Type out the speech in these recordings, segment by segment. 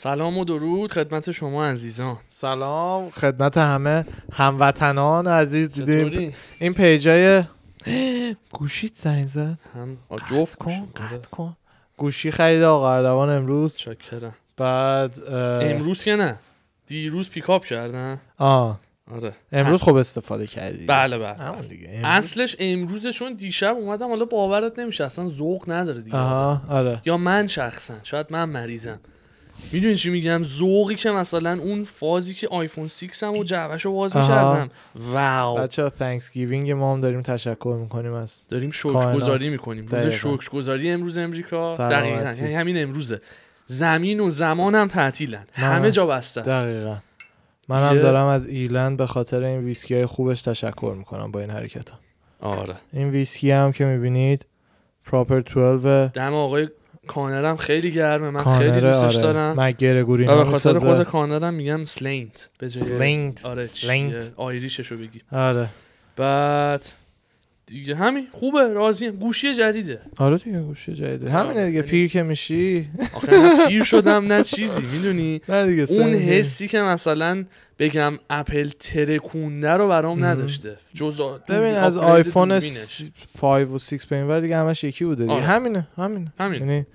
سلام و درود خدمت شما عزیزان. سلام خدمت همه هموطنان عزیز دیدیم؟ این پیجای گوشیت زنگ زد. هم آه، جفت کن. آره. قطع کن. گوشی خرید آقا اردوان امروز. چاکرم بعد اه، امروز که نه دیروز پیکاپ کردن. آه. آره. امروز خب استفاده کردی. بله بله همون دیگه. امروز. اصلش امروزه چون دیشب اومدم حالا باورت نمیشه اصلا ذوق نداره دیگه. آها آره. یا من شخصا شاید من مریضم. می‌دونی چی میگم؟ ذوقی که مثلا اون فازی که آیفون 6 هم و جعبش رو باز. می‌کردم واو. بچه ها تhanksgiving ما هم داریم تشکر می‌کنیم از داریم. شکرگزاری می‌کنیم. روز. شکرگزاری امروز امریکا. دقیقا. یعنی همین امروزه. زمین و زمان هم تعطیلن. همه جا بسته است. دقیقا. منم دیگه- دارم از ایرلند به خاطر این ویسکی های خوبش تشکر می‌کنم با این حرکت ها. آره. این ویسکی هم که می‌بینید پراپر 12 دم آقای کانرم خیلی گرمه من خیلی دوستش آره. دارم. مگرگوری و به خاطر خود کانرم میگم سلینت به جای سلینت آره سلینت. آیریششو بگی. آره. بعد دیگه همین خوبه راضیم. گوشی جدیده. آره دیگه گوشی جدیده. همینه دیگه یعنی- پیر که میشی. آخه نه پیر شدم نه چیزی می‌دونی؟ نه دیگه اون حسی که مثلا بگم اپل ترکونده رو برام. نداشته. جز ببین از آیفون دوربینش. 5 و 6 به این ور دیگه همش یکی بوده دیگه. آره. همینه همینه. همین یعنی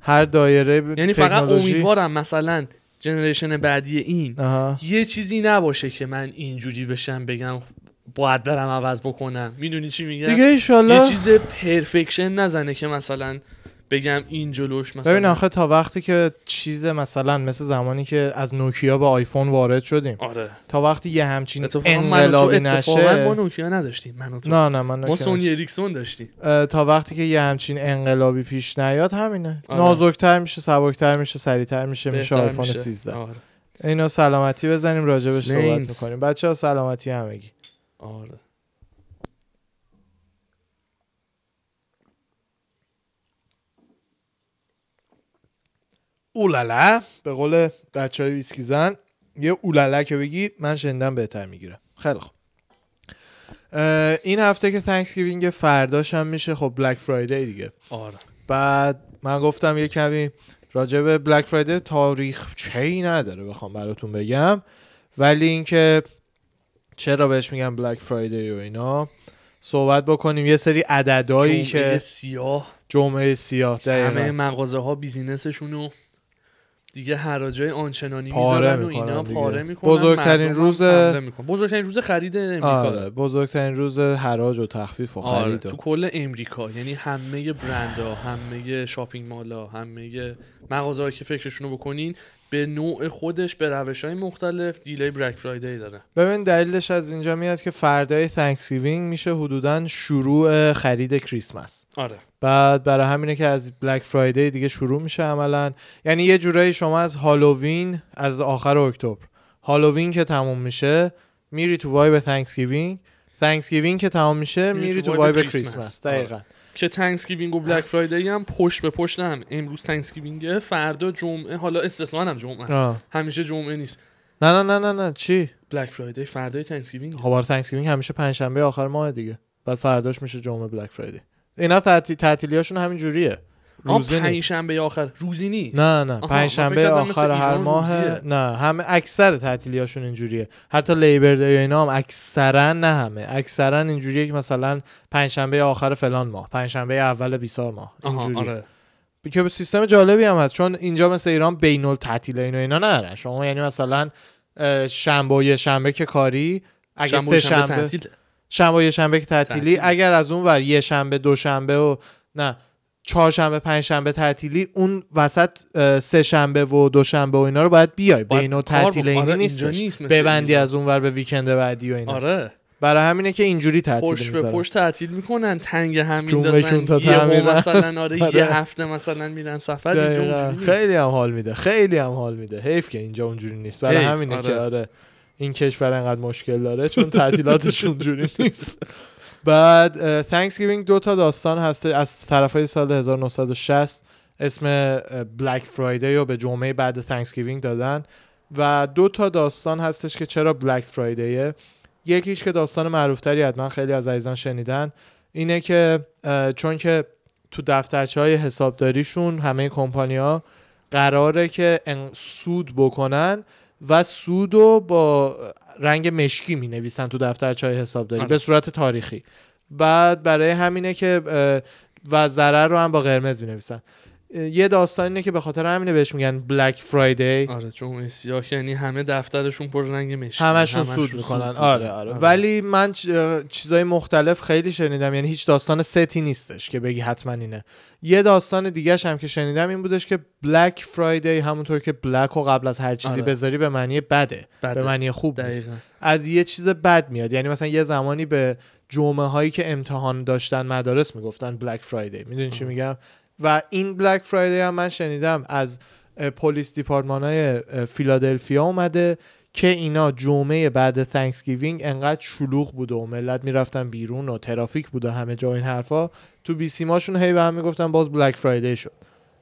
هر دایره یعنی فقط امیدوارم مثلا جنریشن بعدی این آها. یه چیزی نباشه که من اینجوری بشم بگم باید برم عوض بکنم. می‌دونی چی میگم؟ دیگه ایشالله یه چیز پرفکشن نزنه که مثلا بگم این جلوش مثلا ببین آخه تا وقتی که چیز مثلا مثل زمانی که از نوکیا به آیفون وارد شدیم. آره. تا وقتی یه همچین انقلابی اتفاقا ما نشه نوکیا نداشتیم من و تو. نه نه من ما سونی. اریکسون داشتیم. تا وقتی که یه همچین انقلابی پیش نیاد همینه. آره. نازکتر میشه سبکتر میشه سریعتر میشه میشه آیفون میشه. 13 آره. اینا سلامتی بزنیم راجبش صحبت. می‌کنیم. بچه ها سلامتی همگی. آره. اولالا به قول بچه های ویسکی زن یه اولالا که بگی من شنیدم بهتر می‌گیرم خیلی خوب. این هفته که Thanksgiving فرداش هم میشه خب Black Friday دیگه. آره. بعد من گفتم یه کمی راجع به Black Friday تاریخ چی نداره بخوام براتون بگم. ولی اینکه چرا بهش میگم Black Friday و اینا صحبت بکنیم. یه سری عددهایی جمعه که سیاه. جمعه سیاه همه دقیقاً. مغازه ها business شونو دیگه حراجای آنچنانی می‌ذارن و اینا دیگه. پاره می‌کنن بزرگترین روز- می‌کنن. بزرگترین روز خرید امریکا آره بزرگترین روز حراج و تخفیف و آره خرید تو کل امریکا یعنی همه برندها همه شاپینگ مالا همه مغازه‌ای که فکرشونو بکنین به نوع خودش به روش های مختلف دیلی بلک فرایدی داره. ببین دلیلش از اینجا میاد که فردای تhanksgiving میشه حدودا شروع خرید کریسمس آره. بعد برای همینه که از بلک فرایدی دیگه شروع میشه عملا. یعنی یه جورایی شما از هالووین از آخر اکتبر هالووین که تموم میشه میری تو vibe Thanksgiving Thanksgiving که تمام میشه میری تو vibe vibe کریسمس. کریسمس دقیقا. که Thanksgiving و Black Friday هم پشت به پشت هم. امروز Thanksgiving ه فردا جمعه حالا استثنا هم جمعه است. آه. همیشه جمعه نیست. نه نه نه نه نه. چی؟ Black Friday فردای Thanksgiving خب آره Thanksgiving همیشه پنجشنبه آخر ماه دیگه. بعد فرداش میشه جمعه Black Friday اینا تعطیل تعطیلیاشون همین جوریه روزی پنج شنبه آخر. روزی نیست. نه نه فکر کردم آخر هر ماه روزیه. نه همه اکثر تعطیلیاشون اینجوریه. حتی لیبر دی و اینا هم اکثرا نه همه. اکثرا اینجوریه که مثلا پنجشنبه آخر فلان ماه پنجشنبه اول بیسار ماه. اینجوری آره. که به سیستم جالبی هم هست. چون اینجا مثل ایران بین التعطیل اینا اینا ندارن شما یعنی مثلا شنبه و یه شنبه که کاری اگه شنبه سه شنبه شنبه. شنبه شنبه که تعطیلی تعطیل. اگر از اون ور یه شنبه دو شنبه و نه. چهارشنبه پنج شنبه تعطیلی اون وسط سه شنبه و دو شنبه و اینا رو باید بیای بین و کار تعطیل. اینی آره، نیست ببندی. از اون ور به ویکند بعدی و اینا آره برای همینه که اینجوری تعطیل پشت به پشت تعطیل می‌کنن تنگ هم میندازن یه. مثلا آره آره. یه هفته مثلا میرن سفر اینجا دقیقاً. اونجوری نیست خیلی هم حال میده خیلی هم حال میده حیف که اینجا اونجوری نیست برای همینه که آره. آره این کشور انقدر مشکل داره چون تعطیلاتش اونجوری نیست بعد تhanksgiving دو تا داستان هست از طرف های سال 1960 اسم بلک فرایدی رو به جمعه بعد تhanksgiving دادن و دو تا داستان هستش که چرا بلک فرایدیه یکیش که داستان معروفتری حتما خیلی از عزیزان شنیدن اینه که چون که تو دفترچه های حسابداریشون همه کمپانی ها قراره که سود بکنن و سود رو با رنگ مشکی می نویسن تو دفترچه های حسابداری آره. به صورت تاریخی بعد برای همینه که و ضرر رو هم با قرمز می نویسن یه داستان اینه که به خاطر همینه بهش میگن بلک فرایدی آره چون سیاه یعنی همه دفترشون پر رنگ مشکی همشون همش سود می‌کنن می‌کنن. آره آره. ولی من چیزای مختلف خیلی شنیدم یعنی هیچ داستان ستی نیستش که بگی حتما اینه. یه داستان دیگهش هم که شنیدم این بودش که Black Friday همونطور که black و قبل از هر چیزی آره. بذاری به معنی بده بده. به معنی خوب نیست. از یه چیز بد میاد. یعنی مثلا یه زمانی به جمعه هایی که امتحان داشتن مدارس می‌گفتن Black Friday می‌دونی چی. میگم؟ و این Black Friday هم من شنیدم از police department های فیلادلفیا اومده که اینا جمعه بعد Thanksgiving انقدر شلوغ بوده و ملت می‌رفتن بیرون و ترافیک بوده همه جا این حرفا. تو بیسیماشون هی به هم می‌گفتن باز بلک فرایدی شد.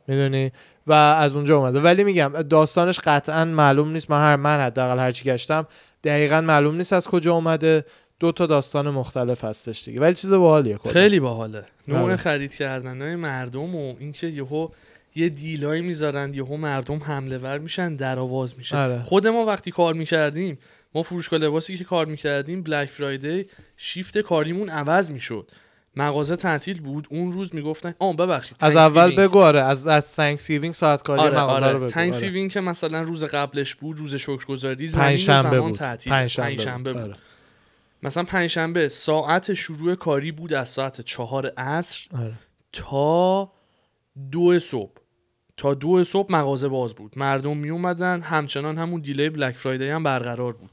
می‌دونی؟ و از اونجا اومده. ولی میگم داستانش قطعا معلوم نیست. من هر من حداقل هرچی گشتم دقیقا معلوم نیست از کجا اومده. دو تا داستان مختلف هستش دیگه. ولی چیز باحالیه کلا. خیلی باحاله. نوع آره. خرید کردن های مردم و اینکه یهو یه دیلایی می‌ذارن یهو مردم حمله ور میشن در آواز میشن. آره. خود ما وقتی کار می‌کردیم ما فروشگاه لباسی که کار می‌کردیم بلک فرایدی شیفت کاریمون عوض می‌شد. مغازه تعطیل بود. اون روز می‌گفتن آه ببخشید از اول. بگو آره از از Thanksgiving ساعت کاری آره مغازه رو آره. بگو Thanksgiving که مثلا روز قبلش بود روز شکرگزاری زمین زمان بود. تعطیل. پنجشنبه پنجشنبه بود بود. آره. مثلا پنجشنبه ساعت شروع کاری بود از ساعت چهار عصر آره. تا دو صبح. تا دو صبح مغازه باز بود. مردم می اومدن همچنان همون deal ی Black Friday هم برقرار بود.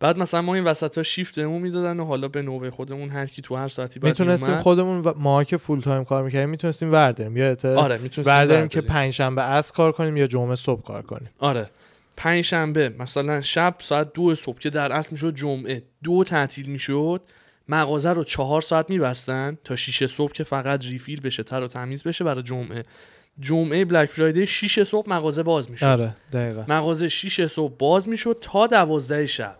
بعد مثلا ما این وسط ها شیفتمون می‌دادن و حالا به نوبه خودمون هر کی تو هر ساعتی بعد می‌تونستیم. خودمون و- ما که full time کار می‌کردیم می‌تونستیم ورداریم. یادته؟ آره می‌تونستیم ورداریم که. پنجشنبه عصر کار کنیم یا جمعه صبح کار کنیم. آره. پنج شنبه مثلا شب ساعت دو صبح که در اصل می‌شد جمعه دو تعطیل می‌شد مغازه رو چهار ساعت میبستن تا شیش صبح که فقط refill بشه تر و تمیز بشه برای جمعه. جمعه Black Friday 6 صبح مغازه باز می‌شد. آره دقیقا. مغازه 6 صبح باز می‌شد تا دوازده شب.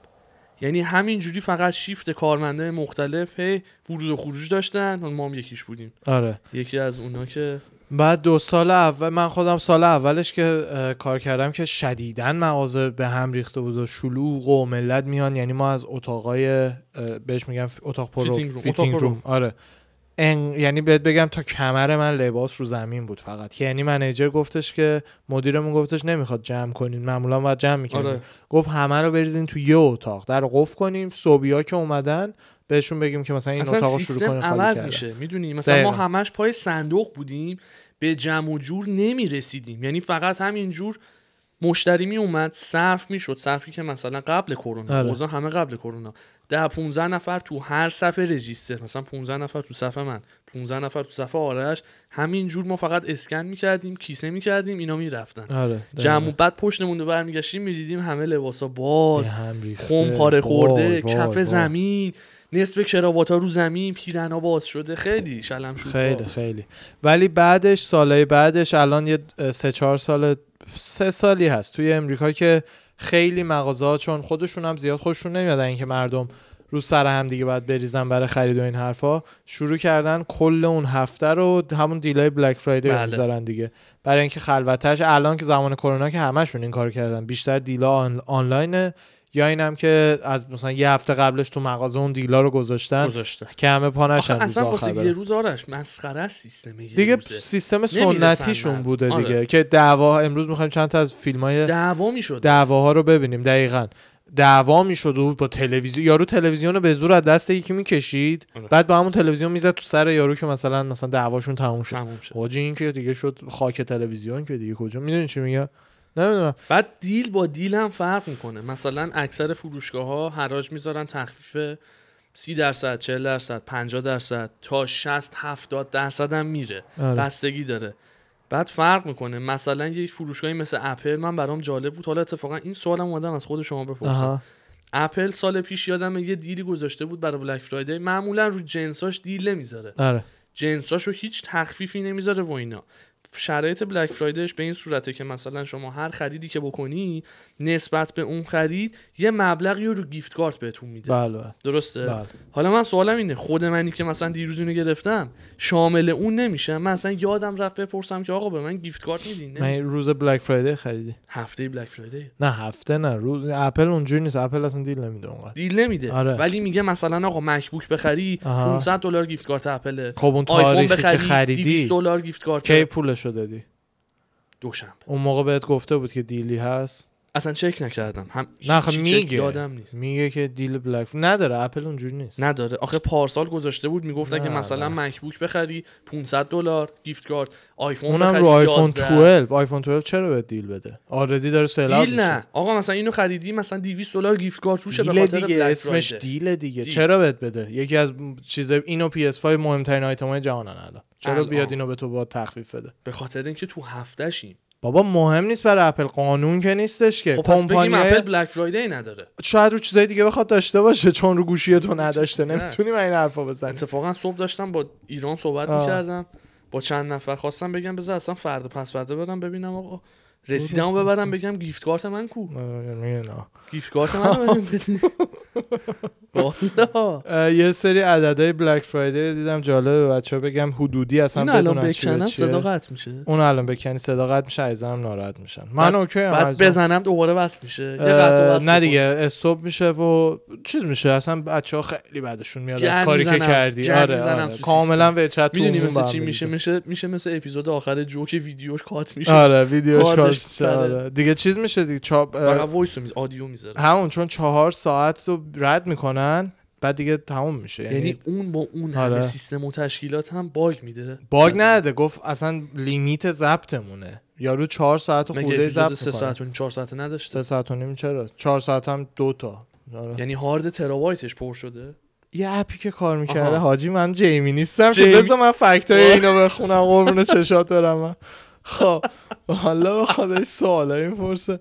یعنی همینجوری فقط شیفت کارمنده مختلف هی ورود و خروج داشتن. ما هم یکیش بودیم. آره. یکی از اونا که بعد دو سال اول من خودم سال اولش که کار کردم که شدیدن مغازه به هم ریخته بود و شلوغ و ملت میان. یعنی ما از اتاقای بهش میگم اتاق پرو fitting room. fitting اتاق room. آره. ان... یعنی بهت بگم تا کمر من لباس رو زمین بود فقط. یعنی manager گفتش که مدیرمون گفتش نمی‌خواد جمع کنین. معمولا باید جمع می‌کنیم آره. گفت همه رو بریزین تو یه اتاق. در قفل کنیم. صبحیا که اومدن بهشون بگیم که مثلا این اتاق رو شروع کنیم خالی عوض. میشه. می‌دونی؟ مثلا دقیقا. ما همش پای صندوق بودیم. به جمع و جور نمی رسیدیم یعنی فقط همینجور مشتری می اومد صف می‌شد. صفی که مثلا قبل کرونا آره. اوضاع همه قبل کرونا. ده 15 نفر تو هر صفحه رجیستر. مثلا 15 نفر تو صفحه من 15 نفر تو صفحه آرش. همینجور ما فقط اسکن می‌کردیم کیسه می‌کردیم اینا می‌رفتن. آره جمع بعد پشتمون رو برمیگشتیم می‌دیدیم همه لباسا باز. خم پاره خورده کف. زمین. نصف کراوات ها رو زمین پیرنا باز شده. خیلی شلم شد. خیلی خیلی. ولی بعدش سالهای بعدش الان یه سه چهار سال سه سالی هست توی امریکا که خیلی مغازه ها چون خودشون هم زیاد خوششون نمیاد. اینکه مردم رو سر هم دیگه باید بریزن برای خرید و این حرفا شروع کردن کل اون هفته رو همون دیلای بلک فرایدی رو بله. می‌ذارن دیگه. برای اینکه خلوتش الان که زمان کرونا که همشون این کار کردن. بیشتر دیلا آن... آنلاینه. یا اینم که از مثلا یه هفته قبلش تو مغازه اون دیلا رو گذاشتن گذاشته که همه پا نشن اصلا واسه. یه روز آرش مسخره سیستم یه دیگه روزه. سیستم سنتیشون. بوده آره. دیگه که دعوا امروز می‌خوایم چند تا از فیلم های دعوا می‌شد دعواها رو ببینیم دقیقا دعوا می‌شد و با تلویزیون یارو تلویزیون رو به زور از دست یکی می‌کشید آره. بعد با همون تلویزیون می‌زد تو سر یارو که مثلا مثلا دعواشون تموم شد تموم شد این که دیگه شد خاک تلویزیون که دیگه کجا می‌دونی چی میگم نمی‌دونم. بعد دیل با دیل هم فرق می‌کنه. مثلا اکثر فروشگاه ها حراج می‌ذارن تخفیف 30 درصد 40 درصد 50 درصد تا 60 70 درصد هم میره. آره. بستگی داره. بعد فرق می‌کنه. مثلا یه فروشگاهی مثل اپل من برام جالب بود. حالا اتفاقا این سوالم اومدم از خود شما بپرسم. آها. اپل سال پیش یادم یه دیلی گذاشته بود برای بلک فرایدی معمولا رو جنساش دیل نمی‌ذاره. آره. جنساشو هیچ تخفیفی نمی‌ذاره و اینا. شرایط Black Friday ش به این صورته که مثلا شما هر خریدی که بکنی نسبت به اون خرید یه مبلغی رو gift card بهتون میده. بله بله. درسته؟ بله. حالا من سوالم اینه خود منی که مثلا دیروز اینو گرفتم شامل اون نمیشه؟ من مثلا یادم رفت بپرسم که آقا به من gift card میدین من روز Black Friday خریدی. هفته بلک فرایدی نه هفته نه روز اپل اونجوری نیست. اپل اصلا deal نمیده اونقدر. deal نمیده. آره. ولی میگه مثلا آقا MacBook بخری آها. 500 دلار gift card Apple خب اون آیفون تاریخی که بخری خریدی. 200 دلار gift کارت کی پولشو دادی دوشنبه. اون موقع بهت گفته بود که deal ی هست؟ اصلا چک نکردم. هم نه خب میگه. یادم نیست. میگه که deal Black نداره اپل اونجوری نیست. نداره. آخه پارسال گذاشته بود می‌گفت اگه نه، مثلا. MacBook بخری 500 دلار gift card iPhone اونم بخری رو آیفون 11. 12 آیفون 12 چرا به deal بده؟ already داره sale deal نه. آقا مثلا اینو خریدی مثلا 200 دلار gift card روشه به خاطر دیگه اسمش. deal دیگه. deal. چرا بهت بده؟ یکی از چیز اینو PS 5 مهمترین آیتم های جهانن الان. چرا. بیاد اینو به تو با تخفیف بده؟ به خاطر اینکه تو هفتهشیم. بابا مهم نیست برای اپل قانون که نیستش که خب کمپانیای- Apple Black Friday نداره شاید رو چیزای دیگه بخواد داشته باشه چون رو گوشی تو نداشته نه. نمی‌تونیم این حرفا بزنیم اتفاقا صبح داشتم با ایران صحبت. می‌کردم با چند نفر خواستم بگم بذار اصلا فردا پس فردا برم ببینم آقا رسیدم ببرم بگم gift card من کو آره، نه. گیفت کارت من. والا یه سری عددهای بلک فرایدی دیدم جالبه بچه بگم حدودی اصلا این الان بدونن چی به بکنم چیه. صدا قطع میشه اون الان بکنی صدا قطع میشه عزیزم ناراحت میشن من اوکی ام بعد. بزنم دوباره وصل میشه نه. دیگه استوب میشه و چیز میشه اصلا بچه ها خیلی بعدشون میاد از کاری که. کردی آره, آره. کاملا به چت تو می‌دونی مثل چی میشه. میشه میشه مثل اپیزود آخر جوک ویدیوش کات میشه آره ویدیوش پره. آره. دیگه چیز میشه دیگه چاپ فقط وایس میز آدیو می‌ذاره همون چون چهار ساعت رو رد می‌کنن بعد دیگه تموم میشه یعنی, یعنی اون با اون آره. همه سیستم و تشکیلات هم باگ میده باگ نده گفت اصلا لیمیت ضبطمونه یارو چهار ساعت خورده ضبط سه ساعت و چهار ساعت نداشته سه ساعت و نیم چرا چهار ساعت هم دو تا آره. یعنی هارد ترابایتش پر شده یه اپی که کار می‌کرده. حاجی من جیمی نیستم که جیمی؟ بذار من فکتای. اینو بخونم قربون چشات برم من. خب حالا به خدا سوالایی می‌پرسه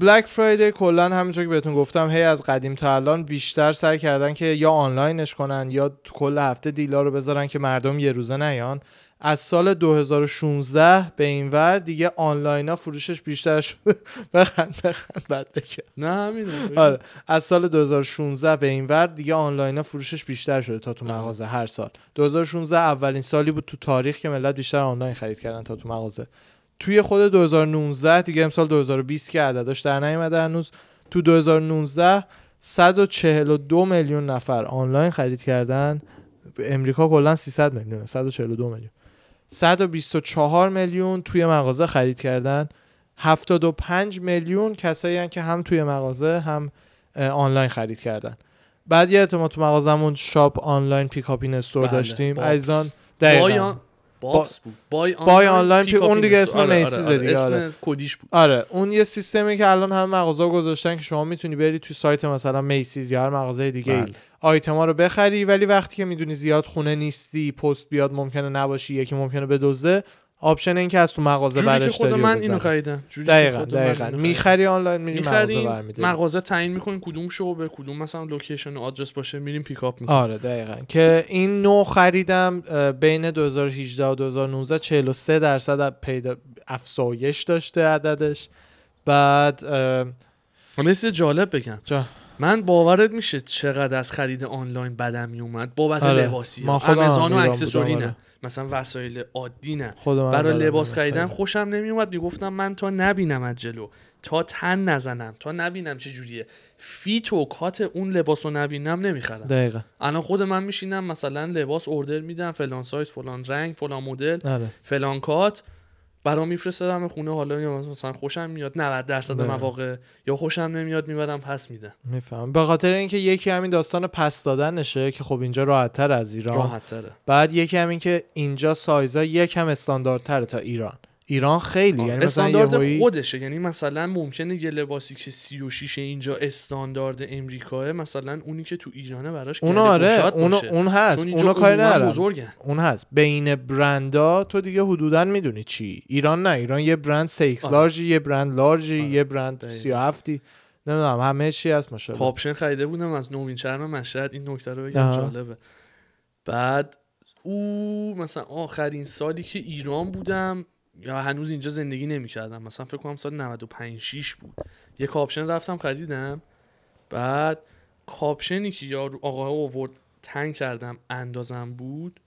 بلک فرایدی کلا همونطور که بهتون گفتم هی از قدیم تا الان بیشتر سعی کردن که یا آنلاینش کنن یا تو کل هفته دیلا رو بذارن که مردم یه روزه نیان. از سال 2016 به این ور دیگه آنلاین ها فروشش بیشتر شده. بخند بخند بعد بکن نه همینه آره از سال 2016 به این ور دیگه آنلاین ها فروشش بیشتر شده تا تو مغازه هر سال. 2016 اولین سالی بود تو تاریخ که ملت بیشتر آنلاین خرید کردن تا تو مغازه. توی خود 2019 دیگه امسال 2020 که عدداش در نیومده هنوز. تو 2019 142 میلیون نفر آنلاین خرید کردن. امریکا کلا 300 میلیون 142 میلیون. 124 میلیون توی مغازه خرید کردن. 75 میلیون کسایی هن که هم توی مغازه هم آنلاین خرید کردن. بعد یه ما تو مغازمون شاپ آنلاین پیکاپ این استور بله، داشتیم. عزیزان دقیقاً. BOPIS بود buy buy online pick اون دیگه. اسم آره، Macy's ه آره، آره. دیگه، اسم آره. کدیش بود آره اون یه سیستمی که الان همه مغازه گذاشتن که شما می‌تونی بری توی سایت مثلا Macy's یا هر مغازه دیگه ای بله. آیتما رو بخری ولی وقتی که می‌دونی زیاد خونه نیستی پست بیاد ممکنه نباشی یکی ممکنه بدزده option این که از تو مغازه برش خود داری من اینو. خریدم. دقیقا دقیقا. می‌خری آنلاین میری مغازه برمیداری. مغازه تعیین می‌کنیم کدوم شو به کدوم مثلا location و آدرس باشه میریم pick up می‌کنیم. آره دقیقا. که این نوع خریدم بین 2018 و 2019 43 درصد پیدا افزایش داشته عددش. بعد حالا جالب بگم. جا. من باورت میشه چقدر از خرید آنلاین بدم میومد بابت آره. لباسی امازون و اکسسوری نه. آره. مثلا وسایل عادی نه. برای لباس خریدن. خوشم نمیومد. می‌گفتم من تا نبینم از جلو. تا تن نزنم. تا نبینم چه جوریه. فیت و کات اون لباس رو نبینم نمی‌خرم. دقیقا. الان خود من میشینم مثلا لباس اوردر میدم. فلان سایز فلان رنگ فلان مدل آره. فلان کات. برام میفرستدم خونه حالا یا مثلا خوشم میاد 90 درصد. مواقع یا خوشم نمیاد می‌برم پس میدم. میفهم به خاطر اینکه یکی همین داستان پس دادنشه که خب اینجا راحت تر از ایران. راحت تره بعد یکی همین که اینجا سایزا یکم استانداردتره تا ایران. ایران خیلی یعنی مثلا استاندارد یهویی- خودشه. یعنی مثلا ممکنه یه لباسی که 36 اینجا استاندارد امریکاه مثلا اونی که تو ایرانه براش اون آره اون. اون هست. اونو کاری ندارم بزرگن. اون هست. بین برندا تو دیگه حدودا می‌دونی چی. ایران نه. ایران یه brand six آره. large ی یه brand large ی آره. یه برند دقیقاً. 37 نمی‌دونم همه چی هست ماشاءالله. کاپشن خریده بودم از نوین چرم مشهد. این نکته رو بگم. جالبه. بعد او مثلا آخرین سالی که ایران بودم یا هنوز اینجا زندگی نمی‌کردم. مثلا فکر کنم سال 95 6 بود. یه کاپشن رفتم خریدم. بعد کاپشنی که یارو آقا اوورد تنگ کردم اندازم بود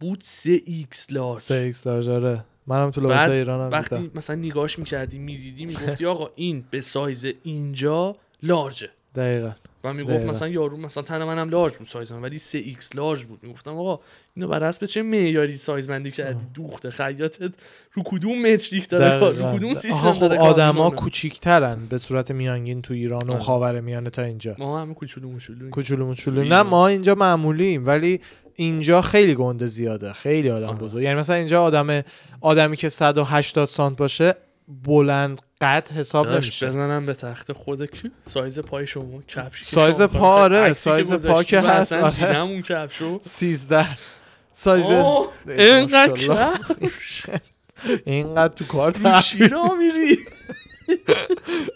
بود 3 X Large. سه X Large آره. منم تو لباس ایرانم دیدم. وقتی مثلا نگاش می‌کردی می‌دیدی می‌گفتی آقا این به سایز اینجا large ه. دقیقا. و می‌گفت. مثلا یارو مثلا تن منم large بود سایز من ولی 3 X Large بود. می‌گفتم آقا اینو بر حسب چه معیاری سایز بندی کردی؟ دوخته خیاطت. رو کدوم metric داره؟ رو کدوم سیستم خب داره آدما؟ کوچیکترن به صورت میانگین تو ایران و آره. خاور میانه تا اینجا. ما همه کوچولو موچولو کوچولو موچولو. نه. ما اینجا معمولیم ولی اینجا خیلی گنده زیاده. خیلی آدم آره. بزرگ. یعنی مثلا اینجا آدم آدمی که 180 سانت باشه بلند قد حساب نمیشه. بزنم به تخت خود کی؟ سایز پای شما کفشی که سایز شما؟ پا. آره، سایز پا که هست، آره. دیدم اون کفشو 13 سایز اینقدر ماشاءالله. کف اینقدر تو کار رو تحویل چی را میری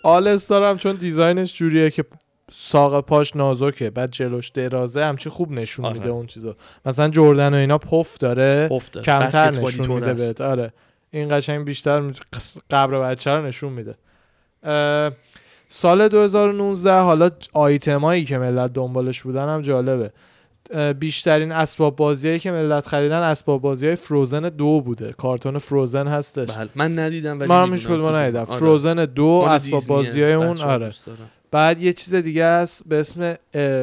آل استارم چون دیزاینش جوریه که ساق پاش نازکه بعد جلوش درازه همچی خوب نشون آره. میده اون چیزو مثلا جردن و اینا پف داره افته کمتر نشون میده. بهت. آره. این قشنگ بیشتر قبر بچه رو نشون میده سال 2019 حالا آیتمایی که ملت دنبالش بودن هم جالبه بیشترین اسباب بازیایی که ملت خریدن اسباب بازی های فروزن دو بوده کارتون فروزن هستش بله من ندیدم ولی می‌دونم هیچ کدوم. ندیدم آره. فروزن دو مال اسباب. بازی های اون آره. بعد یه چیز دیگه هست به اسم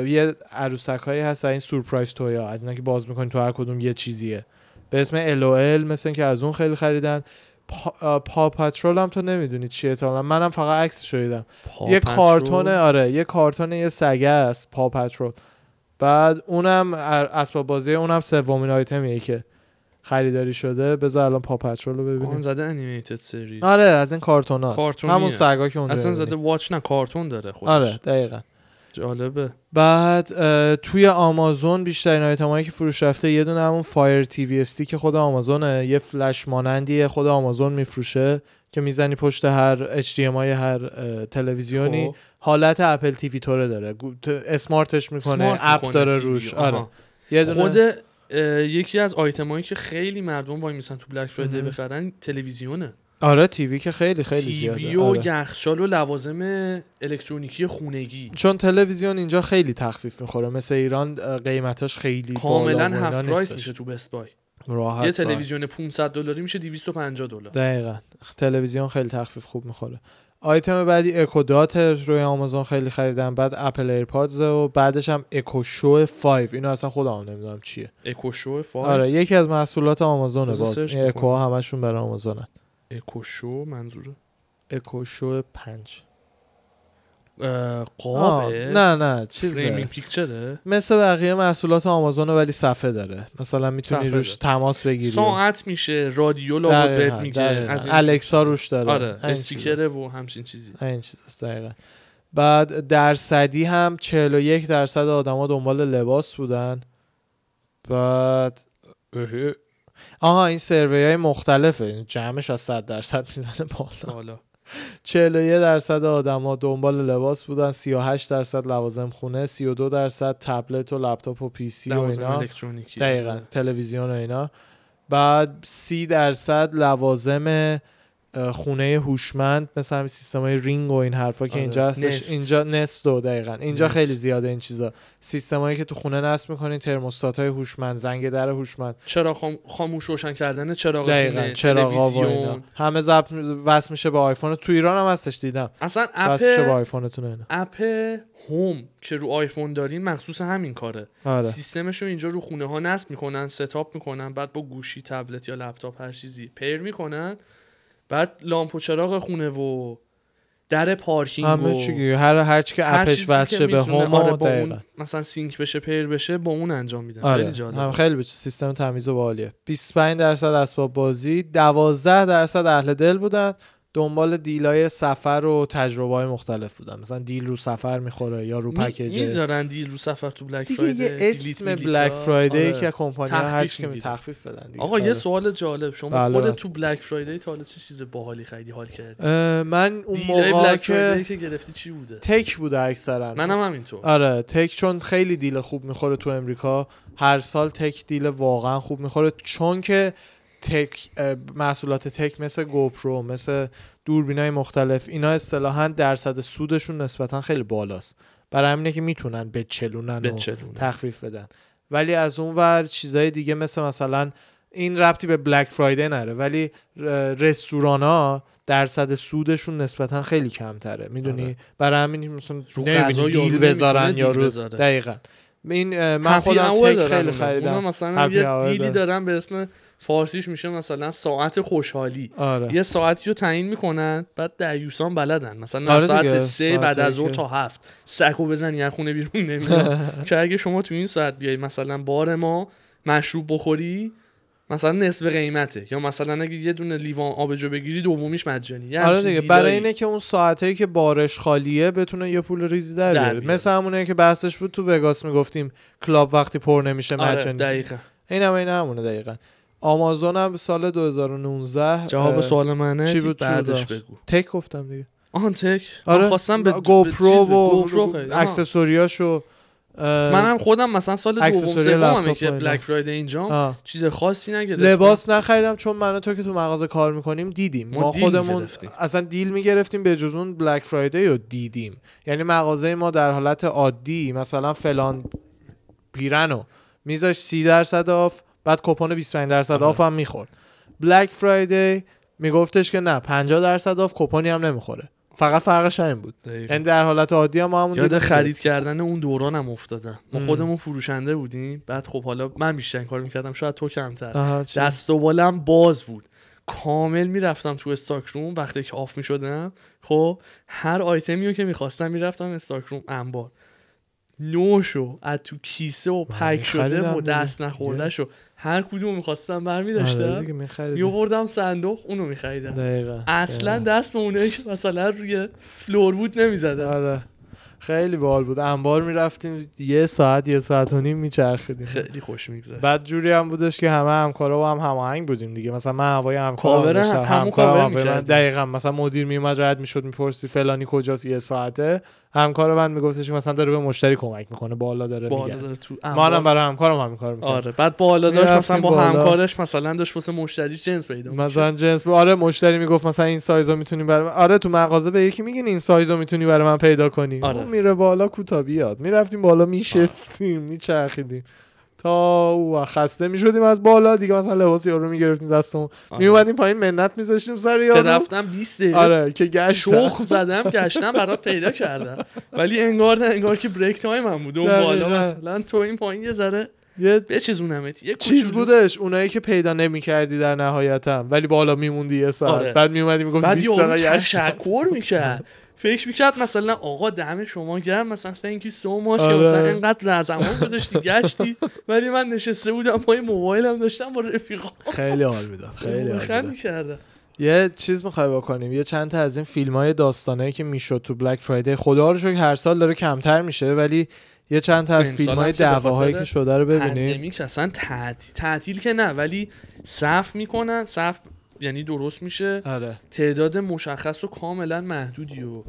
یه عروسک هایی هست این سورپرایز تویا از اینا که باز می‌کنی تو هر کدوم یه چیزیه به اسم LOL مثل اینکه از اون خیلی خریدن. پا, پا پترول هم تو نمی‌دونی چیه تا منم فقط عکسش رو دیدم یه. کارتون آره یه کارتون یه سگه است پا پترول بعد اونم اسباب بازی اونم سومین آیتمیه که خریداری شده. بذار الان Paw Patrol رو ببینیم. زده animated series آره از این کارتون هاست. همون سگا که اونجا اصلا. زده watch نه کارتون داره خودش. آره دقیقا. جالبه بعد توی آمازون بیشترین آیتم هایی که فروش رفته یه دونه همون Fire TV Stick که خود آمازونه یه فلش مانندیه خود آمازون میفروشه که می‌زنی پشت هر HDMI هر تلویزیونی خب. حالت اپل تیوی توره داره اسمارتش می‌کنه سمارت اپ داره تیوی. روش. آره یه دونه خود یکی از آیتمایی که خیلی مردم وای میسن تو بلک فرایدی. بخرن تلویزیونه آره تیوی که خیلی خیلی تیوی زیاده. و آره. یخچال و لوازم الکترونیکی خونگی. چون تلویزیون اینجا خیلی تخفیف می‌خوره. مثل ایران قیمتاش خیلی کاملا هفت پرایس. میشه تو بست بای. راحت یه. تلویزیون 500 دلاری میشه 250 دلار. دقیقا. تلویزیون خیلی تخفیف خوب می‌خوره. آیتم بعدی Echo Dot روی آمازون خیلی خریدم. بعد Apple AirPods و بعدش هم Echo Show 5 اینو اصلا خودم نمی‌دونم چیه. Echo Show five آره یکی از محصولات آمازونه باز. این اکو. همشون برای آمازونن. Echo Show منظوره. Echo Show 5 اه، قابه؟ نه نه چیزه. picture ه مثل بقیه محصولات آمازونه ولی صفحه داره. مثلا می‌تونی روش داره. تماس بگیری. ساعت میشه رادیو لابد بهت میگه. از الکسا. روش داره. آره چیزاست. و همچین چیزی. این چیز است دقیقا. بعد درصدی هم 41 درصد آدما دنبال لباس بودن. بعد. آها این سروی های مختلفه. جمعش از 100 درصد می‌زنه بالا. حالا 41 درصد آدما دنبال لباس بودن 38 درصد لوازم خونه 32 درصد تبلت و لپتاپ و پی سی و اینا. الکترونیکی. دقیقا. تلویزیون و اینا. بعد سی درصد لوازم خونه هوشمند مثل همین سیستم های رینگ و این حرفا که آره. اینجا هستش. Nest. اینجا Nest و دقیقا. اینجا Nest. خیلی زیاده این چیزا. سیستم هایی که تو خونه نصب می‌کنین ترموستات های هوشمند زنگ در هوشمند. چرا خام... خاموش روشن کردن چراغ دقیقا. خونه چراغا و اینا. همه ضبط وصل میشه به آیفون. تو ایران هم هستش دیدم. اصلا وصل میشه به app آیفونتون اینا. app Home که رو آیفون دارین مخصوص همین کاره. آره. سیستمش رو اینجا رو خونه ها نصب می‌کنن setup می‌کنن بعد با گوشی تبلت یا لپتاپ هر چیزی pair می‌کنن. بعد لامپ و چراغ خونه و در پارکینگ همه و هر هر چی که app ش چیزی وصل که شه به Home آره با اون مثلا sync بشه pair بشه با اون انجام میدن. آره. خیلی جالب هم خیلی بچه سیستم تمیز و باحالیه 25 درصد اسباب بازی 12 درصد اهل دل بودن. دنبال deal ای سفر و تجربه های مختلف بودن مثلا deal رو سفر می‌خوره یا رو می- پکیج می‌ذارن deal رو سفر تو Black دیگه Friday یه بلیت اسم. Black Friday آره. که کمپانی هر چی که می. تخفیف بدن دیگه. آقا یه آره. سوال جالب شما بله، خودت. تو Black Friday تا حالا چه چیز باحالی خریدی حال کردی من اون موقع بلک فرایدی که که گرفتی چی بوده تک بوده اکثرا منم همینطور آره تک چون خیلی دیل خوب می‌خوره تو امریکا هر سال تک دیل واقعا خوب می‌خوره چون که تک محصولات تک مثل گوپرو مثل دوربینای مختلف اینا اصطلاحا درصد سودشون نسبتا خیلی بالاست برای همینه که می‌تونن بچلونن و بچلونه تخفیف بدن ولی از اون ور چیزای دیگه مثل مثلا این ربطی به بلک فرایدی نره ولی رستوران ها درصد سودشون نسبتا خیلی کمتره می‌دونی آره. برای همین مثلا رو دیل بذارن یا رو. دقیقا این من خودم تک خیلی. خریدم مثلا یه دیلی. دارن به اسم فارسیش میشه مثلا ساعت خوشحالی. آره. یه ساعتی رو تعیین می‌کنن بعد دعیوسان بلدن. مثلا آره ساعت. سه بعد از ظهر تا هفت. سکو بزنی از خونه بیرون نمیاد که اگه شما تو این ساعت بیای مثلا بار ما مشروب بخوری مثلا نصف قیمته. یا مثلا اگه یه دونه لیوان آبجو بگیری دومیش مجانی. یه آره دیگه. برای اینه که اون ساعتایی که بارش خالیه بتونه یه پول ریزی در بیاره. مثل همونه که بحثش بود تو وگاس می‌گفتیم کلاب وقتی پر نمیشه آره مجانی دقیقا. این هم این همونه دقیقا. آمازون هم سال 2019 جواب سوال منه؟ چی بود، بعدش؟ بگو. تک گفتم دیگه. آهان تک آره آره. خواستم به گوپرو و. accessory یاشو منم خودم مثلا سال دوم لپتاپ که. Black Friday اینجا. چیز خاصی نگرفتم. لباس نخریدم چون من تو که تو مغازه کار می‌کنیم دیدیم. ما ما, deal خودمون. اصلا deal می‌گرفتیم به جز اون Black Friday رو دیدیم. یعنی مغازه ما در حالت عادی مثلا فلان پیرنو میذاش سی درصد off. بعد coupon 25 درصد آره. off هم می‌خورد. Black Friday میگفتش که نه 50 درصد off coupon ی هم نمی‌خوره. فقط فرقش همین بود. یعنی در حالت عادی هم ما همون یاد خرید کردن اون دورانم افتادم. ما. خودمون فروشنده بودیم. بعد خب حالا من بیشتر کار می‌کردم شاید تو کمتر؟ دست و بالم باز بود. کامل می‌رفتم تو استاک روم وقتی که آف می‌شدم. خب هر آیتمی رو که می‌خواستم می‌رفتم استاک روم انبار. نوشو از تو کیسه و پک شده و. دست نخورده شو هر کدوم می‌خواستم آره برمیداشتم دیگه می‌خریدیم. میوردم صندوق اونو میخریدم. دقیقاً. اصلا دست به که مثلا روی فلور بود نمی‌زدم. آره. خیلی باحال بود. انبار می‌رفتیم یه ساعت یه ساعت و نیم میچرخیدیم. خیلی خوش میگذره بعد جوری هم بودش که همه همکارا و هم هماهنگ بودیم دیگه. مثلا من هوای همکارم داشتم هم- همون همکارم. می‌کردی. دقیقا مثلا مدیر میومد رد می‌شد می‌پرسی فلانی کجاست یه ساعته. همکار من میگفتش که مثلا داره به مشتری کمک می‌کنه بالا داره بالا میگه داره تو ما هم انبار. برای همکارم همین کار می‌کنم آره بعد بالا داشت مثلا با بالا. همکارش مثلا داشت واسه مشتری جنس پیدا. مثلا جنس آره مشتری می‌گفت مثلا این سایزو می‌تونی برای آره تو مغازه به یکی میگین این سایزو می‌تونی برای من پیدا کنی آره. اون میره بالا کو تا بیاد می‌رفتیم بالا میشستیم میچرخیدیم تا او خسته می‌شدیم از بالا دیگه مثلا لباس یارو می‌گرفتیم دستمون آره. میومدیم پایین منت میذاشتیم سر که یارو رفتم 20 دقیقه آره که گشت شخم زدم گشتم برات پیدا کردم ولی انگار نه انگار که break time هم بود اون بالا. مثلا تو این پایین یه ذره یه بچزونمت یه چیز. بودش اونایی که پیدا نمی‌کردی در نهایت هم ولی بالا میموندی یه ساعت آره. بعد میومدی می‌گفت بعد 20 یارو دقیقه. تشکر می‌کرد فکر می‌کرد مثلا آقا دم شما گرم مثلا thank you so much آره. مثلا انقدر رزمان گذاشتی گشتی. ولی من نشسته بودم پای موبایلم داشتم با رفیقا خیلی حال می‌داد خیلی حال کردم. یه چیز می‌خوای بکنیم یه چند تا از این فیلم های داستانه که می‌شد تو بلک فرایدی خدا رو شکر هر سال داره کمتر میشه ولی یه چند تا از فیلم های دعواهایی که شده رو ببینیم. اصلا تعطیل تعطیل که نه ولی صف می‌کنن صف یعنی درست میشه؟ آره. تعداد مشخص و کاملا محدودی و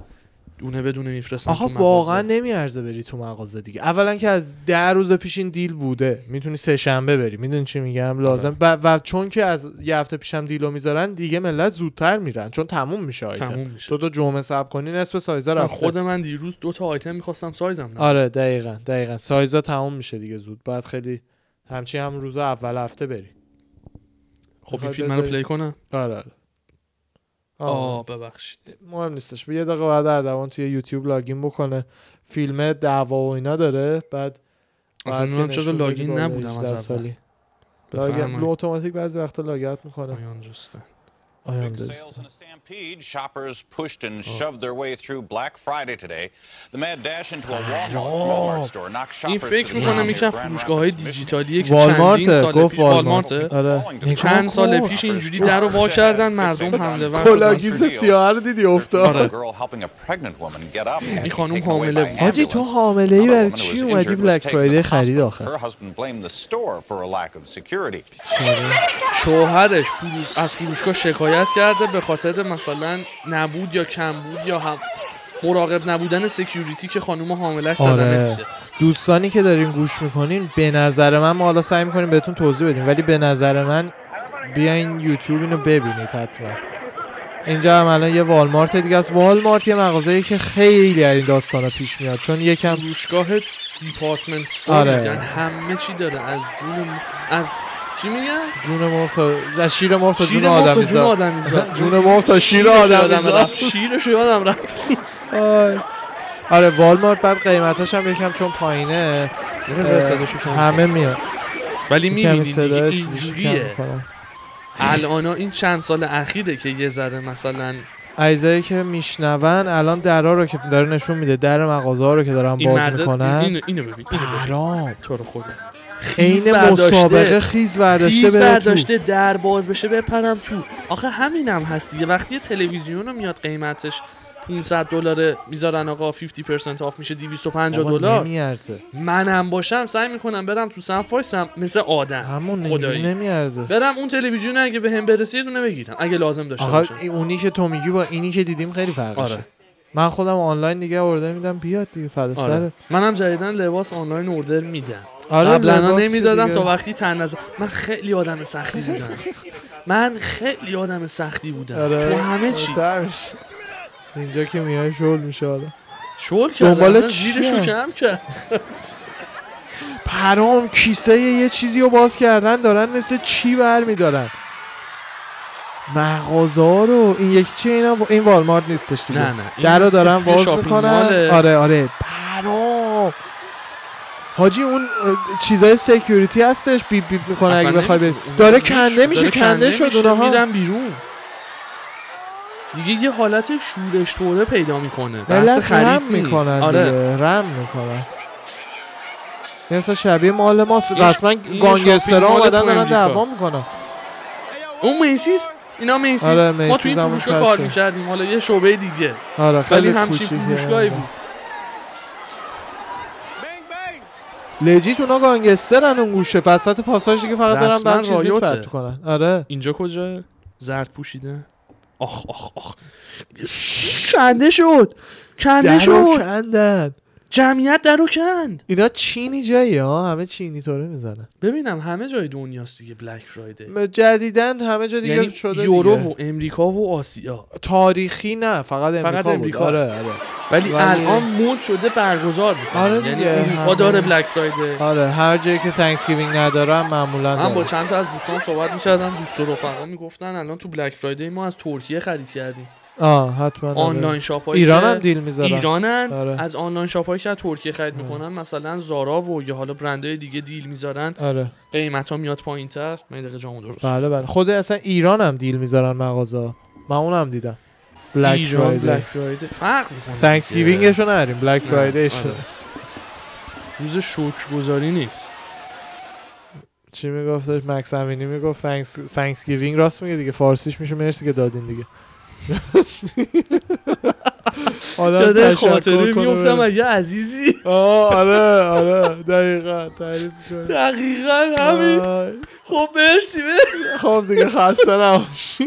دونه بدونه میفرستن مغازه. واقعا نمیارزه بری تو مغازه دیگه. اولا که از ده روز پیش این دیل بوده. می‌تونی سه شنبه بری. می‌دونی چی میگم؟ لازم. و, و چون که از یه هفته پیشم دیلو می‌ذارن دیگه ملت زودتر میرن. چون تموم میشه آیتم. تموم میشه. تو تو جمعه صبر کنی نصف سایزا رفته. خود من دیروز دو تا آیتم می‌خواستم سایزم نه. آره دقیقا دقیقا. سایزا تموم میشه دیگه زود. باید خیلی همچی هم روز اول هفته بری. خب این فیلم بذاری؟ play کنم آره آره. آه. ببخشید. مهم نیستش. یه دقیقه بعد اردوان توی یوتیوب login بکنه. فیلم دعوا و اینا داره. بعد اصلا که چرا login نبودم 18 از اول. سالی. login. اتوماتیک بعضی وقتا log ت می‌کنه. Big sales in a stampede. Shoppers pushed and shoved their way through Black Friday today. The mad dash into a Walmart, Walmart store knocked این shoppers to فکر the می‌کنم ground near Grand فروشگاه های Rapids, Michigan. دیجیتالیه که چندین والمارت سال گفت پیش والمارت والمارت آره چند سال پیش اینجوری در رو وا کردن مردم حمله ور شدن. سیاه رو دیدی افتاد آره. and این خانم حامله بود. حاجی تو. حامله ای برای چی اومدی بلک فرایدی خرید hospital. آخه Her husband blamed the store for a lack of security. شوهرش فروش... از فروشگاه شکایت کرده به خاطر مثلا نبود یا کمبود یا هم مراقب نبودن security که خانم حاملش آره. دیده دوستانی که دارین گوش می‌کنین به نظر من ما حالا سعی می‌کنیم بهتون توضیح بدیم ولی به نظر من بیاین یوتیوب اینو ببینید حتما. اینجا هم الان یه والمارت دیگه است. والمارت یه مغازه‌ای که خیلی از این داستانا پیش میاد چون یکم فروشگاه department store آره. همه چی داره. از جون از چی میگن جون مرغ تا شیر مرغ تا جون آدمی جون آدمیزاد. جون مرغ تا شیر زاد. رفت. شیرش یادم رفت. آره والمارت بعد قیمتاش هم یکم چون پایینه. همه میاد. ولی می‌بینید اینجوریه. الان این چند سال اخیره که یه ذره مثلا عیزایی که میشنون الان درا رو که داره نشون میده در مغازه ها رو که دارن باز می‌کنن. اینو اینو ببین اینو ببین. تو رو خدا. عین خیز. مسابقه خیز برداشته خیز. برداشته در باز بشه بپرم تو آخه همینم هست دیگه وقتی تلویزیون رو میاد قیمتش 500 دلار می‌ذارن آقا 50% آف میشه 250 آقا دلار نمیارزه منم باشم سعی می‌کنم برم تو صف وایسم مثل آدم همون خدایی. نمیارزه برم اون تلویزیون اگه به هم برسه یه دونه بگیرم اگه لازم داشته باشم اونی که تو میگی با اینی که دیدیم خیلی فرقشه آره. من خودم آنلاین دیگه اوردر میدم بیاد دیگه فدا آره. منم جدیدن لباس آنلاین اوردر میدم آره قبلا نمی‌دادم تا وقتی تن نزد. من خیلی آدم سختی بودم. من خیلی آدم سختی بودم. آره. تو همه چی. اینجا که میای شل میشه آدم شل کرد. دنبال؟ زیرشو کم کرد. پرام کیسه یه چیزی رو باز کردن دارن مثل چی برمیدارن مغازه ها رو. این یکی چیه اینا این والمارت نیستش دیگه. نه نه. این در رو مثل دارن باز می‌کنن. آره آره. پرام. حاجی اون چیزای security هستش beep beep می‌کنه اگه بخوای بری. داره کنده میشه کنده شد اونها میرن بیرون. دیگه یه حالت شورش طوره پیدا می‌کنه. بحث ملت خرید رم نیست. می‌کنن آره. رم می‌کنن. مثلا شبیه مال ما رسما گانگسترها اومدن دارن. دعوا می‌کنن. اون میسیز اینا میسیز آره، ما تو این فروشگاه. کار می‌کردیم. حالا یه شعبه دیگه. آره ولی خیلی همچین. فروشگاهی بود. لجیت اونا گانگسترن اون گوشه. وسط پاساژ دیگه فقط دارن بعد چیز. پرت کنن. آره. اینجا کجا؟ زرد پوشیده. آخ آخ آخ. کنده شد؟ کنده شد؟ کندن. جمعیت درو کند. اینا چینی جایی ها؟ همه چینی طوره می‌زنن. ببینم همه جای دنیاست دیگه Black Friday جدیدن همه جا دیگه یعنی شده Europe. و امریکا و آسیا. تاریخی نه فقط امریکا, فقط بود. امریکا. آره آره. ولی الان مد شده برگزار می‌کنن. آره یعنی همه- داره Black Friday آره هر جایی که Thanksgiving ندارم معمولا من با. چند تا از دوستان صحبت می‌کردم دوست و رفقا می‌گفتن الان تو Black Friday ما از ترکیه خرید کردیم. آه حتما آره. online shop هایی ایران هم deal می‌ذارن ایرانن. آره. از online shop هایی که از ترکیه خرید می‌کنن مثلا Zara و یا حالا برندهای دیگه deal می‌ذارن آره. قیمت ها میاد پایین تر من دقیقه جامو درست بله بله. خود اصلا ایران هم deal می‌ذارن مغازه من اونم دیدم. Black ایران Black فرق می‌کنه. Thanksgiving ش رو نریم Black Friday ش آره. روز نیست. چی میگفتش؟ مکس امینی می‌گفت تانکسگیوینگ راست میگه دیگه. فارسیش میشه. مرسی که دادین دیگه. آدم یاده خاطره میفتم بره. اگه عزیزی. آه آره آره. دقیقا تعریف کنه دقیقا همین. خب مرسی خب دیگه خسته نباشی.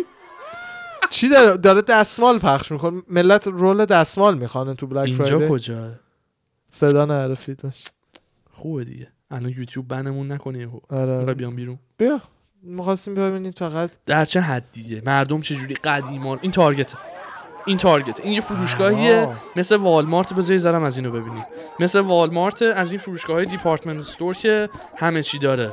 چی داره؟ داره دستمال پخش می‌کنه. ملت رول دستمال می‌خوانه تو بلک اینجا فرایدی کجا؟ صدا فیتنس خوبه دیگه. الان یوتیوب ban مون نکنه یهو آره. می‌خوای بیام بیرون؟ بیا. می‌خواستیم ببینید فقط در چه حدیه مردم چجوری قدیمان؟ این Target. این Target. این یه فروشگاهیه. آه. مثل والمارت بذاری ذرم از اینو ببینیم. مثل والمارت از این فروشگاه های department store که همه چی داره.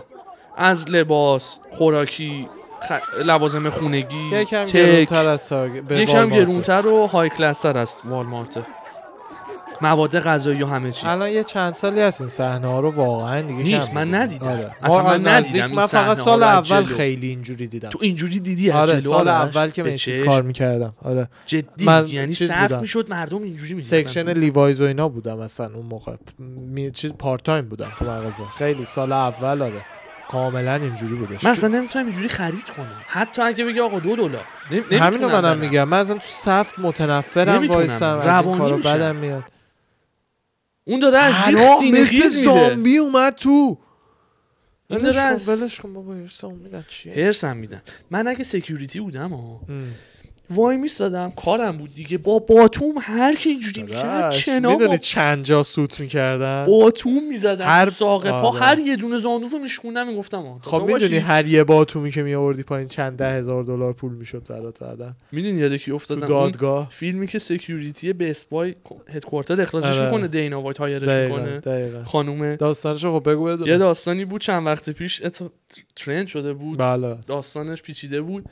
از لباس خوراکی خ... لوازم خونگی یکم تک. گرونتر از Target به یکم. گرونتر و high class تر است والمارت. مواد غذایی و همه چی الان یه چند سالی هست این صحنه ها رو واقعا دیگه نیست، من. ندیدم. آره. اصلا من ندیدم من فقط سال اول. خیلی اینجوری دیدم تو اینجوری دیدی آره سال آرش؟ اول که من چیز؟ کار می‌کردم آره جدی من؟ یعنی صف. می‌شد مردم اینجوری می‌ریختن. section Levi's و اینا بودم اصلا اون موقع می... چیز part time بودم تو مغازه خیلی سال اول آره کاملا اینجوری بودش من اصلا نمی‌تونم اینجوری خرید کنم حتی اگه بگی آقا دو دلار نم... همینو منم. میگم من اصلا تو صف متنفرم. وایسم روانی میشم. بدم میاد اون داره از زیر سینه مثل زامبی اومد تو. این داره از- ولش کن بابا هرسمون میدن چیه؟ هرسم میدن. من اگه security بودم ها. وای میستادم کارم بود دیگه. با باتوم هر کی اینجوری می‌کرد چنا می‌دونی با چند جا سوت می‌کردن؟ باتوم می‌زدم هر- ساق پا. آره. هر یه دونه زانو رو میشکوندم می‌گفتم خب می‌دونی هر یه باتومی که میآوردی پایین چند ده هزار دلار پول می‌شد برات بعدا؟ می‌دونی یاد کی افتادم؟ دادگاه. فیلمی که security Best Buy headquarter اخراجش آره. می‌کنه دینا وایت hire ش دقیقا می‌کنه. دقیقا. خانومه داستانشو خب بگو یه داستانی بود چند وقت پیش ات... trend شده بود. بله. داستانش پیچیده بود.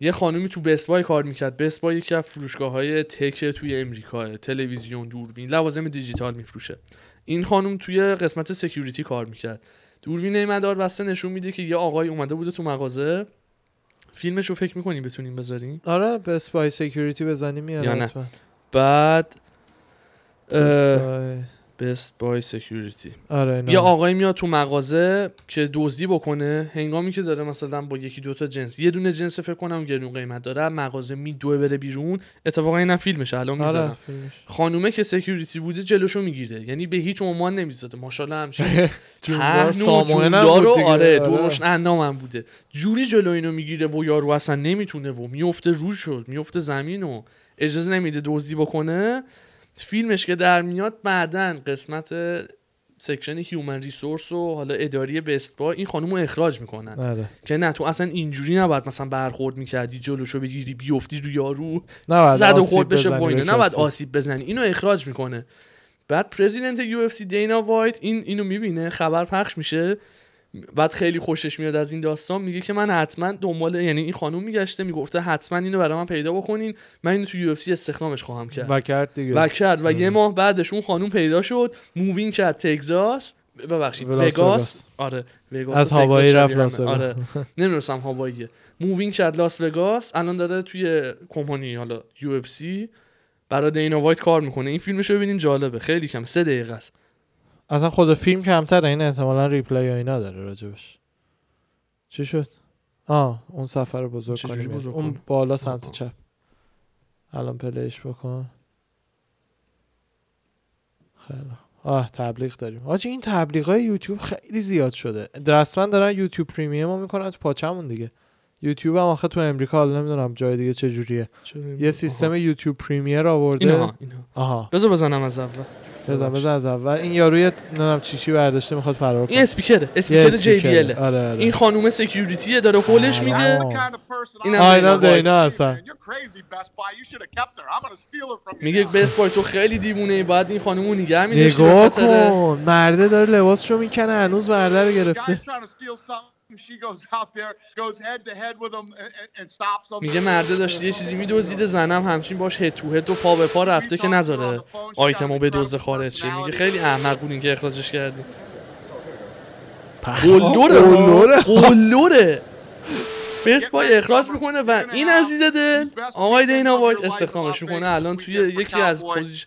یه خانومی تو Best Buy کار می‌کرد. Best Buy یکی از فروشگاه های tech توی امریکا تلویزیون دوربین لوازم دیجیتال میفروشه. این خانم توی قسمت security کار می‌کرد. دوربین مدار بسته نشون میده که یه آقای اومده بوده تو مغازه. فیلمش رو فکر می‌کنیم بتونیم بذاریم؟ آره Best Buy security بزنی میاد یا نه؟ بعد. Best Buy security آره اینا. یه آقای میاد تو مغازه که دزدی بکنه هنگامی که داره مثلا با یکی دوتا جنس یه دونه جنس فکر کنم گرون قیمت داره مغازه میدوه بره بیرون اتفاقا اینم فیلمشه الان آره می‌ذارم فیلمش. خانومه که security بوده جلوشو می‌گیره یعنی به هیچ عنوان نمی‌زده ماشاءالله همچین جونگار پهن و ساموئل هم جوندار بود و دیگه. آره آره. درشت اندامم بوده جوری جلو اینو می‌گیره و یارو اصلا نمی‌تونه و میفته روش شد میفته زمین و اجازه نمیده دزدی بکنه فیلمش که در میاد بعدا قسمت سکشن هیومن ریسورس و حالا اداری بست با این خانم رو اخراج می‌کنن. آره که نه تو اصلا اینجوری نباید مثلا برخورد می‌کردی جلوشو بگیری بیفتی رو یارو زد و خورد بشه پایینه نباید. آسیب بزنی. اینو اخراج می‌کنه. بعد president UFC دینا وایت این اینو می‌بینه. خبر پخش میشه. بعد خیلی خوشش میاد از این داستان میگه که من حتما دنبال یعنی این خانم میگشته می‌گفته حتما اینو برای من پیدا بکنین من اینو تو UFC استخدامش خواهم کرد. و کرد دیگه. و کرد و یه ماه بعدش اون خانم پیدا شد moving کرد تگزاس. ببخشید وگاس. آره وگاس از هاوایی رفت لاس. آره. نمی‌دونستم هاواییه. moving کرد لاس وگاس الان داره توی کمپانی حالا UFC برای دینا وایت کار می‌کنه. این فیلمش رو ببینیم جالبه. خیلی کم سه دقیقه است. اصلا خود فیلم کمتره این احتمالا replay یا اینا داره راجبش. چی شد؟ آه اون صفحه رو بزرگ کنیم بزرگ اون؟ بالا سمت آها. چپ. الان play ش بکن. خیلی آه تبلیغ داریم. آجی این تبلیغ های یوتیوب خیلی زیاد شده. رسما دارن YouTube Premium رو می‌کنن تو پاچمون دیگه. یوتیوب هم آخه تو امریکا حالا نمی‌دونم جای دیگه چه جوریه. یه سیستم YouTube Premier آورده. اینها. آها. بذار بزنم از اول. بزن بزن از اول. این یاروی نمی‌دونم چی چی برداشته می‌خواد فرار کنه. این speaker ه speaker JB speaker ه. L. آره آره. این خانوم security داره هولش میده. این اینا دینا هستن. میگه Best Buy تو خیلی دیوونه ای باید این خانومو نگه میداشتی نگاه کن. مرده داره لباسشو می‌کنه هنوز مرده رو گرفته. میگه مرده داشته یه چیزی میدزدیده زنم همچین باش هد تو هد و پا به پا رفته که نذاره. آیتمو به دزد خارج شه. میگه خیلی احمق بودین که اخراجش کردی. قلوره. قلوره. بای اخراج می‌کنه و این عزیز دل آقای دینا وایت استخدامش می‌کنه. الان توی یکی از پوزیش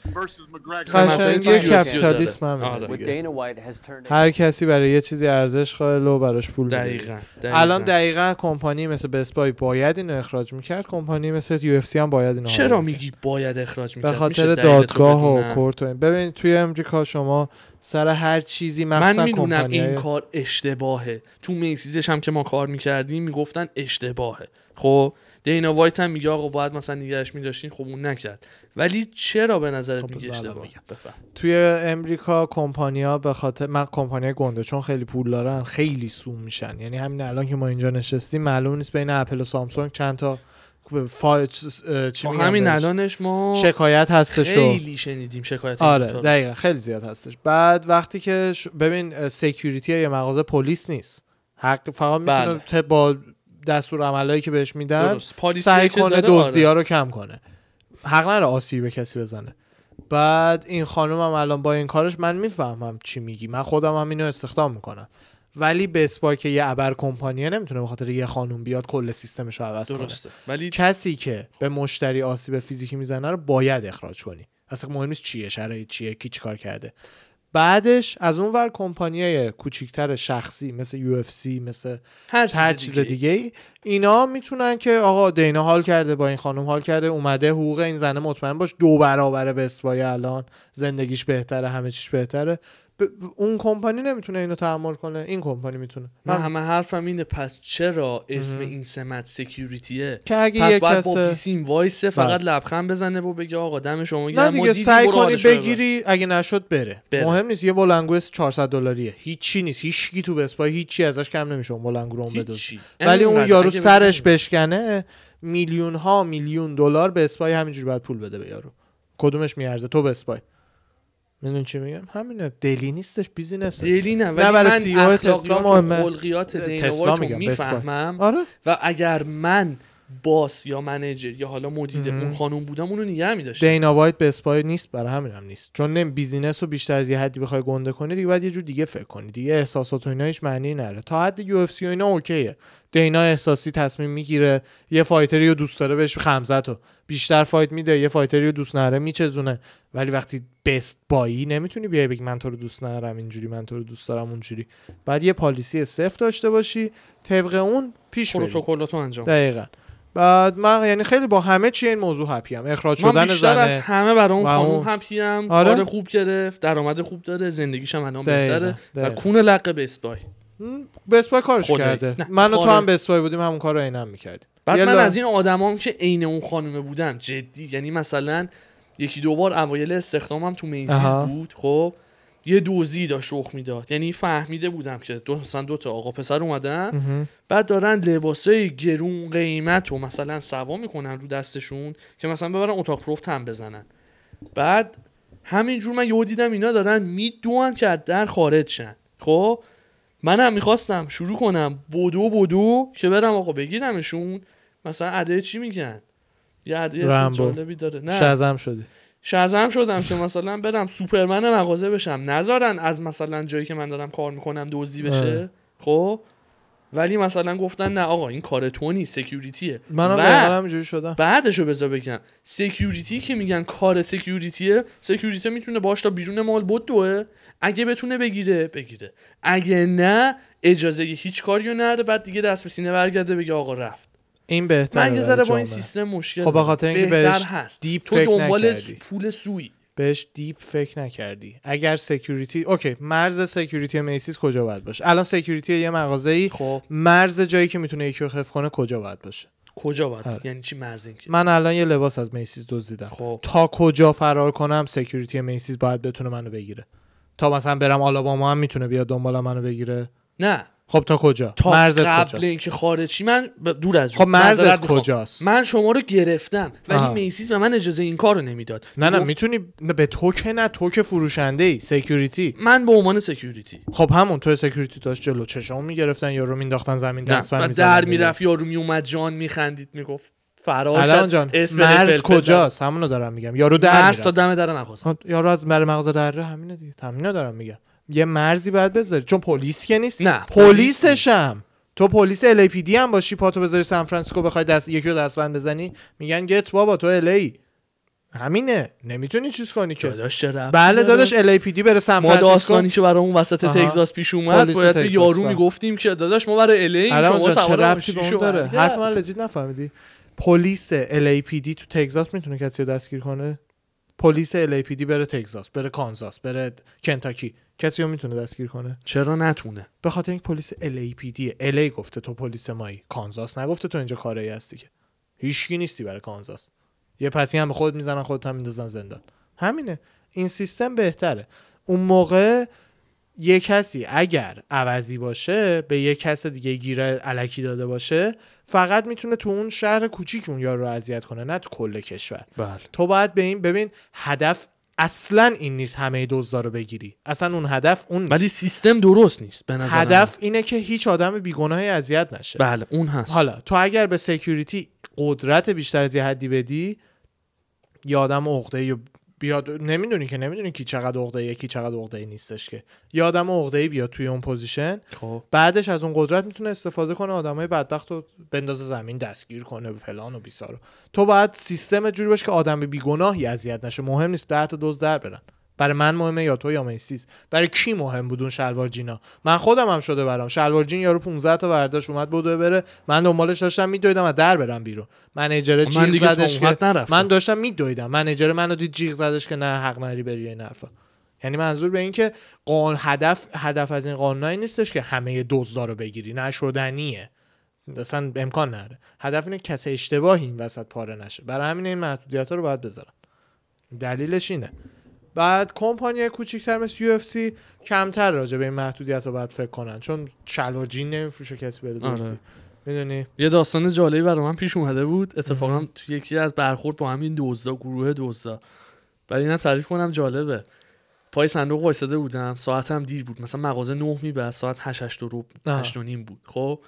قشنگی کپیتالیسم turned هر کسی برای یه چیزی ارزش قائل و براش پول دقیقا, دقیقاً. الان دقیقا کمپانی مثل Best Buy باید اینو اخراج می‌کرد. کمپانی مثل UFC هم باید اینو چرا میگی باید اخراج به می‌کرد؟ خاطر دادگاه و court و این. ببین توی امریکا شما سر هر چیزی من می‌دونم این کار اشتباهه. تو Macy's ش هم که ما کار می‌کردیم می‌گفتن اشتباهه. خب دینا وایت هم میگه آقا باید مثلا نگهش میداشتین خب اون نکرد. ولی چرا به نظرت خب میگه اشتباه توی امریکا کمپانیا به خاطر من کمپانی گنده چون خیلی پول دارن خیلی sue میشن. یعنی همین الان که ما اینجا نشستیم معلوم نیست بین اپل و Samsung چند تا فا... چی میگن همین؟ الانش ما شکایت هستش خیلی شنیدیم شکایت آره. دقیقا خیلی زیاد هستش. بعد وقتی که ش... ببین security یه مغازه پلیس نیست. حق فقط می‌تونه بله. با دستور عملایی که بهش میدن سعی کنه دزدی ها آره. رو کم کنه. حق نداره آسیب به کسی بزنه. بعد این خانم هم الان با این کارش من می‌فهمم چی میگی. من خودم هم اینو استخدام می‌کنم. ولی Best Buy که یه ابر کمپانیه نمی‌تونه به خاطر یه خانم بیاد کل سیستمش رو عوض کنه. درسته. ولی کسی که به مشتری آسیب فیزیکی می‌زنه رو باید اخراج کنی. اصلا مهم نیست چیه شرایط چیه کی چیکار کرده. بعدش از اون ور کمپانیای کوچیکتر شخصی مثل یو مثل هر چیز, هر چیز دیگه ای اینا می‌تونن که آقا دینا حال کرده با این خانم حال کرده اومده حقوق این زنه مطمئن باش دو برابر Best Buy الان زندگیش بهتره همه چیش بهتره. ب- اون کمپانی نمی‌تونه اینو تحمل کنه این کمپانی می‌تونه من همه حرفم اینه پس چرا اسم این سمت security ه که اگه پس باید با کس بی‌سیم وایسه فقط بله. لبخند بزنه و بگه آقا دم شما نه دیگه سعی کنی. بگیری اگه نشد بره. بره. مهم نیست یه بلنگو 400 دلاریه هیچی نیست هیچی تو بسپای هیچی ازش کم نمیشه اون بلنگو رو بدوز. ولی اون. یارو سرش بشکنه میلیون ها میلیون دلار به اسپای همینجوری باید پول بده به یارو کدومش میارزه تو به اسپای میدون چی میگم همینه دلی نیستش بیزینسه دلی نه ولی برای من اخلاقیات. و خلقیات دینا تسلا وایت رو. می‌فهمم آره و اگر من باس یا منیجر یا حالا مدیر اون خانم بودم اونو نگه میداشتم. دینا وایت Best Buy نیست برای همین هم نیست. چون نمی business رو بیشتر از یه حدی بخوای گنده کنی دیگه باید یه جور دیگه فکر کنی. دیگه احساسات و اینا هیچ معنی نره تا حد UFC و اینا okay ه. دینا احساسی تصمیم می‌گیره یه fighter ی رو دوست داره بهش خمزت و بیشتر fight میده یه fighter ی رو دوست نره میچزونه. ولی وقتی Best Buy ای نمی‌تونی بیای بگی من تو رو دوست ندارم اینجوری من تو رو دوست دارم اونجوری. بعد یه policy صفر داشته باشی طبق اون پیش پروتکلاتو انجام دقیقا. بعد من یعنی خیلی با همه چی این موضوع هپی ام. اخراج من شدن بیشتر از همه برای اون خانم اون- هپیم آره. کار خوب گرفت. درآمد خوب داره. زندگیش هم الان بهتره. و. کون لقه بسپای بسپای کارش. کرده. نه، من و تو هم بسپای بودیم همون کار رو عینم می‌کردیم. بعد من لا- از این آدمام که عین اون خانومه بودم جدی یعنی مثلا یکی دو بار اوایل استخدامم تو میسیز. بود خب؟ یه دوزی داشت رخ می‌داد. یعنی فهمیده بودم که دو مثلا دو تا آقا پسر اومدن مهم. بعد دارن لباسای گرون قیمت و مثلا سوا می‌کنن رو دستشون که مثلا ببرن اتاق پروفت هم بزنن. بعد همینجور من یهو دیدم اینا دارن میدوان که از در خارج شن. خب؟ منم می‌خواستم شروع کنم بدو بدو که برم آقا بگیرمشون. مثلا عده چی میگن؟ یه عده. جالبی داره. نه. شزم شدی. شزم شدم که مثلا برم سوپرمن مغازه بشم. نذارن از مثلا جایی که من دارم کار می‌کنم دزدی بشه. خب؟ ولی مثلا گفتن نه آقا این کار تو نیست سکیوریتیه منم همینجوری شدم. بعدشو بذار بگم. security که میگن کار security ه security می‌تونه باش تا بیرون mall بدوه اگه بتونه بگیره بگیره. اگه نه اجازه هیچ کاریو نره بعد دیگه دست به سینه برگرده بگه آقا رفت. این بهتره من یه ذره با. این سیستم مشکل خب به دارم. خاطر اینکه بهتر بهش هست. deep تو فکر دنبال نکردی. پول سوی. بهش deep فکر نکردی. اگر security okay مرز security Macy's کجا باید باشه؟ الان security یه مغازه ای خب. مرز جایی که می‌تونه یکی رو خف کنه کجا باید باشه؟ کجا باید؟ آره. یعنی چی مرز این که؟ من الان یه لباس از Macy's دزدیدم. خب. تا کجا فرار کنم security Macy's باید بتونه منو بگیره. تا مثلا برم آلاباما هم می‌تونه بیاد دنبال منو بگیره؟ نه. خب تا کجا؟ تا مرزت قبل اینکه خارجی من ب- دور از خب مرزت. کجاست؟ من شما رو گرفتم ولی آها. Macy's به من اجازه این کار رو نمی‌داد. نه نه گفت می‌تونی به تو که نه تو که فروشنده ای security من به عنوان security خب همون تو security داشت جلو چشام می‌گرفتن یا رو مینداختن زمین دست و در می‌رفت یارو میومد جان میخندید می‌گفت فرار الان جان اسم مرز کجاست؟ همونو دارم میگم. یارو در. در مرز تا. دم در مغازه ها، یارو از بر مغازه دره همینه دیگه همینو دارم میگم. یه مرزی باید بذاری. چون پلیس که نیست. نه پلیسشم تو پلیس LAPD هم باشی پاتو بذاری سان فرانسیسکو بخوای دست یکی رو دستبند بزنی. میگن گت بابا تو LA ای همینه. نمی‌تونی چیز کنی که. داداش بله داداش LAPD بره سان ما فرانسیسکو. داستانی که برامون وسط آها. تگزاس پیش اومد پلیس باید به یارو. می‌گفتیم که داداش ما برای الی الان شما سوار اون داره. حرف من لجیت نفهمیدی. پلیس LAPD تو تگزاس می‌تونه کسی رو دستگیر کنه؟ پلیس LAPD بره تگزاس بره کانزاس بره کنتاکی کسی رو می‌تونه دستگیر کنه؟ چرا نتونه؟ به خاطر اینکه پلیس LAPD LA گفته تو پلیس مایی. کانزاس نگفته تو اینجا کاری هستی که. هیچکی نیستی برای کانزاس. یه پسی هم به خود می‌زنن خودت هم میندازن زندان. همینه. این سیستم بهتره. اون موقع یه کسی اگر عوضی باشه به یه کس دیگه گیر الکی داده باشه فقط می‌تونه تو اون شهر کوچیک اون یارو رو اذیت کنه نه تو کل کشور. بله. تو باید به این ببین هدف اصلا این نیست همه دزدا رو بگیری اصلا اون هدف اون نیست. ولی سیستم درست نیست به نظر هدف اینه که هیچ آدم بیگناهی اذیت نشه من. بله اون هست حالا تو اگر به security قدرت بیشتر از یه حدی بدی یه آدم عقده بیاد نمی‌دونی که نمی‌دونی کی چقدر عقده کی چقدر عقده نیستش که. یه آدم عقده بیاد توی اون position خب. بعدش از اون قدرت می‌تونه استفاده کنه آدمای بدبخت رو بندازه زمین دستگیر کنه و فلان و بیسارو تو باید سیستم جوری باشه که آدم بیگناهی اذیت نشه. مهم نیست ده تا دزد در برن. برای من مهمه یا تو یا Macy's برای کی مهم بود اون شلوار جینا؟ من خودم هم شده برام. شلوار جین یارو 15 تا برداشت اومد بوده بره. من دنبالش داشتم میدویدم از در برم بیرون. منیجر من جیغ زدش که نرفتم. من داشتم میدویدم. منیجر منو دید جیغ زدش که نه حق نری بری این حرفا. یعنی منظور به این که قانون هدف هدف از این قانونایی نیستش که همه دزدا رو بگیری. نشدنیه. اصلا امکان نداره. هدف اینه کسی اشتباهی این وسط پاره نشه. برای همین این محدودیت ها رو باید بذارن. دلیلش اینه. بعد کمپانی کوچیکتر مثل یو اف سی کمتر راجع به این محدودیت رو باید فکر کنن. چون جین نمیفروشه کسی بره درستی. آره. می‌دونی؟ یه داستان جالبی برای من پیش اومده بود. اتفاقا تو یکی از برخورد با همین دزدا گروه دزدا بعد اینم تعریف کنم جالبه. پای صندوق وایساده بودم. ساعتم دیر بود. مثلا مغازه 9 میبست. ساعت 8 8 و ربع آها. 8 و نیم بود. خب؟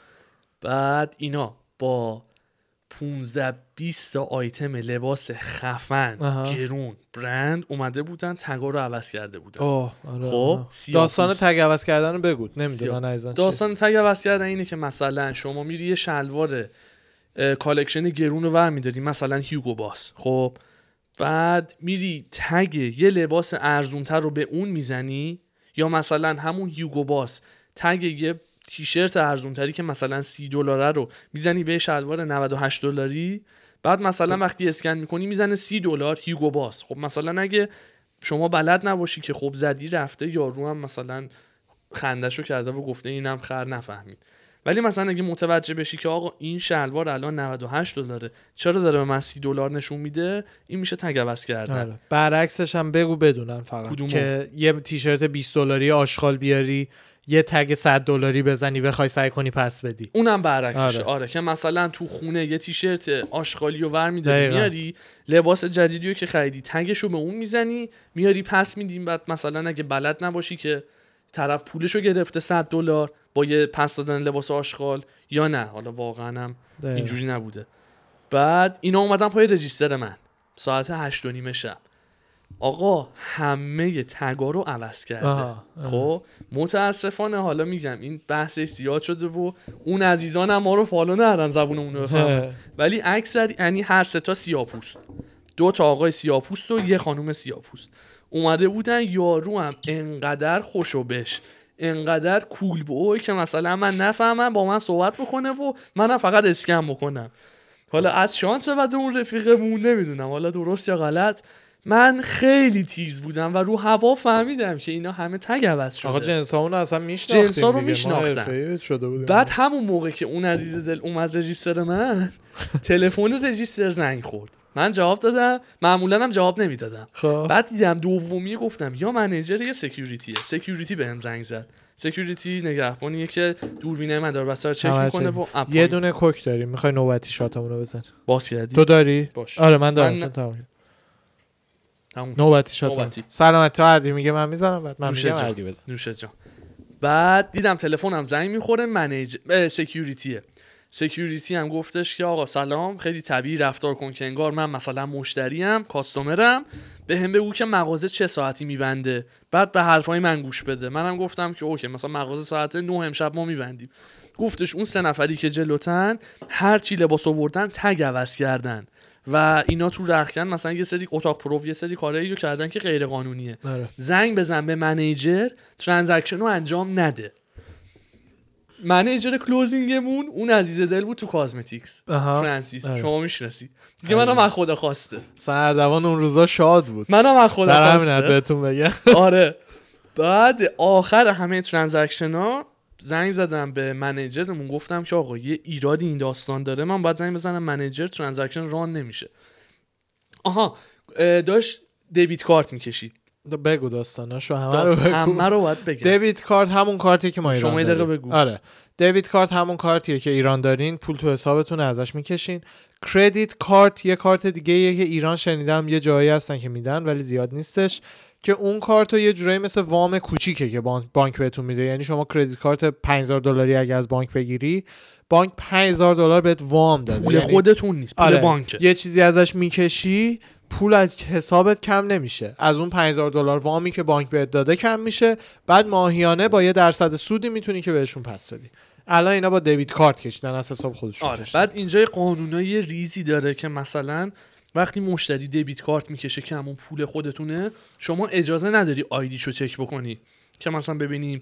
بعد اینا با 15 20 تا آیتم لباس خفن آها. گرون برند اومده بودن تگا رو عوض کرده بودن آره خب، آره. داستان. tag عوض کردن رو بگو عزیزان چیه. داستان tag عوض کردن اینه که مثلا شما میری یه شلوار collection گرون رو ور میداری مثلا Hugo Boss خب بعد میری tag یه لباس ارزونتر رو به اون می‌زنی یا مثلا همون Hugo Boss tag یه تیشرت ارزونتری که مثلا سی دلاره رو می‌زنی به شلوار 98 دلاری؟ بعد مثلا وقتی اسکن می‌کنی می‌زنه سی دلار Hugo Boss خب مثلا اگه شما بلد نباشی که خب زدی رفته یارو هم مثلا خندشو کرده و گفته اینم خر نفهمید. ولی مثلا اگه متوجه بشی که آقا این شلوار الان 98 دلاره چرا داره به من 30 دلار نشون میده؟ این میشه تگ عوض کردن. آره. برعکسش هم بگو بدونن فقط کدومو؟ که یه تیشرت 20 دلاری آشغال بیاری یه تگ 100 دلاری بزنی بخوای سعی کنی پس بدی اونم برعکسشه آره. آره. که مثلا تو خونه یه تیشرت آشغالی رو ور میداری. میاری لباس جدیدی رو که خریدی تگش رو به اون می‌زنی میاری پس میدیم بعد مثلا اگه بلد نباشی که طرف پولش رو گرفته 100 دلار با یه پس دادن لباس آشغال یا نه حالا واقعا هم. اینجوری نبوده بعد اینا اومدن پای رجیستر من ساعت هشت و نیم شب آقا همه تگا رو عوض کرده. آها. خب متاسفانه حالا میگم این بحث زیاد شده و اون عزیزان هم ما رو فالو نرن زبونمون رو بفهمن. ولی اکثر یعنی هر سه تا سیاپوست. دو تا آقای سیاپوست و یه خانم سیاپوست. اومده بودن یارو هم انقدر خوشو بش انقدر cool boy که مثلا من نفهمم با من صحبت بکنه و منم فقط اسکن بکنم. حالا از شانس بعد اون رفیقمون نمی‌دونم حالا درست یا غلط. من خیلی تیز بودم و رو هوا فهمیدم که اینا همه tag عوض شده. آقا جنسامون رو اصلا میشناختیم جنسا رو بودیم. بعد همون موقع که اون عزیز دل اومد register من تلفن register زنگ خورد. من جواب دادم. معمولا هم جواب نمی‌دادم. خب. بعد دیدم دومی گفتم یا manager یا security ه. security بهم زنگ زد. security نگهبانیه که دوربینه من داره بسر چک می‌کنه. و یه دونه Coke داریم. می‌خوای نوبتی shot مون رو بزن. باز کردی؟ تو داری؟ باش. آره من دارم. من- تموم شد. نوبتی. سلامتی. تو هردی میگه من می‌زنم بعد من میگم جان. هردی بزن. نوش جان بعد دیدم تلفنم زنگ می‌خوره manager security ه. security هم گفتش که آقا سلام خیلی طبیعی رفتار کن که انگار من مثلا مشتریم customer م. به هم بگو که مغازه چه ساعتی میبنده. بعد به حرفای من گوش بده. منم گفتم که okay مثلا مغازه ساعت 9 امشب ما میبندیم. گفتش اون سه نفری که جلوتن هر چی لباس آوردن tag عوض کردن. و اینا تو رخکن مثلا یه سری اتاق پرو یه سری کارایی رو کردن که غیر قانونیه آره. زنگ بزن به manager transaction رو انجام نده. manager closing مون اون عزیز دل بود تو cosmetics. فرانسیس. آره. شما می‌شناسی. دیگه منم از خدا خواسته. سردوان اون روزا شاد بود. منم از خدا خواسته. بهتون بگم. آره. بعد آخر همه transaction ها زنگ زدم به manager مون گفتم که آقا یه ایرادی این داستان داره من باید زنگ بزنم manager transaction run نمیشه. آها اه، داشت debit card می‌کشید. بگو داستاناشو همه رو بگو. همه رو باید بگم. debit card همون کارتیه که ما ایران شما دقیقه داریم. بگو. آره. debit card همون کارتیه که ایران دارین پول تو حسابتون ازش می‌کشین. کردیت کارت یه کارت دیگه یه که ایران شنیدم یه جایی هستن که میدن ولی زیاد نیستش. که اون کارت رو یه جورایی مثل وام کوچیکه که بانک, بانک بهتون میده. یعنی شما کردیت کارت 5000 دلاری اگه از بانک بگیری بانک 5000 دلار بهت وام داده. پول یعنی- خودتون نیست پول آره بانکه. یه چیزی ازش می‌کشی پول از حسابت کم نمیشه. از اون 5000 دلار وامی که بانک بهت داده کم میشه. بعد ماهیانه با یه درصد سودی می‌تونی که بهشون پس بدی. الان اینا با دیوید کارت کشیدن از حساب خودشون آره. بعد اینجا یه قانونای ریزی داره که مثلا وقتی مشتری دبیت کارت می‌کشه که همون پول خودتونه شما اجازه نداری آیدیشو چک بکنی. که مثلا ببینی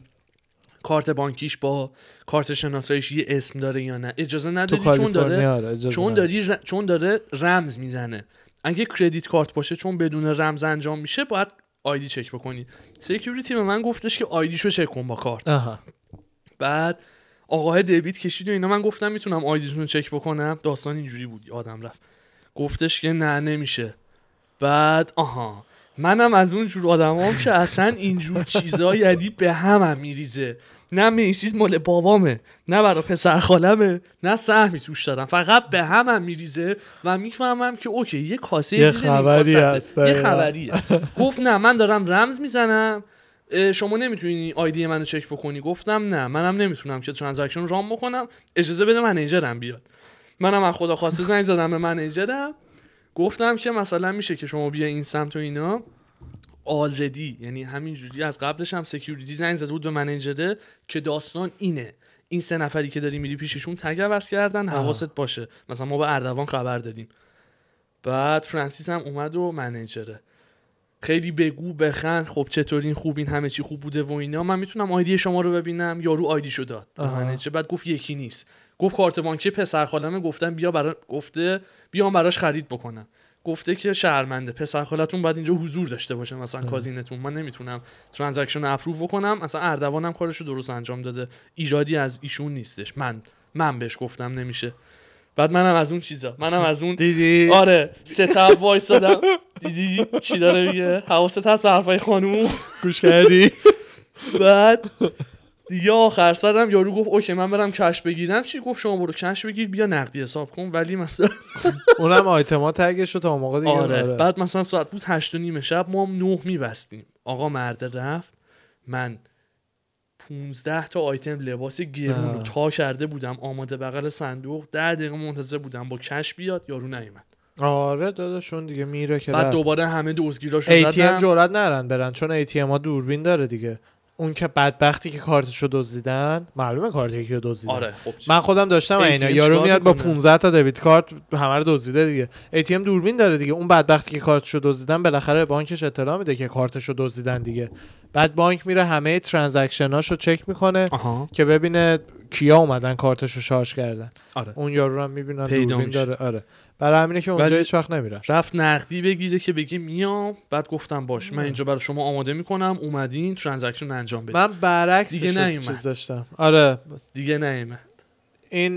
کارت بانکیش با کارت شناساییش یه اسم داره یا نه. اجازه نداری چون داره آره، چون. داری ر- چون داره رمز می‌زنه. اگه کردیت کارت باشه چون بدون رمز انجام میشه باید آیدی چک بکنی. security به من گفتش که ID شو چک کن با کارت. آها. بعد آقای debit کشید و اینا. من گفتم می‌تونم ID تون رو چک بکنم. داستان اینجوری بود. آدم رفت. گفتش که نه نمیشه. بعد آها. منم از اون جور آدمام که اصلا اینجور چیزا یعنی به همم میریزه. نه Macy's مال بابامه نه برا پسر خالمه نه سهمی توش دارم. فقط به همم میریزه و می‌فهمم که okay یه کاسه یه خبری. هست، یه. خبریه. گفت نه من دارم رمز می‌زنم. شما نمی‌تونی ID منو چک بکنی؟ گفتم نه منم نمی‌تونم که transaction run بکنم. اجازه بده منیجرم بیاد. منم از خدا خواسته زنگ زدم به منیجرم. گفتم که مثلا میشه که شما بیا این سمت و اینا. already یعنی همینجوری از قبلش هم security زنگ زده بود به manager ه که داستان اینه. این سه نفری که داری میری پیششون tag عوض کردن حواست باشه. مثلا ما به اردوان خبر دادیم. بعد فرانسیس هم اومد و manager ه. خیلی بگو بخند. خب چطورین خوبین همه چی خوب بوده و اینا. من می‌تونم ID شما رو ببینم یارو ID شو داد. به آها. manager بعد گفت یکی نیست. گفت کارت بانکی پسر خالمه. گفتم بیا برا... گفته بیام براش خرید بکنم. گفته که شرمنده. پسر خالتون باید اینجا حضور داشته باشه مثلا cousin تون. من نمی‌تونم transaction approve بکنم. مثلا اردوانم کارشو درست انجام داده. ایرادی از ایشون نیستش. من من بهش گفتم نمیشه. بعد منم از اون چیزا. منم از اون دیدی؟ آره. ستپ وایسادم. دیدی؟ چی داره میگه؟ حواست هست به حرفای خانوم؟ گوش کردی؟ بعد دیگه آخر سرم یارو گفت اوکی من برم کش بگیرم. چی گفت؟ شما برو کش بگیر بیا نقدی حساب کن. ولی مثلا اونم آیتما تگش رو تا موقع دیگه آره. بعد مثلا ساعت بود هشت و نیم شب ما هم نه میبستیم. آقا مرد رفت. من 15 تا آیتم لباس گرون رو. تا کرده بودم آماده بغل صندوق ده دقیقه منتظر بودم با کش بیاد یارو نیومد آره داداشون دیگه میره که بعد. دوباره همه دزگیراشو ATM زدم جرئت نرن برن چون ATM ها دوربین داره دیگه اون که بدبختی که کارتشو دزدیدن معلومه کارت یکی رو دزدیدن. آره خب. من خودم داشتم اینا. یارو میاد با می‌کنه؟ 15 تا دبیت کارت همه رو دزدیده دیگه. ATM دوربین داره دیگه. اون بدبختی که کارتشو دزدیدن بالاخره بانکش اطلاع میده که کارتشو دزدیدن دیگه. بعد بانک میره همه transaction اشو چک می‌کنه آها. که ببینه کیا اومدن کارتشو شارژ کردن. آره. اون یارو رو هم می‌بینن پیدا دوربین. داره. آره. برای همینه که اونجا هیچ وقت نمیرن. رفت نقدی بگیره که بگی میام. بعد گفتم باش من اینجا برای شما آماده می‌کنم. اومدین transaction انجام بدید من برعکس دیگه نیومد. چیز داشتم. آره. دیگه نیمه این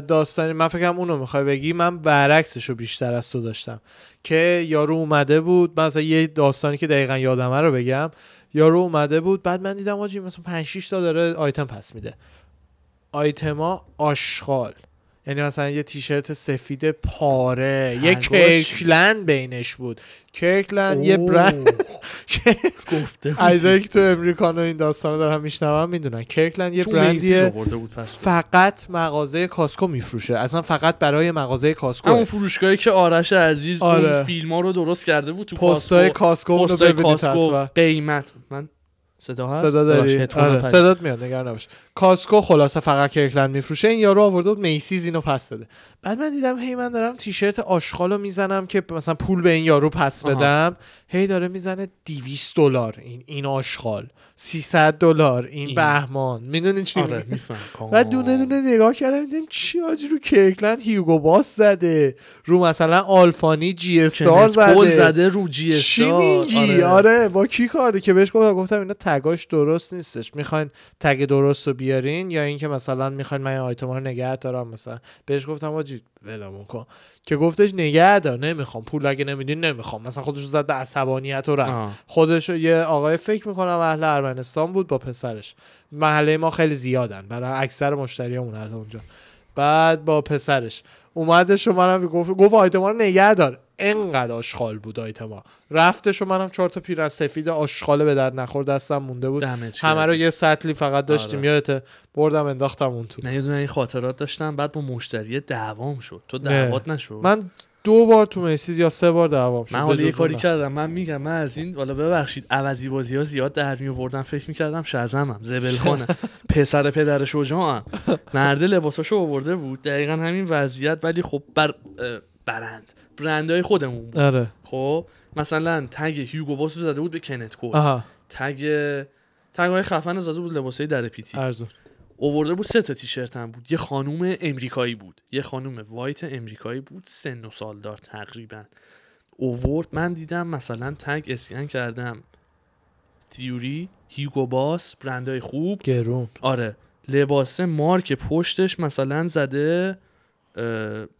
داستانی من فکرم اونو می‌خوای بگی من برعکسش رو بیشتر از تو داشتم. که یارو اومده بود مثلا یه داستانی که دقیقا یادمه رو بگم. یارو اومده بود بعد من دیدم آجی مثلا 5 6 تا داره آیتم پس میده. آیتما آشغال. یعنی مثلا یه تیشرت سفید پاره یه. کرکلند بینش بود. کرکلند یه. برند. گفته بود. که تو امریکانو این داستان رو دارن میشنون می‌دونن. کرکلند یه برندیه. فقط مغازه کاسکو میفروشه. اصلا فقط برای مغازه کاسکو. همون فروشگاهی که آرش عزیز آره. اون فیلم ها رو درست کرده بود تو Costco. پستای Costco قیمت. من صدا هست؟ صدا داری؟ آره. صدات میاد نگران نباش. Costco خلاصه فقط Kirkland میفروشه. این یارو آورده بود Macy's اینو پس داده. بعد من دیدم هی من دارم تیشرت آشغالو می‌زنم که مثلا پول به این یارو پس آها. بدم. هی داره می‌زنه 200 دلار. این این آشغال. 300 دلار. این این. بهمان. می‌دونی چی آره بعد دونه دونه نگاه کردم دیدم چی حاجی رو Kirkland Hugo Boss زده. رو مثلا آلفانی جی استار کل زده. زده رو جی چی استار میگی؟ آره. با کی کارده که بهش گفتم گفتم اینا تگاش درست نیستش. می‌خواین تگ درست رو بیارین یا اینکه مثلا می‌خواین من این آیتم رو نگه دارم مثلا. بهش گفتم آجی ولمون کن. که گفتش نگه دار نمی‌خوام. پول اگه نمیدین نمی‌خوام. مثلا خودش رو زد به عصبانیت و رفت. آه. خودش یه آقای فکر می‌کنم اهل ارمنستان بود با پسرش. محله ما خیلی زیادن. برای اکثر مشتریامون الان اونجا. بعد با پسرش. اومدش و منم گفت گفت آیتما رو نگه دار. انقدر آشغال بود آیتما رفتش و منم چهار تا پیرن سفید آشغال به در نخور دستم مونده بود. همه رو. یه سطلی فقط داشتیم. آره. یادته بردم انداختم اون تو. نه یه این خاطرات داشتم بعد با مشتری دعوام شد. تو دعوات نشد من دو بار تو میسیز یا سه بار دعوام شد. من حالا یه کاری. کردم. من میگم من از این حالا ببخشید عوضی بازی ها زیاد در می آوردم فکر می‌کردم شزمم زبل خانم پسر پدر شجاعم. مرده لباساشو آورده بود. دقیقا همین وضعیت ولی خب بر اه، برند. برندهای خودمون بود. آره. خب مثلا تگ هیوگو باس زده بود به کنت کول تگ تگ های خفن زده بود لباسای در پیتی. ارزون. اوورده بود سه تا تیشرت هم بود. یه خانوم امریکایی بود. یه خانوم وایت امریکایی بود. سن و سالدار تقریبا. اوورد من دیدم مثلا تگ اسکن کردم. تیوری. هیگو باس. برندهای خوب. گرون. آره. لباسه مارک پشتش مثلا زده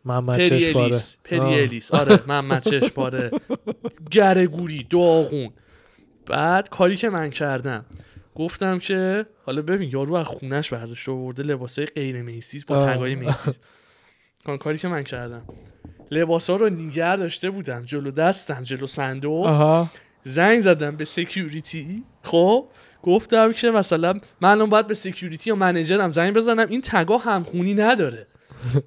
محمد پری چشماره الیس. پری الیس. آره محمد چشماره گرگوری داغون. بعد کاری که من کردم. گفتم که حالا ببین یارو از خونش برداشته آورده لباسای غیر میسیز با. تگای میسیز کان کاری که من کردم. لباسا رو نیگر داشته بودم جلو دستم جلو صندوق. زنگ زدم به security. خب گفتم که مثلا من باید به security یا منیجرم زنگ بزنم این tag ا همخونی نداره.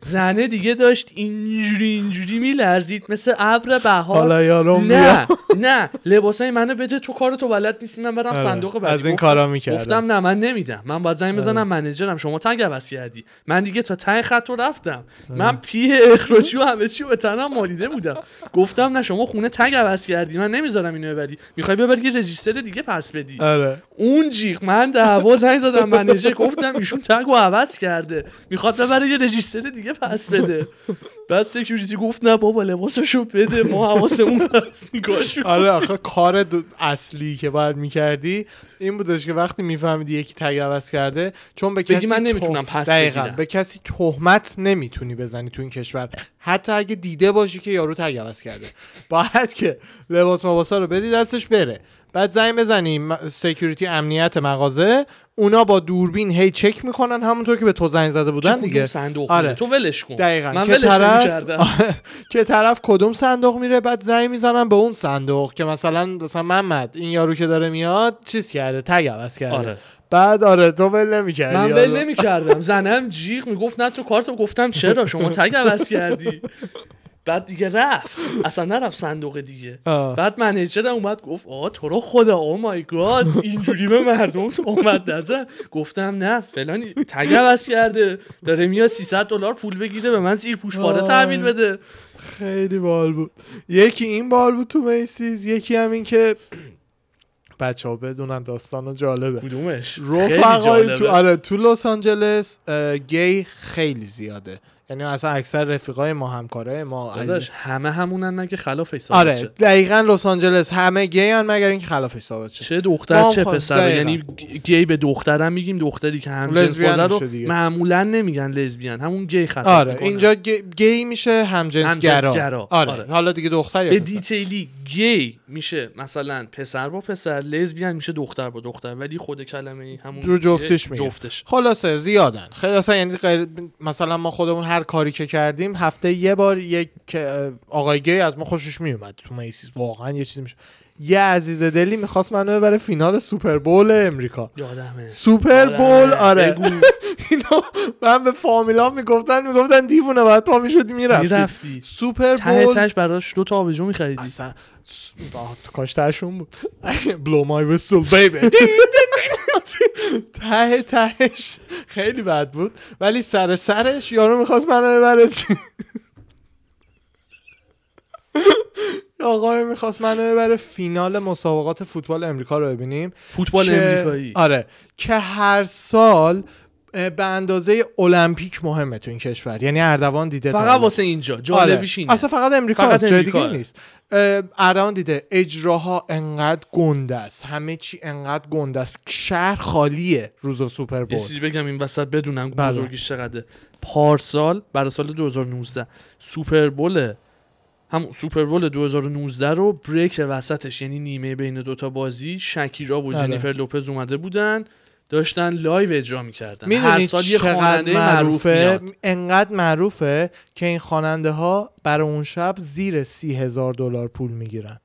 زنه دیگه داشت اینجوری اینجوری میلرزید. مثل ابر بهار. حالا یارم نه نه. لباسای منو بده تو کار تو بلد نیستی. من برم آره. صندوق بعدی. از این کارا می‌کردم. گفتم نه من نمیدم. من باید زنگ بزنم آره. منیجرم. شما tag کردی. من دیگه تا ته خط رو رفتم. من پی اخراجی و همه چی به تنم مالیده بودم. گفتم نه شما خونه تگ عوض کردی. من نمی‌ذارم اینو ببری. می‌خوای ببری یه رجیستر دیگه پس بدی. آره. اون جیغ من دعوا زنگ زدم منیجر. گفتم ایشون تگ رو عوض کرده. می‌خواد ببره یه رجیستر دیگه پس بده. بعد سکیوریتی گفت نه بابا لباسشو بده. ما حواسمون هست. نگاش. آره آخه کار اصلی که باید می‌کردی این بودش که وقتی میفهمیدی یکی تگ عوض کرده چون به کسی من نمی‌تونم پس دقیقاً. به کسی تهمت نمی‌تونی بزنی تو این کشور. حتی اگه دیده باشی که یارو تگ عوض کرده. باید که لباس مباسا رو بدی دستش بره. بعد زنگ بزنی سکیوریتی امنیت مغازه. اونا با دوربین هی چک می‌کنن همونطور که به تو زنگ زده بودن دیگه. صندوق آره. تو ولش کن. دقیقا. من که ولش طرف نمی‌کردم. آره. که طرف کدوم صندوق میره بعد زنگ می‌زنن به اون صندوق که مثلا مثلا محمد این یارو که داره میاد چیز کرده؟ تگ عوض کرده. آره. بعد آره تو ول نمی‌کردی من ول نمی کردم زنم جیغ می‌گفت نه تو کارتو گفتم چرا شما تگ عوض کردی؟ بعد دیگه رفت. اصلا نرفت صندوق دیگه. آه. بعد منیجر اومد گفت آه تو رو خدا او مای گاد اینجوری به مردم اومد نزن گفتم نه فلانی تگ عوض کرده. داره میاد 300 دلار پول بگیره به من زیر پوش پاره. تحویل بده. خیلی بال بود. یکی این بال بود تو میسیز یکی هم این که بچه ها بدونن داستان جالبه. کدومش؟ خیلی رفقای. تو آره تو لس آنجلس گی خیلی زیاده. یعنی اصلا اکثر رفیقای ما همکاره ما داداش همه همونن نه که خلاف حساب آره دقیقا لس آنجلس همه گی هن مگر اینکه خلافش ثابت شه چه دختر چه پسر. یعنی گی به دخترم میگیم دختری که هم جنس بازه رو. معمولا نمیگن لزبیان همون گی خطاب آره می‌کنن. اینجا گی, میشه همجنسگرا همجنسگرا. آره. آره. حالا دیگه دختر یا به. دیتیلی گی میشه مثلا پسر با پسر لزبیان میشه دختر با دختر ولی خود کلمه همون رو جفتش میگه. جفتش. خلاصه زیادن. خیلی اصلا یعنی غیر... مثلا ما خودمون هر کاری که کردیم هفته یه بار یک آقای گی از ما خوشش میومد تو Macy's واقعا یه چیزی میشه. یه عزیز دلی می‌خواست منو ببره فینال Super Bowl امریکا. یادمه. Super Bowl آره. من به فامیلام می‌گفتن می‌گفتن دیوونه بعد پا می‌شدی می‌رفتی. می‌رفتی. Super Bowl. تهش براش دو تا آبجو میخریدی. اصلا کاش تهشون بود. بلو مای ویسل بیبی ته تهش خیلی بد بود. ولی سر سرش یارو می‌خواست منو ببره. چی آقای می‌خواست منو ببره فینال مسابقات فوتبال امریکا رو ببینیم. فوتبال که- امریکایی. آره. که هر سال به اندازه المپیک مهمه تو این کشور. یعنی اردوان دیده فقط حالا. واسه اینجا. آره. جالبیش اینه. اصلا فقط امریکا فقط جای. دیگه نیست. اردوان دیده. اجراها انقدر گنده است. همه چی انقدر گنده است. شهر خالیه روز Super Bowl. چیزی بگم این وسط بدونم بله. بزرگیش چقدره. پارسال برای سال 2019 Super Bowl هم Super Bowl 2019 رو break وسطش یعنی نیمه بین دوتا بازی شکیرا و بله. جنیفر لوپز اومده بودن داشتن live اجرا می‌کردن. هر سال یه خواننده معروف معروفه؟ انقدر معروفه که این خواننده ها برای اون شب زیر سی هزار دلار پول می‌گیرن.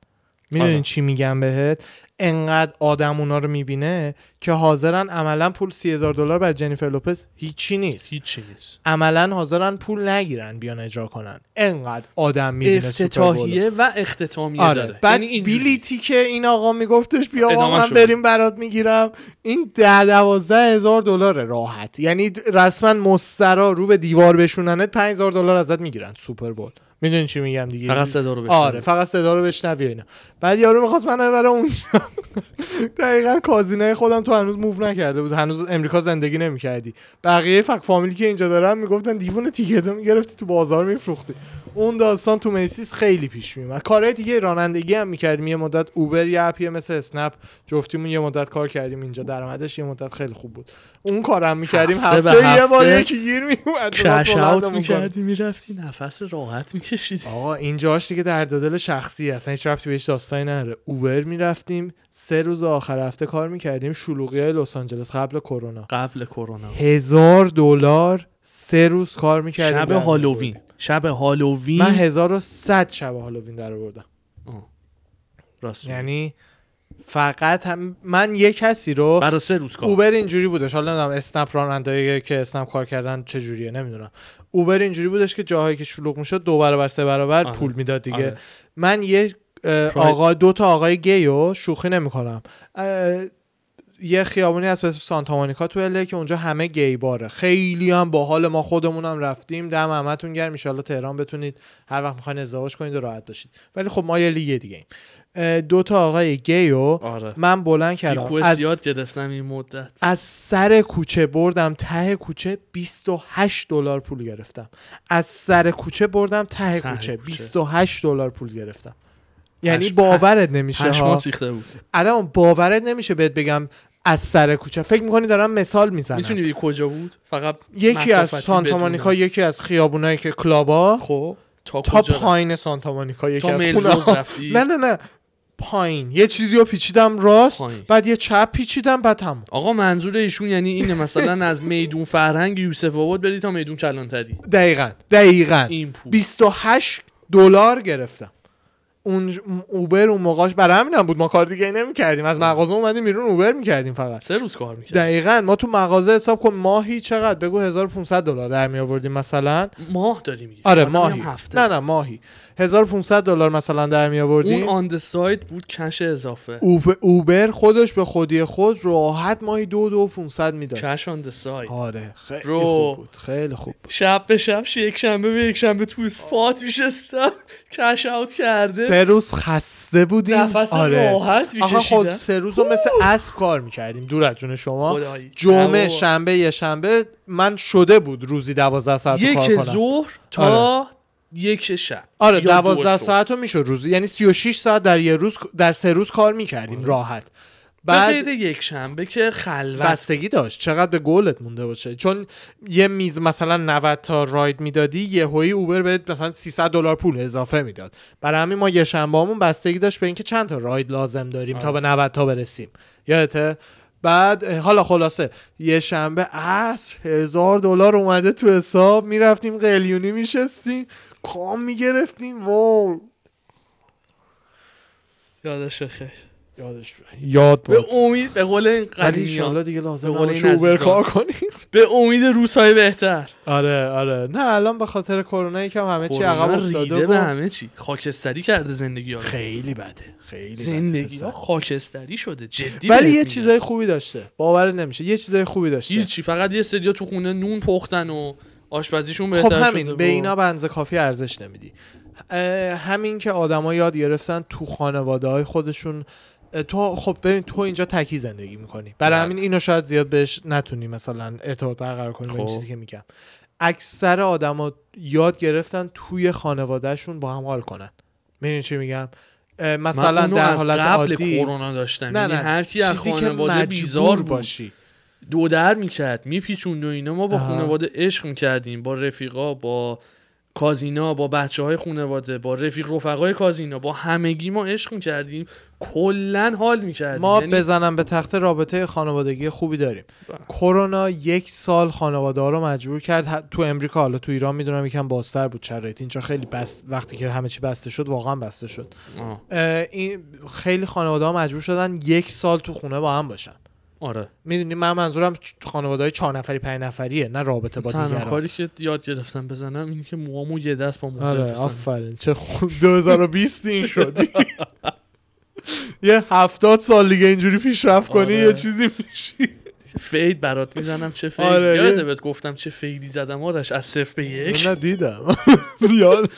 می‌دونی آره. چی میگم بهت؟ انقدر آدم اونا رو می‌بینه که حاضرن عملا پول سی هزار دلار بر جنیفر لوپز هیچی نیست. هیچی نیست. عملا حاضرن پول نگیرن بیان اجرا کنن. انقدر آدم می‌بینه افتتاحیه و اختتامیه آره داره. بعد یعنی اینجوری. بیلیتی که این آقا میگفتش بیا آقا من. بریم برات می‌گیرم. این ده دوازده هزار دلار راحت. یعنی رسما مسترا رو به دیوار بشوننت پنج هزار دلار ازت می‌گیرن سوپر بول. می‌دونی چی میگم دیگه. فقط صدا رو بشنوی. آره فقط صدا رو بشنوی اینا. بعد یارو می‌خواست من ببره اونجا. دقیقا کازینه خودم تو هنوز موو نکرده بود. هنوز امریکا زندگی نمی‌کردی. بقیه فک فامیلی که اینجا دارن می‌گفتن دیوونه تیکتو می‌گرفتی تو بازار میفروختی. اون داستان تو میسیس خیلی پیش میومد کارهای دیگه رانندگی هم می‌کردیم. یه مدت اوبر یه اپیه مثل اسنپ جفتیمون یه مدت کار کردیم اینجا. درآمدش یه مدت خیلی خوب بود. اون کارم می‌کردیم. هفته به هفته, یه بار هفته یکی گیر میومد کش اوت می‌کردی می‌رفتی نفس راحت میکشیدی آقا اینجاش دیگه در دل شخصی اصلا هیچ ربطی بهش داستانی نداره. اوبر می‌رفتیم سه روز آخر هفته کار می‌کردیم شلوغی های لس آنجلس قبل کرونا. قبل کرونا. هزار دلار سه روز کار می‌کردیم. شب هالووین. شب هالووین. من 1100 شب هالووین در آوردم. آه. راست. یعنی فقط هم من یه کسی رو برای سه روز کار. اوبر اینجوری بودش. حالا نمی‌دونم اسنپ رانندهایی که اسنپ کار کردن چه جوریه نمی‌دونم. اوبر اینجوری بودش که جاهایی که شلوغ می‌شد دو برابر سه برابر آره. پول می‌داد دیگه. آره. من یه. آقا دو تا آقای گیو شوخی نمی‌کنم. یه خیابونی هست به اسم سانتا مونیکا تو اله که اونجا همه گی باره. خیلی هم باحال ما خودمونم رفتیم. دم همتون گرم. ان تهران بتونید هر وقت می‌خواین ازدواج کنید و راحت باشید. ولی خب ما یه لیگ دیگه ایم. دو تا آقای گیو آره. من بلند کردم. از یاد گرفتم این مدت. از سر کوچه بردم ته کوچه 28 دلار پول گرفتم. از سر کوچه بردم ته, ته کوچه کوچه. 28 دلار پول گرفتم. یعنی پشم- باورت نمیشه ها؟ بود. الان باورت نمیشه بهت بگم از سر کوچه. فکر می‌کنی دارم مثال می‌زنم. می‌تونی بگی کجا بود؟ فقط یکی از سانتا. مونیکا یکی از خیابونایی که کلابا. خب تا تا پایین سانتا مونیکا یکی از خونه؟ نه نه نه. پایین. یه چیزی رو پیچیدم راست پایین. بعد یه چپ پیچیدم بعد تموم. آقا منظور ایشون یعنی اینه مثلا از میدون فرهنگ یوسف آباد بری تا میدون کلانتری. دقیقا دقیقا. این پول. 28 دلار گرفتم. اون اوبر اون موقعش برای همین هم بود. ما کار دیگه نمی کردیم از مغازه اومدیم بیرون اوبر می کردیم فقط. سه روز کار می‌کرد دقیقا. ما تو مغازه حساب کن ماهی چقدر؟ بگو 1500 دلار در می آوردیم مثلا. ماه داری میگی آره ماهی. هفته. نه نه ماهی. 1500 دلار مثلا در می اون آوردیم آن د سایت بود کش اضافه. اوب- اوبر خودش به خودی خود راحت ماهی دو دو 500 می‌داد. کش آن سایت آره خیلی برو. خوب بود خیلی خوب بود. شب به شب ش- یک شنبه به یک شنبه تو اسپات میشستم. کش اوت کرده. سه روز خسته بودیم. نفس آره. راحت آخه خب میکشیدم سه روز رو مثل اسب کار می‌کردیم دور از جون شما. جمعه شنبه یه شنبه. من شده بود روزی دوازده ساعت رو یک کار کنم. ظهر تا یک شب. آره یا دو دوازده صبح. ساعت رو می‌شد روزی یعنی 36 ساعت در یه روز در سه روز کار می‌کردیم راحت. به بعد غیر یک شنبه که خلوت. بستگی داشت. چقدر به گولت مونده باشه. چون یه میز مثلا 90 تا راید می‌دادی یه هوی اوبر بهت مثلا 300 دلار پول اضافه می‌داد. برای همین ما یه شنبهمون بستگی داشت به اینکه چند تا راید لازم داریم تا به 90 تا برسیم. یادته؟ بعد حالا خلاصه. یه شنبه عصر هزار دلار اومده تو حساب. می‌رفتیم قلیونی میشستیم. کام می‌گرفتیم واو یادش خیر یادش یاد به امید به قول این انشالله دیگه لازم به قول این اوبر. کار کنیم. به امید روزهای بهتر. آره آره. نه الان به خاطر کرونا یکم همه چی عقب افتاده ریده به و همه چی. خاکستری کرده زندگی ها خیلی بده خیلی بده. زندگی. ها خاکستری شده. جدی ولی یه. چیزای خوبی داشته. باور نمیشه. یه چیزای خوبی داشته. هیچی. فقط یه سریا تو خونه نون پختن و آشپزیشون خب بهتر همین شده به اینا بنز کافی ارزش نمیدی. همین که آدما یاد گرفتن تو خانواده های خودشون تو خب ببین تو اینجا تکی زندگی می‌کنی. برای بله. همین اینو شاید زیاد بهش نتونی مثلا ارتباط برقرار کنی با این خب. چیزی که میگم. اکثر آدما یاد گرفتن توی خانوادهشون با هم حال کنن. می‌دونی چی میگم؟ مثلا در حالت قبل عادی کرونا داشتم. نه یعنی نه. هر کی از خانواده بیزار بود. باشی. دو در می‌کرد میپیچوند و اینا. ما با. خانواده عشق می‌کردیم. با رفیقا با کازینا با بچه های خانواده با رفیق رفقای کازینا با همگی ما عشق می‌کردیم. کلا حال می‌کردیم. ما یعنی بزنم به تخت رابطه خانوادگی خوبی داریم. بله. کرونا یک سال خانواده ها رو مجبور کرد. تو امریکا حالا تو ایران می‌دونم یکم بازتر بود شرایط. اینجا خیلی بست وقتی که همه چی بسته شد واقعا بسته شد. این خیلی خانواده ها مجبور شدن یک سال تو خونه با هم باشن. آره. می‌دونی من منظورم خانواده های چهار نفری پنج نفریه نه رابطه با دیگران. کاری که یاد گرفتم بزنم اینه که موامو یه دست با موزر آره. آفرین. چه خوب. 2020 این شدی یه هفتاد سال دیگه اینجوری پیشرفت کنی آره. یه چیزی میشی. fade برات می‌زنم چه fade آره، یادت بهت گفتم چه fade ی زدم آرش؟ از صفر به یک. نه دیدم. یاد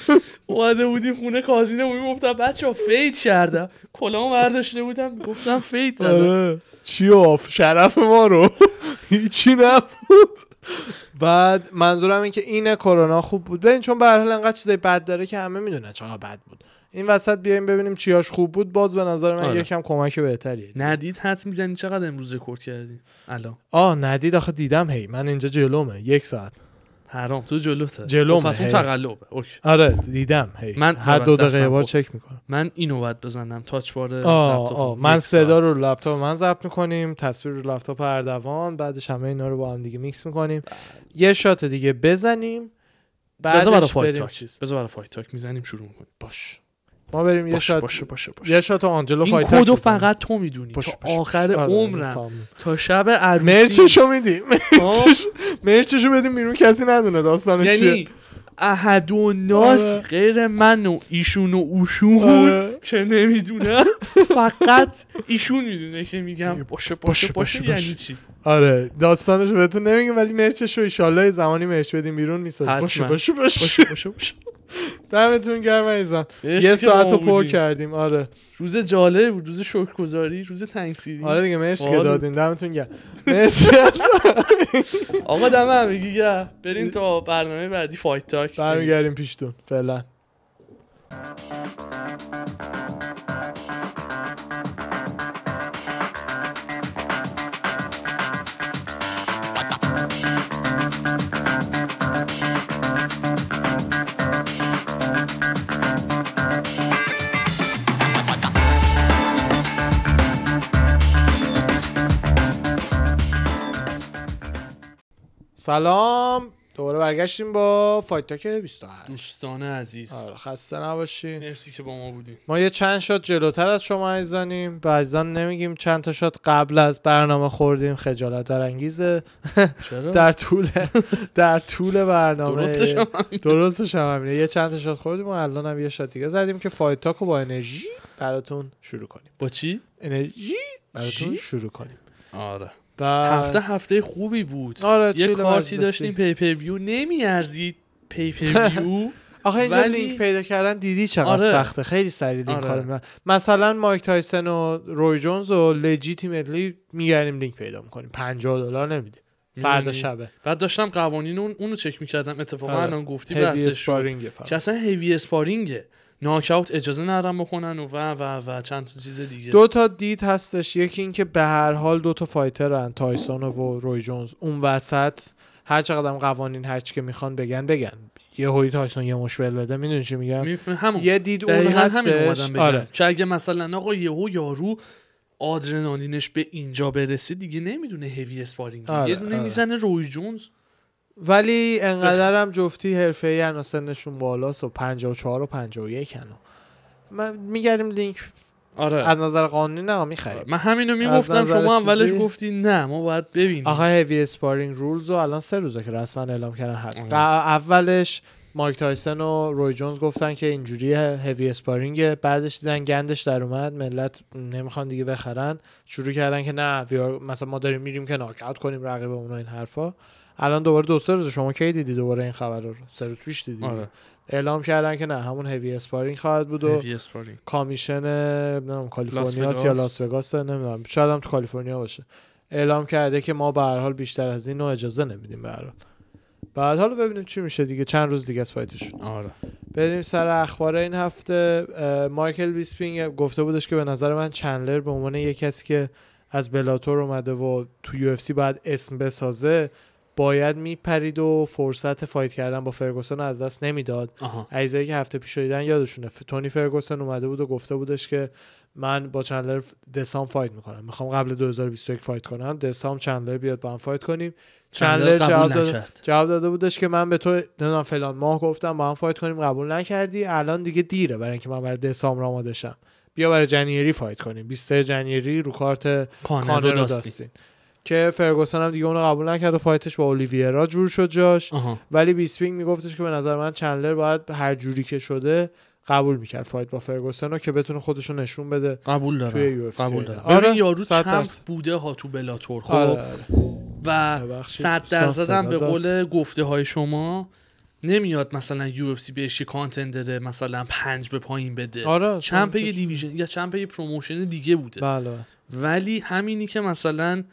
اومده بودیم خونه کازینه بودیم گفتم بچه fade کردم. کلامو برداشته بودم گفتم fade زدم. آره. چی آف؟ شرف ما رو. هیچی نبود. بعد منظورم این که اینه کرونا خوب بود. ببین چون به هر حال انقدر چیزای بد داره که همه می‌دونن چقدر بد بود. این وسط بیایم ببینیم چیاش خوب بود. باز به نظر من آره. یکم کمک بهتریه. ندید حدس می‌زنی چقدر امروز رکورد کردی؟ الان. آه ندید آخه دیدم هی من اینجا جلومه یک ساعت. حرام تو جلوته جلومه، خب پس اون. تقلبه. اوکی. آره دیدم هی. من هر دو دقیقه بار. چک می‌کنم. من اینو باید بزنم. تاچ بار آه من صدا. رو لپتاپ من ضبط می‌کنیم تصویر رو لپتاپ اردوان بعدش همه اینا رو با هم دیگه میکس می‌کنیم. یه شات دیگه بزنیم بذار برای بعدش فایت بریم تاک. چیز. بذار برای فایت تاک می‌زنیم شروع می‌کنیم. باش. ما بریم یه باشه شات باشه باشه باشه. یه شات آنجلو این کدو. فقط تو می‌دونی. باش، تا باش، باش. آخر آره، عمرم. فهمیدم. تا شب عروسی. مرچشو میدیم آه، مرچشو بدیم بیرون کسی ندونه داستانش چیه. یعنی احد و ناس آره. غیر من و ایشون و اوشون آره. که فقط ایشون می‌دونه که میگم. باشه باشه باشه، باشه, باشه، یعنی چی؟ آره داستانش بهتون نمیگم ولی مرچشو ایشالله زمانی مرچ بدیم بیرون می‌سازیم. باشه باشه باشه دمتون گرم مرسی یه ساعت رو پر. کردیم آره. روز جالب بود روز شکرگزاری روز تنگسیری آره دیگه مرسی که آره. دادین. دمتون گرم. مرسی آقا دم همگی گرم. بریم تا برنامه بعدی فایت تاک برمیگردیم پیشتون فعلا. سلام. دوباره برگشتیم با Fight Talk 28 دوستان عزیز. آره خسته نباشین مرسی که با ما بودیم ما یه چند shot جلوتر از شما عزیزانیم. عزیزان نمیگیم چند تا shot قبل از برنامه خوردیم. خجالت برانگیزه. چرا؟ در طول در طول برنامه. درستش هم همینه یه چند تا shot خوردیم و الان هم یه shot دیگه زدیم که Fight Talk و با انرژی براتون شروع کنیم. با چی؟ انرژی براتون؟ شروع کنیم. آره. بعد هفته هفته خوبی بود آره یه کارتی. داشتیم پی پی ویو نمیارزید پی پی ویو آخه اینجا ولی- لینک پیدا کردن دیدی چقدر آره. سخته خیلی سریع لینک آره. کار. مثلا مایک تایسن و روی جونز و legitimately میگردیم لینک پیدا می‌کنیم 50 دلار نمیدیم فردا می‌دونی؟ شبه بعد داشتم قوانین اون اونو چک می‌کردم اتفاقا آره. الان گفتی بحثش که. اصلا heavy sparring ه ناکاوت اجازه نرم بکنن و و و و چند تا چیز دیگه. دو تا دید هستش. یکی این که به هر حال دو تا fighter ن تایسون و روی جونز. اون وسط هر چقدر قوانین هر چی که می‌خوان بگن بگن. یهو تایسون یه مشت ول بده. می‌دونی چی میگم؟ همون. یه دید اون هستش. آره. که اگه مثلا آقا یهو یارو آدرنالینش به اینجا برسه دیگه نمی‌دونه heavy sparring آره، یه دونه آره. می‌زنه روی جونز. ولی انقدر هم جفتی حرفه ای سنشون بالاست و 54 و 51 هنو من میگردیم لینک آره. از نظر قانونی نه می‌خریم. من همینو می‌گفتم شما اولش گفتی نه ما باید ببینیم. آقا heavy sparring rules رو الان سه روزه که رسما اعلام کردن هست. ق- اولش مایک تایسن و روی جونز گفتن که اینجوری heavy sparring بعدش دیدن گندش در اومد ملت نمی‌خوان دیگه بخرن. شروع کردن که نه مثلا ما داریم میریم که ناکاوت کنیم رقیبمون و این حرفا. الان دوباره دو سه روز شما کی دیدی دوباره این خبر رو؟ سه روز پیش دیدی. آره. اعلام کردن که نه همون heavy sparring خواهد بود و commission نمی‌دونم کالیفرنیا یا. لاس وگاس نمی‌دونم. شاید هم تو کالیفرنیا باشه. اعلام کرده که ما به هر حال بیشتر از این رو اجازه نمیدیم به هر حال. بعد حالا ببینیم چی میشه دیگه. چند روز دیگه از fight شون آره. بریم سر اخبار این هفته. مایکل بیسپینگ گفته بودش که به نظر من چندلر به عنوان یه کسی که از بلاتور اومده و تو UFC باید اسم بسازه باید میپرید و فرصت fight کردن با فرگوسن رو از دست نمی‌داد. عزیزایی که هفته پیش دیدن یادشونه تونی فرگوسن اومده بود و گفته بودش که من با چندلر دسامبر fight می‌کنم. می‌خوام قبل 2021 fight کنم. دسامبر چندلر بیاد با هم fight کنیم. چندلر جواب داده. جواب داده بودش که من به تو نمی‌دونم فلان ماه گفتم با هم fight کنیم. قبول نکردی. الان دیگه دیره برای اینکه من برای دسامبر آماده شم. بیا برای January fight کنیم. 23 January رو کارت کانر کانر رو داستین. داستین. که فرگوسن هم دیگه اونو قبول نکرد و fight ش با اولیویرا جور شد جاش آها ولی بیسپینگ میگفتش که به نظر من چندلر باید هر جوری که شده قبول می‌کرد fight با فرگوسن رو که بتونه خودش رو نشون بده قبول توی دارم UFC قبول. دارم آره، یارو champ. بوده ها تو بلاتور خب آره، آره. و صد درصد هم به. قول گفته های شما نمیاد مثلا UFC بهش یه contender مثلا پنج به پایین بده آره champ. یه division یا champ یه promotion دیگه بوده بله ولی همینی که مثلا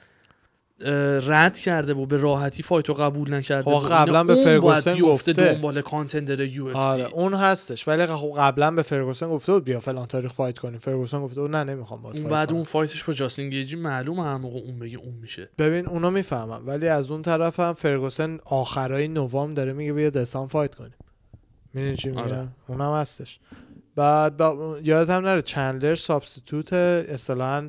رد کرده و به راحتی fight و قبول نکرده خب قبلا به فرگوسن گفته. دنبال contender یو اف آره اون هستش. ولی خب قبلا به فرگوسن گفته بود بیا فلان تاریخ fight کنیم. فرگوسن گفته بود نه نمی‌خوام باهات اون fight بعد کنم. اون fight ش با جاستین گیجی معلومه هر موقع اون بگه اون میشه. ببین اونو می‌فهمم. ولی از اون طرف هم فرگوسن آخرای نوامبر داره میگه بیا دسامبر fight کنیم. می‌دونی چی میگم؟ آره. اونم هستش. بعد با... یادت هم نره چندلر substitute اصطلاحا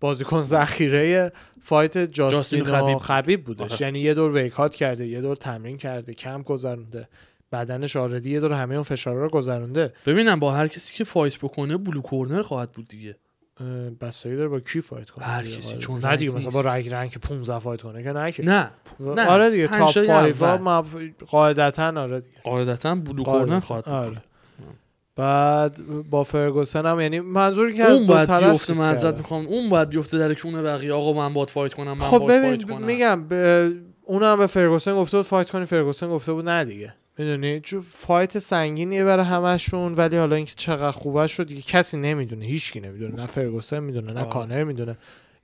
بازیکن ذخیره fight جاستین, جاستین و خبیب. خبیب بودش آره. یعنی یه دور weight cut کرده یه دور تمرین کرده کم گذرونده بدنش already یه دور همه اون فشارا رو گذرونده ببینم با هر کسی که fight بکنه blue corner خواهد بود دیگه بستگی داره با کی fight کنه هر. کسی، آره. چون نه دیگه مثلا با نیست. rank rank 15 fight کنه که نه که نه آره دیگه top تای 5 اول. ما قاعدتا آره دیگه قاعدتا blue قاعدتاً. corner خواهد بود آره. بعد با فرگوسن هم یعنی منظوری که اون باید طرف بیفته معذرت. می‌خوام. اون باید بیفته در کونه بقیه. آقا من باید fight کنم من خب باید fight ببین کنم. میگم ب- اون هم به فرگوسن گفته بود fight کنی فرگوسن گفته بود نه دیگه. می‌دونی؟ چون fight سنگینیه برای همشون ولی حالا اینکه چقدر خوبه شد دیگه کسی نمی‌دونه هیچکی نمی‌دونه. نه فرگوسن می‌دونه نه آره. کانر می‌دونه.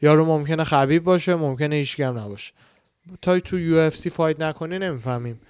یارو ممکنه خبیب باشه ممکنه هیچکی هم نباشه. تا تو UFC fight نکنی نمی‌فهمیم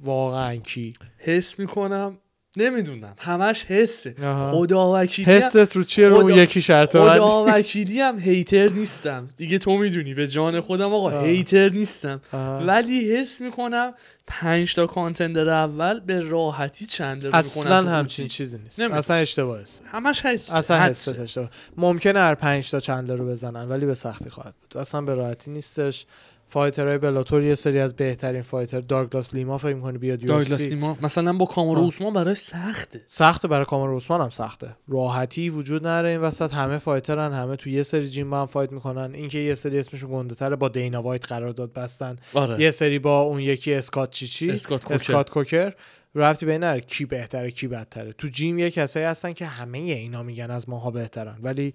واقعا کی. حس می‌کنم نمی‌دونم همش حسه آها. خدا وکیلی حست رو چیه رو خدا- یکی شرط؟ خدا وکیلی هم hater نیستم دیگه تو می‌دونی به جان خودم آقا آه. hater نیستم آها. ولی حس می‌کنم پنج تا contender اول به راحتی چندلر رو اصلا همچین. چیزی نیست نمی‌دونم. اصلا اشتباه است همش حس اصلا. حست اشتباه ممکنه هر پنج تا چندلر رو بزنن ولی به سختی خواهد بود اصلا به راحتی نیستش fighter های بلاتور یه سری از بهترین fighter. داگلاس لیما فکر می‌کنی بیاد داگلاس UFC لیما مثلا با کامارو. عثمان برای سخته. سخته برای کامارو عثمان هم سخته. راحتی وجود نداره این وسط. همه fighter ن همه تو یه سری gym با هم fight می‌کنن. اینکه یه سری اسمشون گنده تره با دینا وایت قرارداد بستن. آره. یه سری با اون یکی اسکات چیچی. اسکات کوکر. اسکات کوکر. رفتی بین نره کی بهتره کی بدتره. تو gym یه کسایی هستن که همه اینا میگن از ماها بهترن. ولی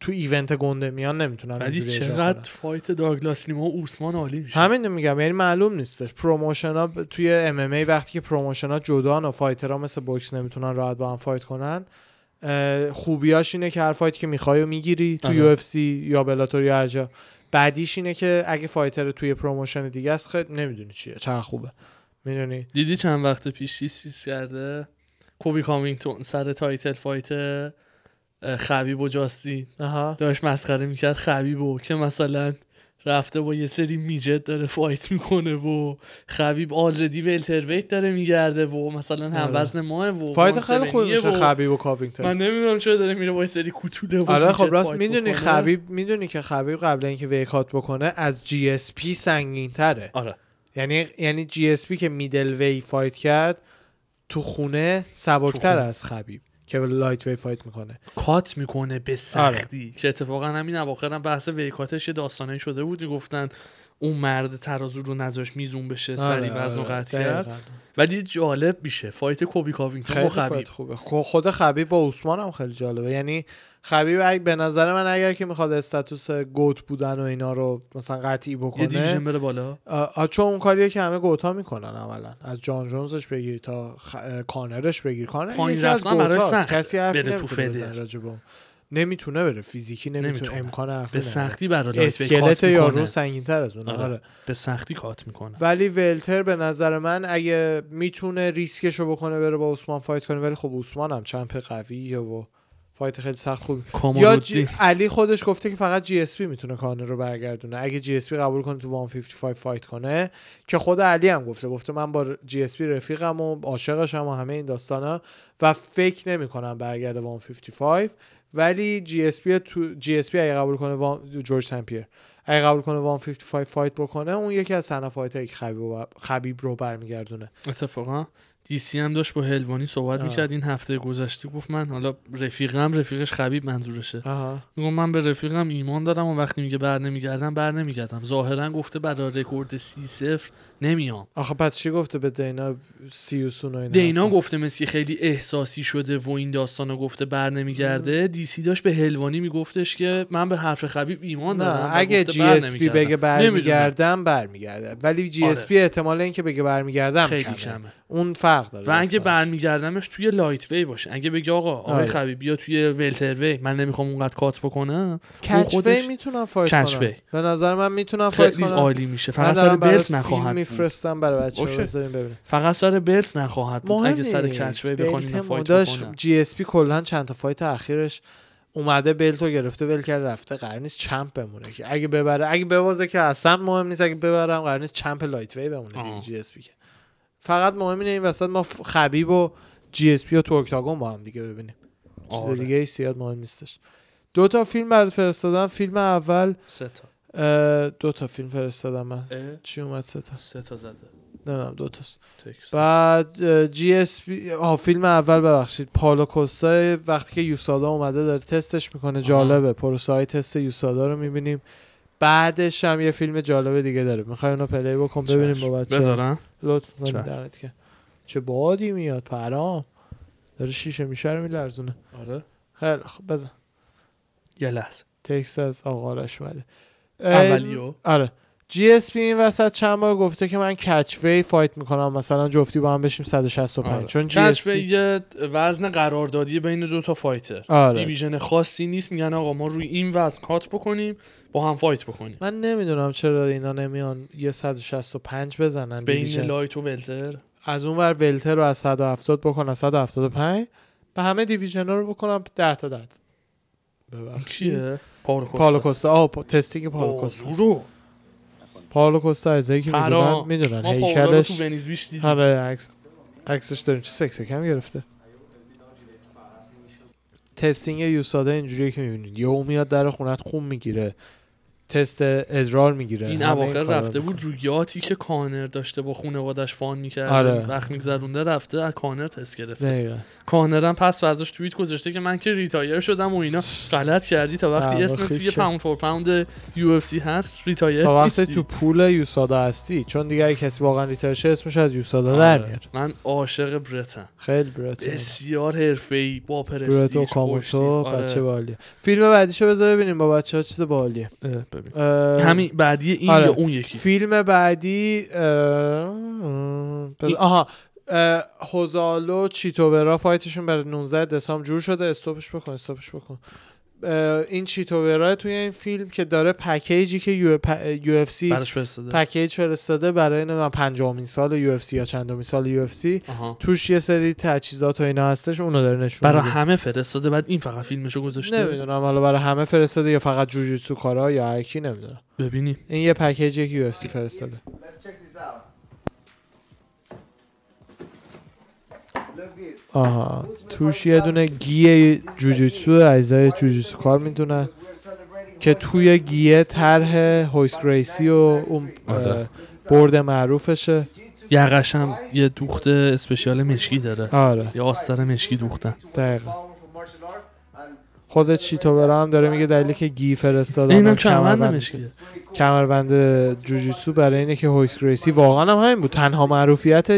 تو event گنده میان نمی‌تونن ولی چقدر. fight داگلاس لیما و عثمان عالی میشه. همین میگم یعنی معلوم نیستش. promotion ها توی MMA وقتی که promotion ها جدان و fighter ها مثل بوکس نمی‌تونن راحت با هم fight کنن خوبیاش اینه که هر fight که می‌خوای و می‌گیری تو آها. UFC یا بلاتور یا هر جا. بدیش اینه که اگه fighter توی promotion دیگه است خیلی نمی‌دونی چیه چقدر خوبه. می‌دونی؟ دیدی چند وقت پیش چیز کرده؟ کلبی کاوینگتون سر title fight خبیب و جاستین. داشت مسخره می‌کرد. خبیبو که مثلا رفته با یه سری midget داره fight می‌کنه و خبیب already welterweight داره میگرده و مثلا هم آره. وزن ماه و fight خیلی خوب 170 میشه و خبیب و کاوینگتون من نمی‌دونم چرا داره میره با یه سری کوتوله و آره خب راست می‌دونی. خبیب می‌دونی که خبیب قبل اینکه weight cut بکنه از جی اس پی سنگین تره آره. یعنی یعنی جی اس پی که middleweight fight کرد تو خونه سبکتر. از خبیب. که lightweight fight می‌کنه. cut می‌کنه به آره. سختی. که اتفاقا همین اواخر هم بحث weight cut ش یه داستانه شده بود می‌گفتن اون مرد ترازو رو نذاش میزون بشه سری آره، وزن و آره، قطع کرد. ولی جالب میشه fight کلبی کاوینگتون خیلی با خبیب. خوبه. خود خبیب با عثمان هم خیلی جالبه. یعنی خبیب اگه به نظر من اگر که می‌خواد status GOAT بودن و اینا رو مثلا قطعی یه دیویژن بکنه بره بالا چون اون کاریه که همه گوتا می‌کنن عملا از جان جونزش بگیر تا خ... کانرش بگیر کانر پایین یکی از رفتن گوتاست. سخته. کسی حرفی بره تو فدر. نمی‌تونه بره فیزیکی نمی‌تونه, نمی‌تونه. امکان به. سختی برای اسکلت یارو می‌کنه سنگین تر از اون آره. آره. به سختی کات می‌کنه ولی ولتر به نظر من اگه می‌تونه ریسکشو بکنه بره با عثمان فایت کنه ولی خب عثمان هم چمپ قویه و فایت خیلی سخت خوب. یا جی... علی خودش گفته که فقط جی اس پی می‌تونه کانر رو برگردونه. اگه جی اس پی قبول کنه تو 155 fight کنه که خود علی هم گفته گفته من با جی اس پی رفیقم و عاشقشم و همه این داستانا و فکر نمی‌کنم برگرده 155 ولی جی اس پی تو جی اس پی اگه قبول کنه وان... جورج سمپیر. اگه قبول کنه 155 fight بکنه اون یکی از صنف fight که خبیب, رو- خبیب رو برمیگردونه. اتفاقا. دی سی هم داشت با هلوانی صحبت. می‌کرد این هفته گذشته گفت من حالا رفیقم رفیقش خبیب منظورشه. میگم من به رفیقم ایمان دارم و وقتی میگه بر نمیگردم بر نمیگردم ظاهرا گفته برای رکورد سی صفر نمیام آخه پس چی گفته به دینا سیوسون و این دینا؟ گفته که خیلی احساسی شده و این داستانو گفته بر نمیگرده دی سی داشت به هلوانی میگفتش که من به حرف خبیب ایمان دارم اگه جی اس پی. بگه. برمیگردم برمیگرده ولی جی اس آره. پی احتمال اینکه بگه برمیگردم خیلی کمه. کمه اون فرق داره و اگه. برمیگردمش توی lightweight باشه اگه بگه آقا آقای آره. خبیب بیا توی welterweight من نمی‌خوام اونقدر cut بکنم catchweight می‌تونم fight کنم. به نظر من می‌تونم fight خیلی کنم عالی میشه فقط سر belt نخواهد میفرستم برای بچه‌ها. بذاریم ببینیم. فقط سر belt نخواهد بود. اگه سر نیست. catchweight بخوان اینا fight جی اس پی کلا چند تا fight اخیرش اومده belt رو گرفته ول کرده رفته. قرار نیست champ بمونه که اگه ببره اگه ببازه که اصلا مهم نیست. اگه ببرم قرار نیست champ lightweight بمونه. جی اس پی که. فقط مهم اینه این وسط ما خبیب و جی اس پی و تورکتاگون با هم دیگه ببینیم. چیز آره. دیگه ای زیاد مهم نیستش. دو تا فیلم برات فرستادم. فیلم اول سه تا. دو تا فیلم فرستادم من. اه، چی اومد سه تا؟ سه تا زده. نمی‌دونم دو تاست بعد جی اس پی آه فیلم اول ببخشید. پائولو کوستا وقتی که یوسادا اومده داره تستش می‌کنه جالبه. پروسه های تست یوسادا رو می‌بینیم. بعدش هم یه فیلم جالب دیگه داره. می‌خوای اونو play بکن؟ ببینیم. با بچه بذارم. لطف. کنید گرم. چه بادی میاد پرام. داره شیشه میشه رو میلرزونه. آره. خیلی خب بزن یه لحظه. text از آقا آرش اومده اولیو. آره. جی اس پی این وسط چند بار گفته که من catchweight fight می‌کنم مثلا جفتی با هم بشیم 165 آره. چون جی اس پی یه وزن قراردادی بین دو تا fighter آره. division خاصی نیست میگن آقا ما روی این وزن cut بکنیم با هم fight بکنیم. من نمی‌دونم چرا اینا نمیان یه 165 بزنن بین division. light و ولتر. از اون ور ولتر رو از 170 بکنن 175 به همه دیویژن ها رو بکنم 10 تا 10 ببخشید کیه پاولو کوستا کوستا آه پا... تستینگ پالو کوستا رو پالو کوستا از که می‌دونن می‌دونن. رو تو هیکلش ونیز بیش دیدیم. آره عکس عکسش داریم. چه سکس کم گرفته. تستینگ یوسادا اینجوریه که می‌بینید. یهو میاد در خونت خون می‌گیره. تست ادرار می‌گیره این اواخر رفته بود رو yacht ی که کانر داشته با خانوادش fun می‌کرد آره. وقت میگذرونده رفته از کانر تست گرفته دقیقا کانر هم پس فرداش توییت گذاشته که من که retire شدم و اینا غلط کردی تا وقتی اسم توی. pound for pound یو اف سی هست retire تا وقتی. تو pool یوسادا هستی چون دیگه کسی واقعا retire شه اسمش از یوسادا آره. در میاد من عاشق برتم خیلی برتو بسیار حرفه‌ای با برتو پرستیژ کاموتو خوشتیپ. آره. بچه بالیه فیلم بعدیشو بذار ببینیم با بچه ها چیز بالیه ببین. همین بعدی این آره. یا اون یکی؟ فیلم بعدی اه، آها. اه، هوزالو چیتوورا fight شون برای 19 دسامبر جور شده. stop ش بکن stop ش بکن. این چیتوورا توی این فیلم که داره package ی که یو, یو اف سی فرستاده. package فرستاده برای نمی‌دونم پنجمین سال یو اف سی یا چندمین سال یو اف سی. آها. توش یه سری تجهیزات و اینا هستش اونو داره نشون برای میده. همه فرستاده بعد این فقط فیلمشو گذاشته؟ نمی‌دونم حالا برای همه فرستاده یا فقط جوجوتسو کارا یا هر کی نمی‌دونم. ببینیم. این یه پکیجی که یو اف سی فرستاده. Let's check this out. آها توش یه دونه گیه جوجوتسو اجزای جوجوتسو کار می‌دونن celebrating که توی گیه طرح هویس گریسی و اون آره. برد معروفشه. یقش هم یه دوخت اسپشیال مشکی داره. آره. یه آستر مشکی دوختن. دقیقا. خود چیتو ورا هم داره میگه دلیلی که gi فرستادن اینم کمربند مشکیه. کمربند جوجوتسو برای اینه که هویس گریسی واقعا هم همین بود. تنها معروفیت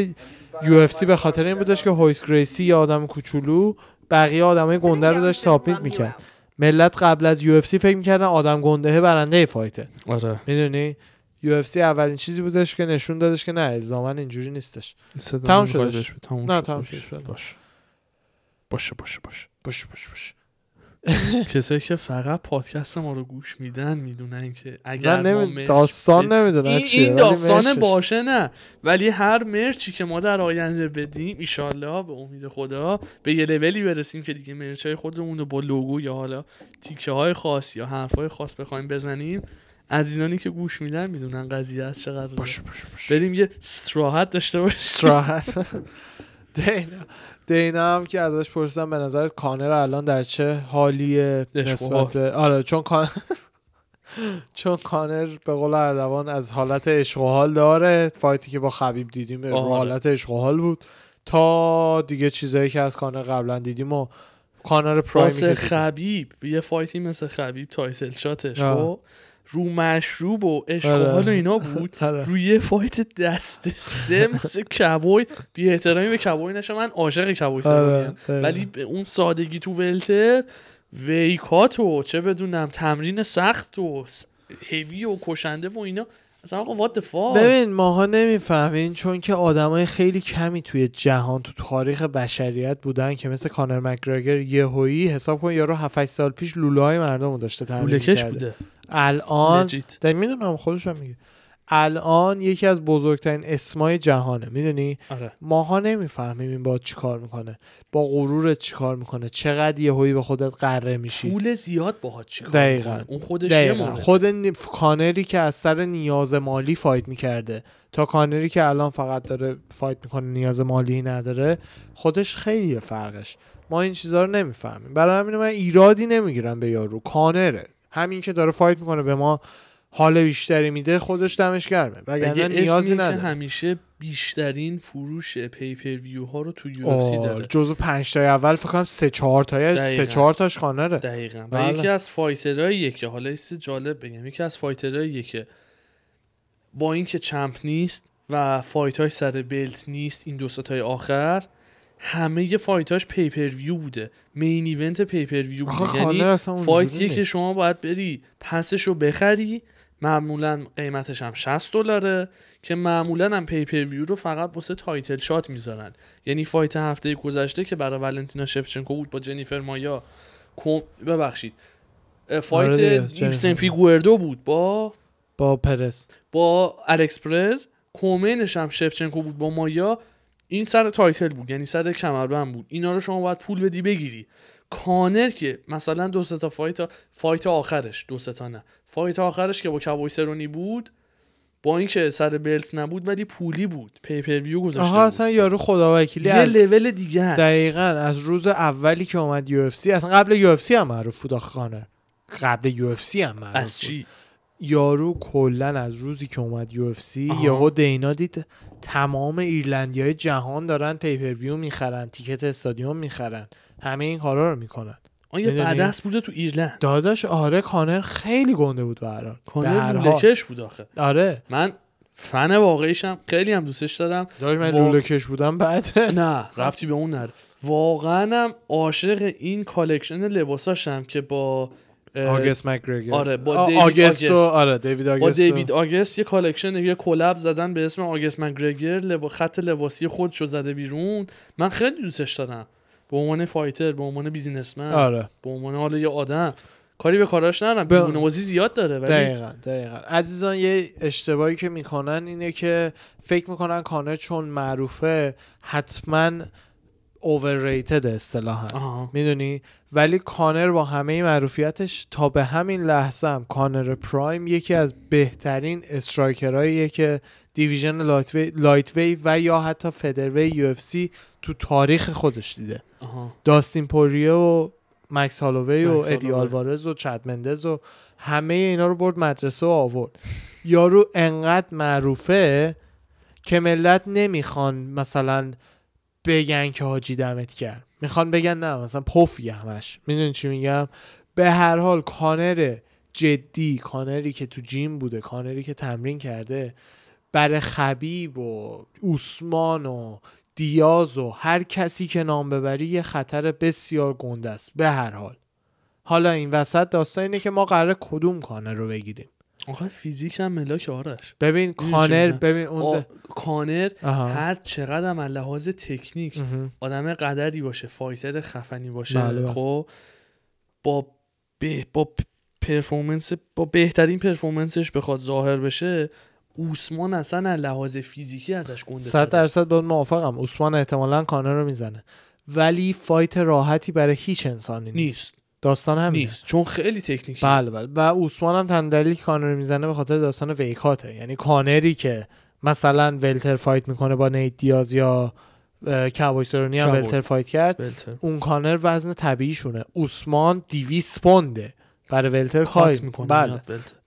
UFC به خاطر این بودش که هویس گریسی یه آدم کوچولو بقیه آدمای گنده رو داشت submit می‌کرد. ملت قبل از UFC فکر می‌کردن آدم گنده برنده fight ه. آره. می‌دونی؟ UFC اولین چیزی بودش که نشون دادش که نه الزاما اینجوری نیستش. شدش. بدی؟ تموم نه، شد. تموم باشه. باشه باشه باشه. باشه باش باش باش کسایی که فقط پادکست ما رو گوش میدن می‌دونن که اگر نمی... داستان نمی‌دونن این, چیه؟ این داستان. باشه نه. ولی هر مرچی که ما در آینده بدیم ایشالله به امید خدا به یه لولی برسیم که دیگه مرچ های خودمون رو با لوگو یا حالا تیکه های خاص یا حرف های خاص بخوایم بزنیم عزیزانی که گوش میدن می‌دونن قضیه از چقدر باشه باشه باشه. بریم یه استراحت داشته باشیم. استراحت. دینا هم که ازش پرسیدم به نظرت کانر الان در چه حالیه نسبت. به آره چون کان... چون کانر به قول اردوان از حالت عشق و حال داره فایتی که با خبیب دیدیم رو آره. حالت عشق و حال بود تا دیگه چیزایی که از کانر قبلا دیدیم و کانر پرایمی که. خبیب یه فایتی مثل خبیب تایتل شاتش. خب رو مشروب و و آره. و اینا بود آره. روی فایت دست سه مثل کبوی بی احترامی به کبوی نشه من عاشق کبوی آره، دقیقاً. ولی به اون سادگی تو ولتر ویکات و چه بدونم تمرین سخت و هیوی و کشنده و اینا اصلا آقا وات فاز ببین ماها نمی‌فهمین چون که آدمای خیلی کمی توی جهان تو تاریخ بشریت بودن که مثل کانر مکگرگر یهویی حساب کن یارو 7 سال پیش لوله های مردم رو داشته لولکش می‌کرده. بوده الان. در می‌دونم خودشم میگه الان یکی از بزرگترین اسمای جهانه می‌دونی؟ آره. ماها نمی‌فهمیم این با چی کار می‌کنه با غرورت چی کار می‌کنه چقدر یهویی به خودت قره میشی. پول زیاد باهات چیکار دقیقاً. می‌کنه؟ اون خودش دقیقا. خود کانری که از سر نیاز مالی fight می‌کرده تا کانری که الان فقط داره fight می‌کنه نیاز مالی نداره خودش خیلی فرقش. ما این چیزها رو نمی‌فهمیم. برای همین من ایرادی نمی‌گیرم به یارو. کانره. همین که داره fight می‌کنه به ما حال بیشتری میده خودش دمش گرمه. وگرنه نیازی که نداره. همیشه بیشترین فروش pay-per-view ها رو تو UFC آه، داره. جزو پنج تای اول فکر کنم سه چهار تای سه دقیقاً. چهار تاش کانره دقیقا. و بله. یکی از fighter هاییه که حالا چیز جالب بگم. یکی از fighter هاییه که با اینکه champ نیست و fight های سر belt نیست این دو ستای آخر همه fight اش pay-per-view بوده. main event pay-per-view بوده. یعنی fight یه که. شما باید بری pass ش رو بخری معمولا قیمتش هم 60 دلاره که معمولا هم pay-per-view رو فقط واسه title shot می‌ذارن. یعنی fight هفته گذشته که برای ولنتینا شفچنکو بود با جنیفر مایا ببخشید. fight آره ایفسن جنیفر. فیگوردو بود با با پرس. با الکس پرز co-main ش هم شفچنکو بود با مایا. این سر title بود یعنی سر کمربند بود. اینا رو شما باید پول بدی بگیری. کانر که مثلا دو تا fight fight آخرش دو تا نه. fight آخرش که با کابوی سرونی بود با اینکه سر belt نبود ولی پولی بود. pay-per-view گذاشته آها بود. اصلا یارو خدا وکیلی یه لول دیگه هست دقیقا از روز اولی که اومد UFC اصلا قبل UFC هم معروف بود کانر. قبل UFC هم معروف از بود. چی؟ یارو کلا از روزی که اومد UFC. یهو دینا دید تمام ایرلندی های جهان دارن pay-per-view می‌خرن ticket استادیوم می‌خرن. همه این کارا رو می‌کنن. آن یه؟ بدست بوده تو ایرلند. داداش آره کانر خیلی گنده بود به هر حال. به هر کانر. لولکش بود آخه. آره. من فن واقعیشم خیلی هم دوستش دارم. داشت من وا- لوله کش بودم بعد. نه ربطی به اون نره. واقعا هم عاشق این کالکشن لباساشم که با آگست مکگرگر آره، با دیوید آگست. آره دیوید آگست با و- دیوید آگست یه کالکشن یه کلاب زدن به اسم آگست مگرگر لبا خط لباسی خودشو زده بیرون. من خیلی دوستش دارم. به عنوان فایتر به عنوان بیزینسمن آره. به عنوان حالا یه آدم کاری به کاراش ندارم. بازی زیاد داره ولی دقیقا دقیقا. عزیزان یه اشتباهی که می‌کنن اینه که فکر می‌کنن کانر چون معروفه حتما overrated اصطلاحا. می‌دونی؟ ولی کانر با همه معروفیتش تا به همین لحظه هم کانر پرایم یکی از بهترین استرایکرهاییه که division lightweight, lightweight و یا حتی featherweight UFC تو تاریخ خودش دیده. آها. داستین پوریه و مکس هالووی و ادی. آلوارز و چد مندز و همه اینا رو برد مدرسه و آورد. یارو انقدر معروفه که ملت نمی‌خوان مثلا بگن که حاجی دمت گرم می‌خوان بگن نه مثلا پفی همش. می‌دونی چی میگم؟ به هر حال کانر جدی کانری که تو gym بوده کانری که تمرین کرده برای خبیب و اوسمان و دیاز و هر کسی که نام ببری یه خطر بسیار گنده است به هر حال حالا این وسط داستان اینه که ما قرار کدوم کانر رو بگیریم آخه فیزیک هم ملاک آرش ببین کانر؟ ببین اون آ- کانر آها. هر چقدر هم لحاظ تکنیک مهم. آدم قدری باشه fighter خفنی باشه بله، بله. خب با به با performance با بهترین performance ش بخواد ظاهر بشه اوسمان اصلا از لحاظ فیزیکی ازش گنده صد درصد با موافقم. عثمان احتمالا کانر رو می‌زنه. ولی fight راحتی برای هیچ انسانی نیست, نیست. داستان همینه. نیست. چون خیلی تکنیکی. بله بله. و عثمان هم تن دلیلی که کانر می‌زنه به خاطر داستان weight cut ه. یعنی کانری که مثلا welter fight می‌کنه با نیت دیاز یا اه، کابوی سرونی هم. welter fight کرد welter اون کانر وزن طبیعیشونه. عثمان 200 پونده. برای welter cut می‌کنه بله.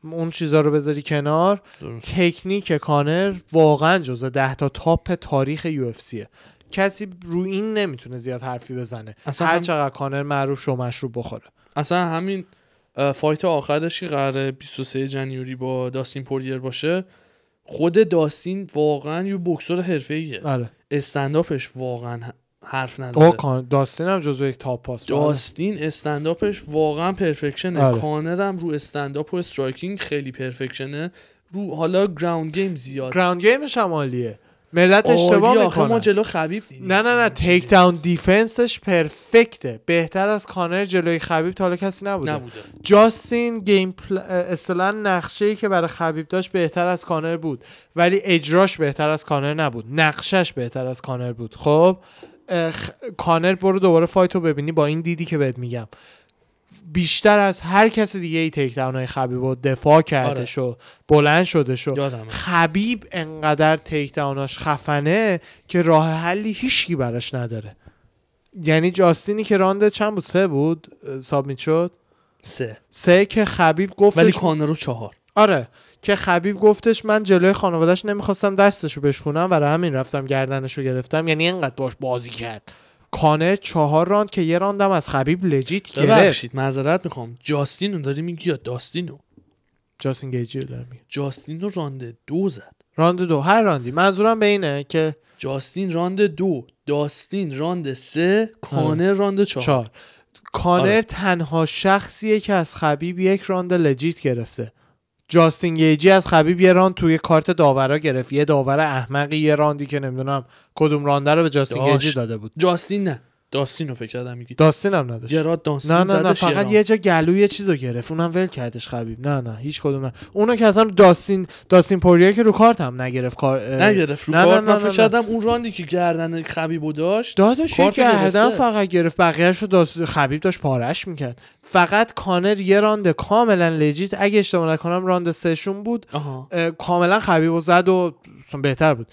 اون چیزا رو بذاری کنار. درست. تکنیک کانر واقعا جزو ده تا top تاریخ UFC ه کسی رو این نمی‌تونه زیاد حرفی بزنه. اصلا هر هم- چقدر کانر معروف شو مشروب بخوره. اصلا همین fight آخرش که قراره 23 جنیوری با داستین پوریر باشه خود داستین واقعا یه بکسور حرفه‌ایه. آره. استنداپش واقعا حرف نداره. کان داستین هم جزو یک top پاس داستین استنداپش واقعا perfection ه. آره. کانر هم رو استنداپ و striking خیلی perfection ه. رو حالا ground game زیاد. ground game ش هم عالیه. ملت اشتباه آخه ما جلو خبیب دیدیم. نه نه نه. takedown defense ش perfect ه بهتر از کانر جلوی خبیب تا حالا کسی نبوده. نبوده. جاستین game plan... اصطلاحا نقشه ای که برای خبیب داشت بهتر از کانر بود. ولی اجراش بهتر از کانر نبود. نقشش بهتر از کانر بود. خب. کانر برو دوباره fight رو ببینی با این دیدی که بهت میگم. بیشتر از هر کس دیگه ای takedown های خبیب رو دفاع کرده آره. شو بلند شده شو خبیب انقدر takedown اش خفنه که راه حلی هیچکی براش نداره. یعنی جاستینی که راند چند بود؟ سه بود؟ submit شد؟ سه. سه که خبیب گفتش ولی کانر رو چهار. آره. که خبیب گفتش من جلوی خانوادهش نمی‌خواستم دستشو بشکنم و همین رفتم گردنشو گرفتم. یعنی اینقدر باش بازی کرد. کانه چهار راند که یه راندم از خبیب legit گرفت. ببخشید معذرت می‌خوام. جاستین رو داری میگی یا داستینو؟ جاستین گیجی رو دارم میگم. جاستین رو رانده دو زد. راند دو. هر راندی. منظورم به اینه که جاستین راند دو داستین راند سه کانر راند چهار, چهار. کانر آره. تنها شخصیه که از خبیب یک راند legit گرفته. جاستین گیجی از خبیب یه راند توی کارت داورا گرفت. یه داور احمقی یه راندی که نمی‌دونم کدوم رانده رو به جاستین داشت. گیجی داده بود. جاستین نه. داستین رو فکر کردم میگی. داستین هم نداشت. یه راد داستین نه نه نه فقط. یه جا گلو یه چیزو گرفت. اونم ول کردش خبیب. نه نه هیچ کدوم نه. اونو که اصلا داستین داستین پوریر که رو کارت هم نگرفت. کار نگرفت رو نه، نه، کارت. نه، من نه، فکر نه. کردم اون راندی که گردن خبیبو داشت داداش گردن. فقط گرفت. بقیهش رو داست... خبیب داشت پارش می‌کرد. فقط کانر یه راند کاملا لجیت اگه اشتباه نکنم راند سهشون بود. آها. اه، کاملا خبیب و زد و بهتر بود.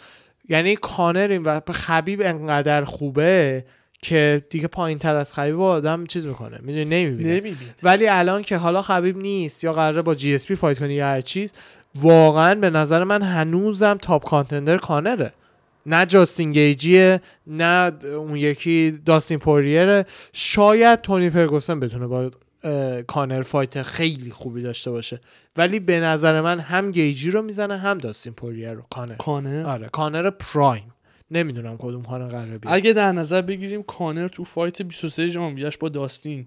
یعنی کانر این و خبیب انقدر خوبه که دیگه پایین تر از خبیب آدم چیز می‌کنه. می‌دونی؟ نمی‌بینه. نمی‌بینه. ولی الان که حالا خبیب نیست یا قراره با GSP fight کنه یا هر چیز واقعا به نظر من هنوزم top contender کانره. نه جاستین گیجیه نه اون یکی داستین پوریره شاید تونی فرگوسن بتونه با کانر fight خیلی خوبی داشته باشه. ولی به نظر من هم گیجی رو می‌زنه هم داستین پوریر رو. کانر. کانر؟ آره کانر prime. نمی‌دونم کدوم کانر قراره بیاد. اگه در نظر بگیریم کانر تو fight 23 ژانویه‌اش با داستین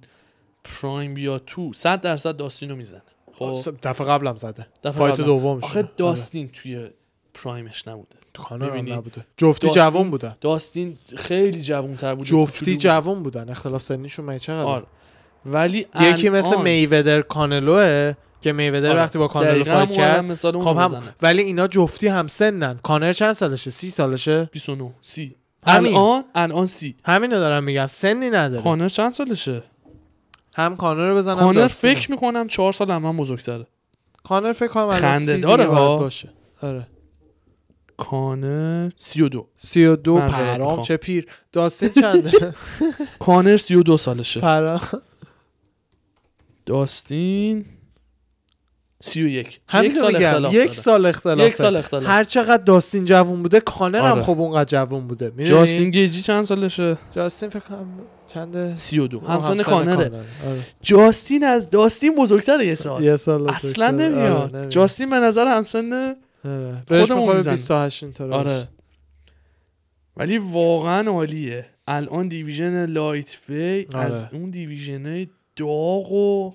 prime بیاد تو 100 درصد داستین رو می‌زنه. خب؟ دفعه قبلم زده. دفعه fight. دومش. آخه داستین توی prime ش نبوده. کانر هم؟ نبوده. جفتی داستین- جوان بودن داستین خیلی جوان‌تر بود جفتی جوان بودن. اختلاف سنیشون من چقدر آره. ولی یکی مثل میودر کانلوه که میودر آره. وقتی با دقیقاً فایت کرد خب هم ولی اینا جفتی هم سنن. کانر چند سالشه؟ سی سالشه؟ 29 سی. همین. الان الان سی. همینو دارم میگم. سنی نداره. کانر چند سالشه؟ هم کانر رو بزنم کانر. فکر می‌کنم چهار سال هم, من بزرگتره. کانر فکر کنم خنده. داره باشه. آره. کانر 32 سی و دو معذرت پرام می‌خوام. چه پیر. داستین چنده؟ کانر 32 سالشه. پرام. داستین. 31 همین یک سال میگم اختلاف یک. سال اختلاف یک سال. اختلاف هر چقدر داستین جوون بوده کانر هم آره. خب اونقدر جوون بوده؟ جاستین گیجی چند سالشه جاستین فکر کنم چنده 32 آه، همسن کانره آره. جاستین از داستین بزرگتره یه سال یه سال اصلا. آره، نمیاد نمیاد. جاستین به نظر همسن آره. خودمون می‌خوره می‌زنیم. 28 اینطور آره ولی واقعا عالیه الان division lightweight آره. از اون division داغ و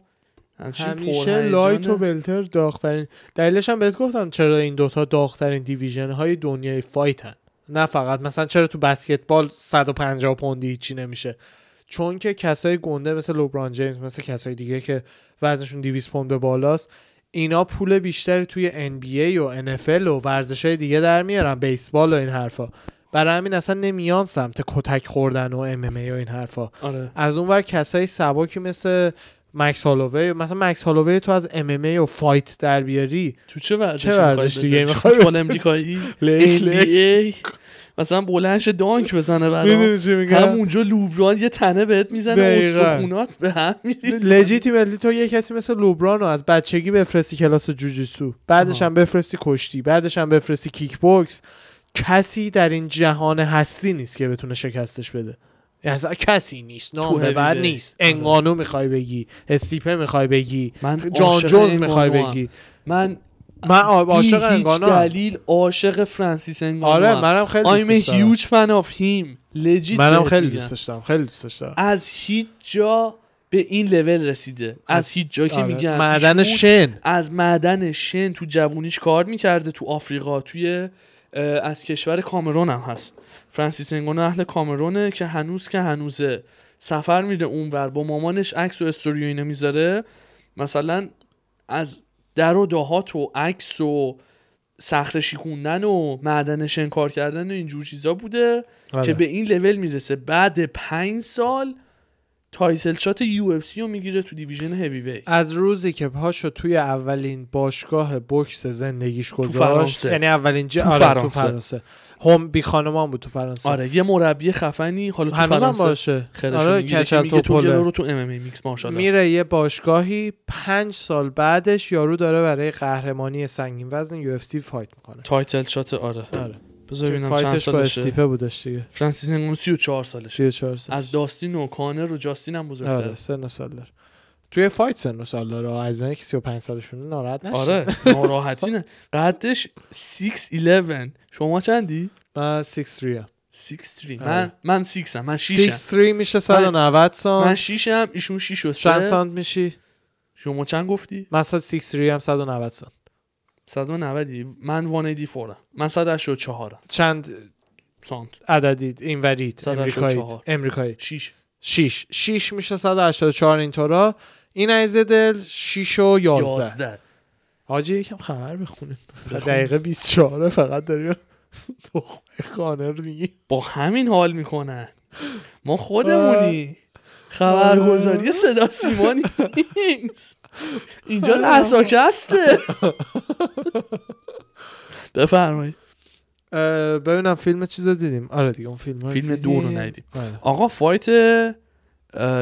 همیشه. لایت و ولتر داغترین. دلیلش هم بهت گفتم چرا این دوتا داغترین division های دنیای fight ن نه فقط مثلا چرا تو بسکتبال 150 پوندی هیچی نمیشه؟ چون که کسای گنده مثل لوبران جیمز مثل کسای دیگه که وزنشون 200 پوند به بالاست اینا پول بیشتری توی NBA و NFL و ورزش های دیگه در میارن بیسبال و این حرفا. برای همین اصلا نمیان سمت کتک خوردن و MMA و این حرفا. آره. از اون ور کسای سبکی مثل مکس هالووی مثلا مکس هالووی تو از MMA و fight در بیاری. تو چه ورزش دیگه؟ می‌خوای فوتبال بزنی؟ امریکایی؟ NBA مثلا بلندشه dunk بزنه برام. همونجا لوبران یه تنه بهت می‌زنه. استخونات به هم میریزه. legitimately تو یه کسی مثل لوبران رو از بچگی بفرستی کلاس جوجیتسو. بعدش. هم بفرستی کشتی. بعدش هم بفرستی کیک بوکس کسی در این جهان هستی نیست که بتونه شکستش بده. اصلا کسی نیست نام ویت. نیست آره. انگانو می‌خوای بگی استیپه می‌خوای بگی من جان جونز می‌خوای. بگی من من عاشق انگانو. دلیل عاشق فرانسیس انگانو آره. منم خیلی I'm a دوستش دارم huge fan of him legit منم خیلی. دوستش دارم خیلی دوستش دارم از هیچ جا به این لول رسیده از هیچ جا که آره. میگن معدن شن از معدن شن تو جوونیش کار می‌کرده تو آفریقا توی از کشور کامرون هم هست. فرانسیس انگانو اهل کامرونه که هنوز که هنوزه سفر میره اونور با مامانش عکس و استوری و می‌ذاره. مثلا از در و دهات و عکس و صخره شیکوندن و معدن شن کار کردن و اینجور چیزا بوده آره. که به این لول می‌رسه. بعد پنج سال title shot UFC رو می‌گیره تو division heavyweight از روزی که پاشو توی اولین باشگاه بوکس زندگیش گذاشت فرانسه. یعنی اولین جه تو آره تو فرانسه. فرانسه. هم بی خانمان بود تو فرانسه. آره یه مربی خفنی حالا تو فرانسه باشه. آره کچل تو توپله. رو تو ام ام میکس ماشاءالله. میره یه باشگاهی پنج سال بعدش یارو داره برای قهرمانی سنگین وزن UFC fight می‌کنه. title shot آره. آره. بذار ببینم چند سالشه. استیپه بودش دیگه. فرانسیس انگانو 34 سالشه. 34 سال از داستین و کانر و جاستین هم بزرگتره آره سن سال داره. توی fight سن و سال داره. از اینکه 35 سالشونه ناراحت نشه. آره ناراحتی نه. قدش 6'11 شما چندی؟ من 6 3 6'3 آره. من من 6 هم من 6 6 3 میشه 190 من سانت. 6 هم ایشون 6 و چند 3 سانت میشی؟ شما چند گفتی؟ من 6 3 هم 190 سانت. 190 من 184 من 184 چند سانت. عددید این ورید 184. امریکایی امریکایی 6 6 6 میشه 184 اینطورا. این عیزه دل 6 و 11 11 حاجی یکم خبر بخونیم. بخون. دقیقه 24 فقط داریم تخمه کانر میگی. با همین حال می‌کنن. ما خودمونی. خبرگزاری. صدا سیما نیست. اینجا لحظاکسته بفرمایید. اه، ببینم فیلم چیز رو دیدیم. آره دیگه اون فیلم فیلم دو رو ندیدیم. آره. آقا فایت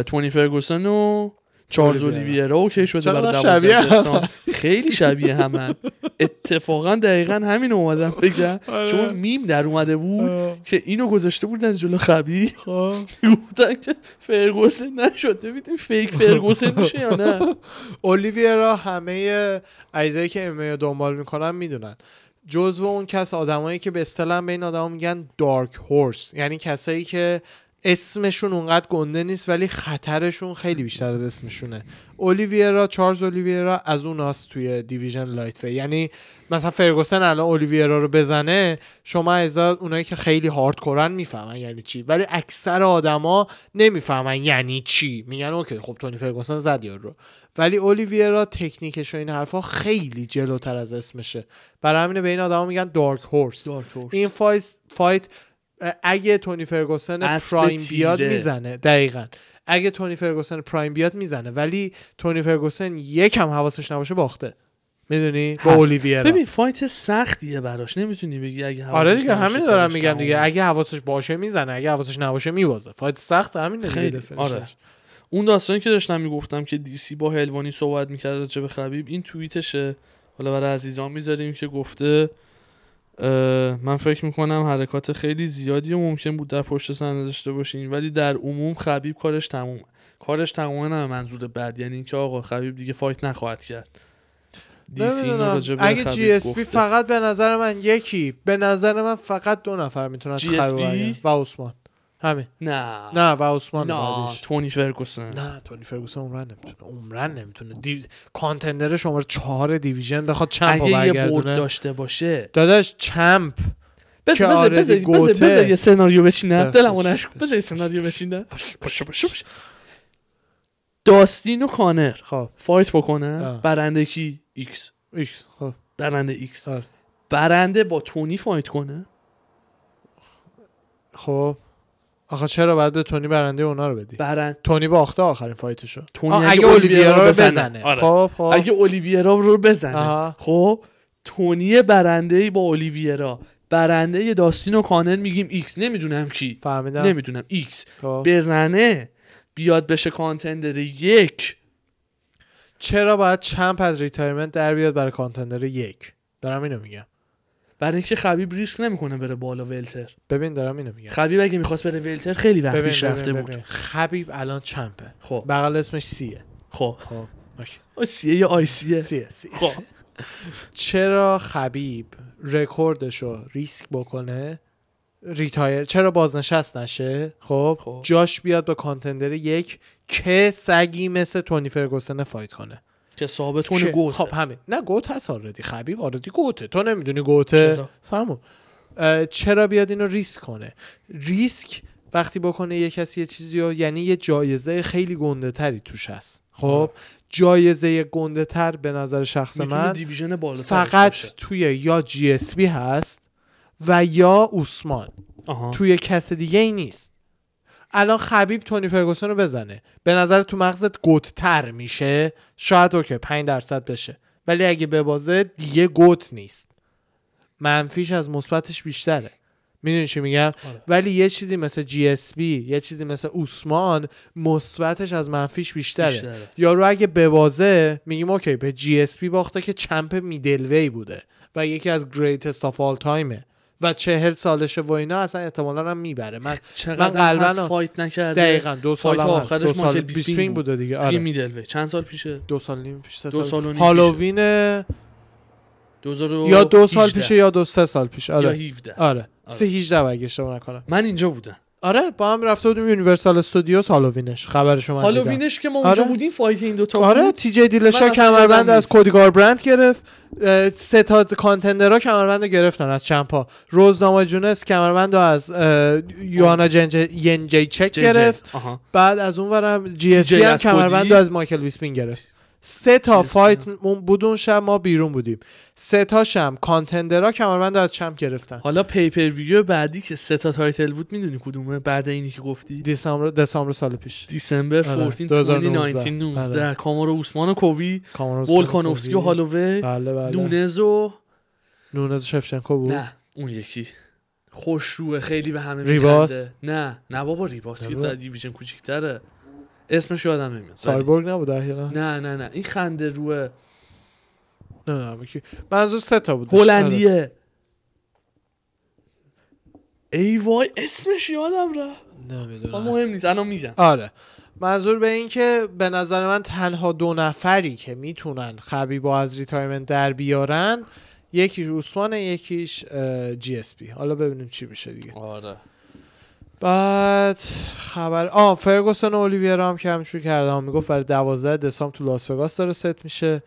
تونی فرگوسن و چارلز اولیویرا. اولیویرا OK شده برای شنبه‌ی 12 دسامبر. خیلی شبیه همن اتفاقا دقیقا همین اومدم بگم آره. چون میم در اومده بود. که اینو گذاشته بودن جلو خبیب. گفتن که فرگوسن نشده ببینیم fake فرگوسن میشه یا نه اولیویرا همه عزیزایی که MMA و دنبال می‌کنن می‌دونن جزو اون کس آدمایی که به اصطلاح به این آدما میگن dark horse یعنی کسایی که اسمشون اونقدر گنده نیست ولی خطرشون خیلی بیشتر از اسمشونه. اولیویرا چارلز اولیویرا از اوناست توی division lightweight. یعنی مثلا فرگوسن الان اولیویرا رو بزنه شما از اونایی که خیلی hardcore ن می‌فهمن یعنی چی. ولی اکثر آدما نمی‌فهمن یعنی چی. میگن OK خب تونی فرگوسن زد یارو. رو ولی اولیویرا تکنیکش و این حرفا خیلی جلوتر از اسمشه. برای همینه به این آدما میگن dark horse. این fight fight اگه تونی فرگوسن prime تیره. بیاد می‌زنه. دقیقا. اگه تونی فرگوسن prime بیاد می‌زنه. ولی تونی فرگوسن یکم حواسش نباشه باخته. می‌دونی؟ با. اولیویرا. ببین fight سختیه براش. نمی‌تونی بگی اگه آره حواسش دیگه نباشه همین دارم میگم. دیگه. اگه حواسش باشه می‌زنه اگه حواسش نباشه می‌بازه fight سخت همین دیگه. آره. اون داستانی که داشتم می‌گفتم که DC با هلوانی صحبت می‌کرد راجع به خبیب این توییتشه. حالا برای عزیزان می‌ذاریم که گفته من فکر می‌کنم حرکات خیلی زیادی و ممکن بود در پشت صحنه داشته باشین ولی در عموم خبیب کارش تموم کارش تمومه نه منظور بد یعنی اینکه آقا خبیب دیگه fight نخواهد کرد. اگه خبیب GSP. فقط به نظر من یکی به نظر من فقط دو نفر می‌تونن GSP؟ و عثمان. همین. نه. نه و عثمان نه بعدش. تونی فرگوسن. نه تونی فرگوسن عمرن نمی‌تونه. عمرن نمی‌تونه. دیو... contender شماره چهار division بخواد champ اگه یه برد داشته باشه. داداش champ. بذار بذار بذار بذار GOAT ه. بذار یه سناریو بچینم. دلمو نشکن. بذار یه سناریو بچینم. باشه باشه باشه داستین و کانر. خب. fight بکنه. برنده کی؟ X. X خب. برنده X. آره. برنده با تونی fight کنه. خب. آخه چرا باید به تونی برنده اونا رو بدی؟ برنده تونی باخته آخرین fight شو. تونی اگه اگه اولیویرا رو بزنه. بزنه. آره. خب خب. اگه اولیویرا رو بزنه. آها. خب تونی برنده با اولیویرا. برنده داستین و کانر میگیم X. نمی‌دونم کی. فهمیدم. نمی‌دونم. X. خب. بزنه. بیاد بشه contender یک. چرا باید champ از retirement در بیاد برای contender یک؟ دارم اینو میگم. برای اینکه خبیب ریسک نمی‌کنه بره بالا welter. ببین دارم اینو میگم. خبیب اگه می‌خواست بره welter خیلی وقت پیش ببین رفته بود. خبیب الان champ ه. خب. بغل اسمش C ئه خب. خب. آسیه یا آیسیه C ئه C ئه خب. چرا خبیب رکوردشو ریسک بکنه؟ retire چرا بازنشست نشه؟ خب, خب. جاش بیاد به contender یک که سگی مثل تونی فرگوسن fight کنه. که ثابتون که- GOAT خب همین. نه GOAT هست already خبیب already GOAT ه. تو نمی‌دونی GOAT ه؟ اه، چرا بیاد اینو ریسک کنه؟ ریسک وقتی بکنه یه کسی یه چیزی رو یعنی یه جایزه خیلی گنده تری توش هست. خب؟ جایزه گنده تر به نظر شخص من فقط توی یا GSP هست و یا اوسمان آها. توی کس دیگه ای نیست. الان خبیب تونی فرگوسن رو بزنه. به نظر تو مغزت GOAT تر میشه. شاید OK 5 درصد بشه. ولی اگه ببازه دیگه GOAT نیست. منفیش از مثبتش بیشتره. می‌دونی چی میگم؟ آره. ولی یه چیزی مثل GSP یه چیزی مثل اوسمان مثبتش از منفیش بیشتره, بیشتره. یارو اگه ببازه میگیم OK به GSP باخته که champ middleweight بوده و یکی از greatest of all time ه و چهل سالشه و اینا اصلا احتمالا هم می‌بره. من من قلباً fight نکرده؟ دقیقا دو سال fight. آخرش دو سال بیسپینگ بود. بوده دیگه. آره. میدل وی چند سال پیشه؟ دو سال نیم پیش سه دو سال, سال هالووین 2018 یا دو سال پیشه یا دو سه سال پیش یا آره. 17 آره. سه 18 اگه اشتباه نکنم من اینجا بودم. آره با هم رفته بودیم یونیورسال استودیوز هالووینش من دیدم. هالووینش که ما اونجا آره. بودیم فایت این دوتا آره بود تی جی دیلشا کمربند از نیست. کودیگار برند گرفت سه تا کانتندرها کمربند رو گرفتن از چمپا روزنامه جونس کمربند رو از یوانا یانجی‌چک. گرفت آها. بعد از اون ورم GSP هم کمربند. رو از مایکل بیسپینگ گرفت سه تا fight بود اون شب ما بیرون بودیم. سه تاشم contender ها کمربند رو از champ گرفتن. حالا pay-per-view بعدی که سه تا title بود می‌دونی کدومه؟ بعد اینی که گفتی. دیسامبر دسامبر سال پیش. آره. 14 2019. 2019 19 آره. کامارو اوسمان و کوبی ولکانوفسکی و. هالووی بله بله. نونز و نونز شفچنکو بود. نه اون یکی. خوش روه خیلی به همه ریباس؟ نه نه بابا ریباس که division کوچیک‌تره. اسمش یادم نمیاد. سایبورگ نبود احیانا؟ نه نه نه. این خنده روه. نه نه کی منظور سه تا بود آره. هلندیه ای وای اسمش یادم رفت. نمی‌دونم. مهم نیست الان میگم. آره. منظور به این که به نظر من تنها دو نفری که می‌تونن خبیبا از retirement در بیارن یکیش عثمان یکیش GSP. حالا ببینیم چی میشه دیگه. آره. بعد خبر آ فرگوسن و اولیویرا هم که همینجور کرده هم می‌گفت برای 12 دسامبر تو لاس وگاس داره ست میشه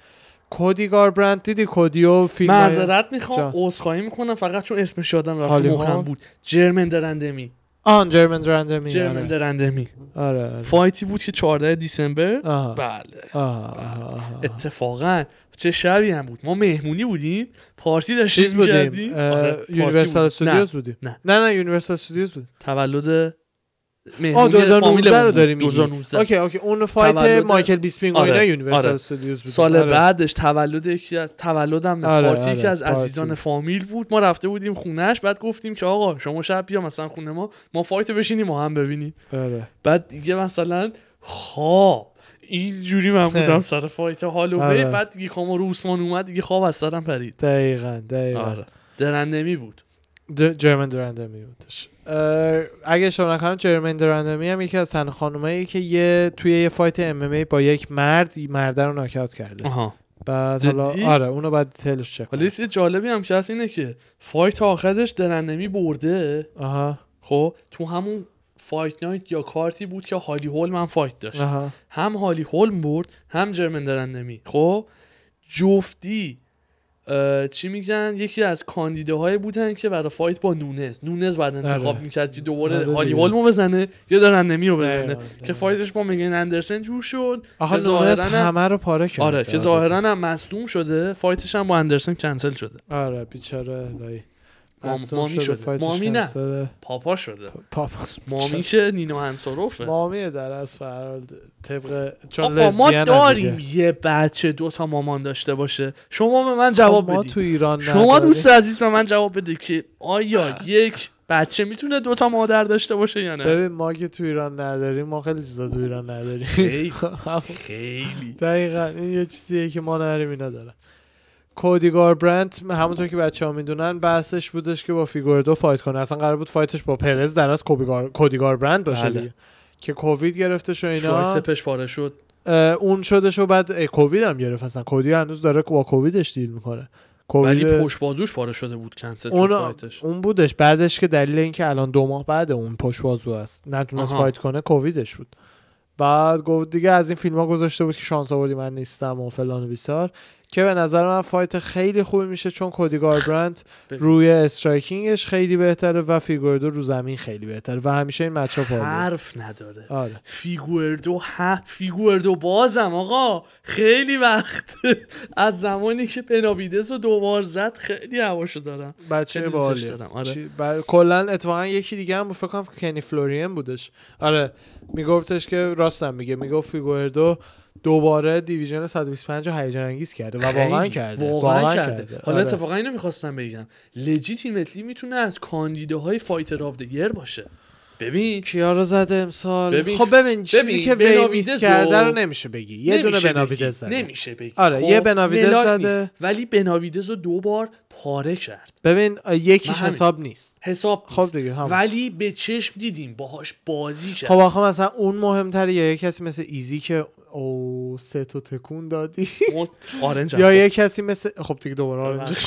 کودی گاربرند دیدی کودی و فیلم معذرت می‌خوام. عذرخواهی می‌کنم فقط چون اسمش یادم رفت مخم؟ بود جرمن درندمی آن جرمن درندمی جرمن آره. درندمی آره آره. fight ی بود که 14 December. بله آها. اتفاقا چه شبی هم بود ما مهمونی بودیم پارتی داشتیم چیز بودیم آره، Universal. Studios نه، بودیم. نه نه Universal Studios بود تولد آ مهمونی 2019 رو فامیلمون داری بود. میگی 2019 okay okay. اون fight تولد- مایکل بیسپینگ و آره، اینا Universal آره. Studios بود. سال آره. بعدش تولد یکی از تولدم آره، پارتی آره، یکی از عزیزان. فامیل بود. ما رفته بودیم خونهش بعد گفتیم که آقا شما شب بیا مثلا خونه ما. ما fight رو بشینیم ما هم ببینیم. آره. بعد دیگه مثلا خواب. اینجوری من بودم سر fight هالووی آره. بعد دیگه کامارو اوسمان اومد دیگه خواب از سرم پرید. دقیقا دقیقا. آره. درندمی بود. جرمن درندمی بودش اه، اگه اشتباه نکنم جرمن درندمی هم یکی از تنها خانومایی که یه توی یه fight MMA با یک مرد مرد رو ناکاوت کرده. آها. بعد جدی؟ حالا آره اونو بعد detail ش چک ولی یه جالبی هم که هست اینه که fight آخرش درندمی برده. آها. خب تو همون fight night یا کارتی بود که هالی هولم fight داشت. آها. هم هالی هولم برد هم جرمن درندمی خب جفتی چی میگن؟ یکی از کاندیداهای بودن که برای fight با نونز. نونز بعد انتخاب آره. می‌کرد که دوباره آره هالی دیگه. هولمو بزنه یا درندمی رو بزنه. دقیقاً، که. fight ش با میگن اندرسن جور شد. آخه که نونز همه رو پاره کرد. آره که ظاهرا هم مصدوم شده. fight ش هم با اندرسن کنسل شده. آره بیچاره لای مام- مامی شده، شده. مامی نه. کنسله. پاپا شده. پاپا مامی که نینو انصاروفه. مامی در از فرار طبق چون آقا ما داریم دیگه. یه بچه دو تا مامان داشته باشه. شما به من جواب خب بدید. تو ایران شما. دوست عزیز به من جواب بده که آیا یک بچه می‌تونه دو تا مادر داشته باشه یا نه؟ ببین ما که تو ایران نداریم ما خیلی چیزا تو ایران نداریم. خیلی. خیلی. دقیقا این یه چیزیه که ما نداریم اینا دارن. کودی گاربرنت همونطور که بچه ها می‌دونن بحثش بودش که با فیگوردو fight کنه. اصلا قرار بود fight ش با پرز در از کودی گاربرند باشه بله. دیگه. که کووید گرفتش و شوهای اینا سپش پاره شد. اون شدش و بعد کووید هم گرفت. اصلا کودی هنوز داره با کوویدش deal می‌کنه. ولی پشت بازوش پاره شده بود کنسل اون fight ش. اون بودش. بعدش که دلیل اینکه الان دو ماه بعد اون پشت بازو است. نتونست. fight کنه کوویدش بود. بعد گفت دیگه از این فیلم ها گذاشته بود که شانس آوردی من نیستم و فلان و بیسار. که به نظر من fight خیلی خوبی میشه چون کودی گاربرند ببین. روی striking ش خیلی بهتره و فیگوردو رو زمین خیلی بهتره و همیشه این matchup عالیه حرف نداره. آره. فیگوردو ها فیگوردو بازم آقا. خیلی وقت از زمانی که بناویدس رو دوبار زد خیلی هواشو دارم. بچه دارم، آره. بعد- کلا اتفاقا یکی دیگه هم فکر کنم کنی فلوریان بودش. آره میگفتش که راستم میگه می‌گفت فیگوردو دوباره division 125 رو هیجان انگیز کرده و واقعا. کرده واقعا, کرده, حالا آره. اتفاقا اینو می‌خواستم بگم legitimately می‌تونه از کاندیداهای fighter of year باشه ببین کیا رو زده امسال ببین- خب ببین چیزی ببین، که weight miss کرده رو نمیشه بگی یه دونه بناویدز بگی. زده نمیشه بگی آره، خب، یه بناویدز ملاک زده. نیست. ولی بناویدز رو دو بار پاره کرد ببین یکیش. حساب نیست حساب خب نیست. دیگه، همون. ولی به چشم دیدیم باهاش بازی کرد خب آخه مثلا اون مهمتره یا یه کسی مثل ایزی که او سه تا تکون دادی آرنج هم یا. یه کسی مثل خب دیگه دوباره آرنج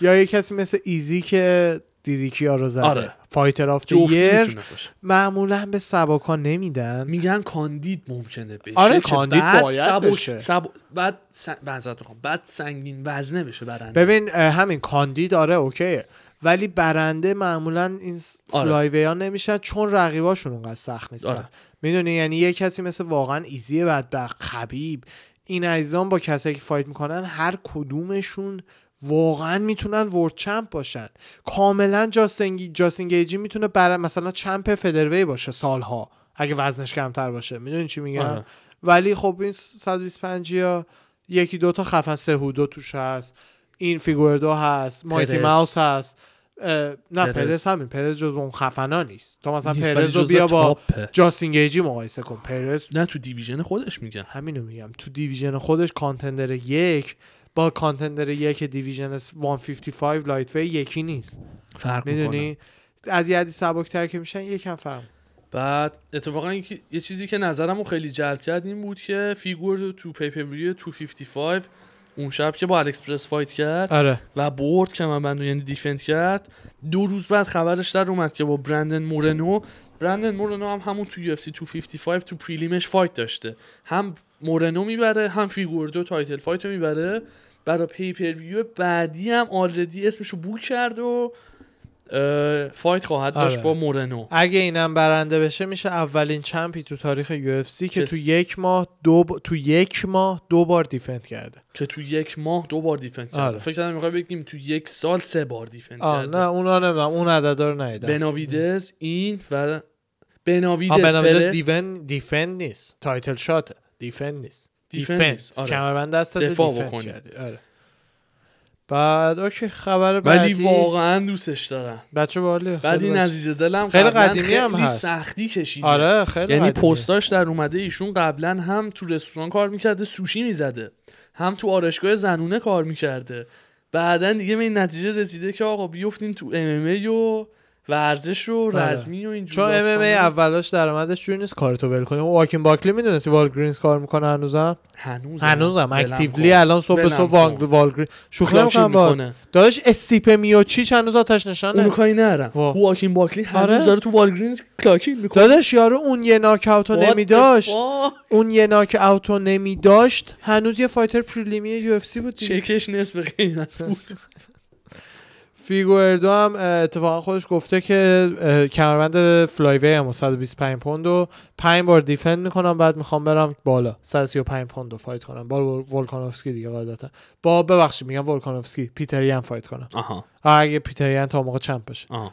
یا یه کسی مثل ایزی که دیدی کیا رو زده آره. فایتر آف جفتی یر می‌تونه باشه. معمولا به سباکا نمیدن میگن کاندید ممکنه بشه آره، کاندید بعد باید بشه. سب... بعد س... معذرت می‌خوام بعد سنگین وزنه بشه برنده ببین همین کاندید آره اوکیه ولی برنده معمولا این آره. flyweight ها نمیشن چون رقیباشون اونقدر سخت نیستن آره. می‌دونی یعنی یه کسی مثل واقعا ایزی بدبخت خبیب این عزیزان با کسایی که fight می‌کنن هر کدومشون واقعا می‌تونن world champ باشن. کاملا جاستین گی جاستین گیجی می‌تونه بر مثلا champ featherweight باشه سالها اگه وزنش کمتر باشه. می‌دونی چی میگم؟ آره. ولی خب این 125 یا یکی دو تا خفن سهودو توش هست. این فیگوردو هست Mighty. Mouse هست. نه پرز. پرز همین. پرز جز اون خفنا نیست. تو مثلا پرز رو بیا با. جاستین گیجی مقایسه کن. پرز نه تو division خودش میگن. همینو میگم. تو division خودش contender یک با contender یک division 155 light وی یکی نیست. فرق می‌دونی می‌دونی؟ از یه حدی سبکتر که میشن یکم فرق. بعد اتفاقا یه چیزی که نظرمو خیلی جلب کرد این بود که فیگوردو تو pay-per-view 255 اون شب که با الکس پرز fight کرد آره. و برد کمربندو یعنی defend کرد دو روز بعد خبرش در اومد که با برندن مورنو برندن مورنو هم همون تو UFC 255 تو prelim ش fight داشته. هم مورنو می‌بره هم فیگوردو title fight رو می‌بره. برای pay-per-view بعدی هم already اسمشو book کرد و fight خواهد داشت آره. با مورنو. اگه اینم برنده بشه میشه اولین champ ی تو تاریخ UFC که تو یک ماه دو ب... تو یک ماه دو بار defend کرده. که تو یک ماه دو بار defend کرده. آره. فکر کردم می‌خوای بگیم تو یک سال سه بار defend کرده. نه اونا نمی‌دونم. اون عددا رو ندیدم. بناویدز این و بناویدز, پرز defend defend نیست. title shot defend نیست. defend نیست، آره. کمربند دست دفاع بکنی. کردی. آره. بعد okay خبر ولی بعدی. واقعا دوستش دارم. بچه بالی بعد این عزیز دلم خیلی قدیمی هم خیلی هست. سختی کشیده. آره خیلی یعنی. پستاش در اومده ایشون قبلا هم تو رستوران کار می‌کرده سوشی می‌زده. هم تو آرایشگاه زنونه کار می‌کرده. بعدا دیگه به این نتیجه رسیده که آقا بیفتیم تو MMA و ورزش و رزمی و اینجور چون MMA رو- اولاش درآمدش جوری نیست کارتو ول کنی. اون واکین باکلی می‌دونستی Walgreens کار می‌کنه هنوزم؟ هنوزم. هنوزم actually. الان صبح صبح. وانگ- Walgreen شوخی نمی‌کنم با داداش استیپ میوچیچ هنوز آتش نشانه. اونو کاری نرم. وا. واکین باکلی هنوز آره. داره تو Walgreens clock in می‌کنه. داداش یارو اون یه ناک اوتو نمیداشت. اون یه ناک اوتو نمیداشت. هنوز یه fighter prelim ی UFC بود. چکش نصف قیمت بود. فیگوردو هم اتفاقا خودش گفته که کمربند flyweight هم 125 پوند و 5 بار defend می‌کنم بعد می‌خوام برم بالا. 135 پوند رو fight کنم. با ولکانوفسکی دیگه قاعدتا. با ببخشید میگم ولکانوفسکی پیتریان fight کنم آها. اگه پیتریان تا موقع champ بشه. آها.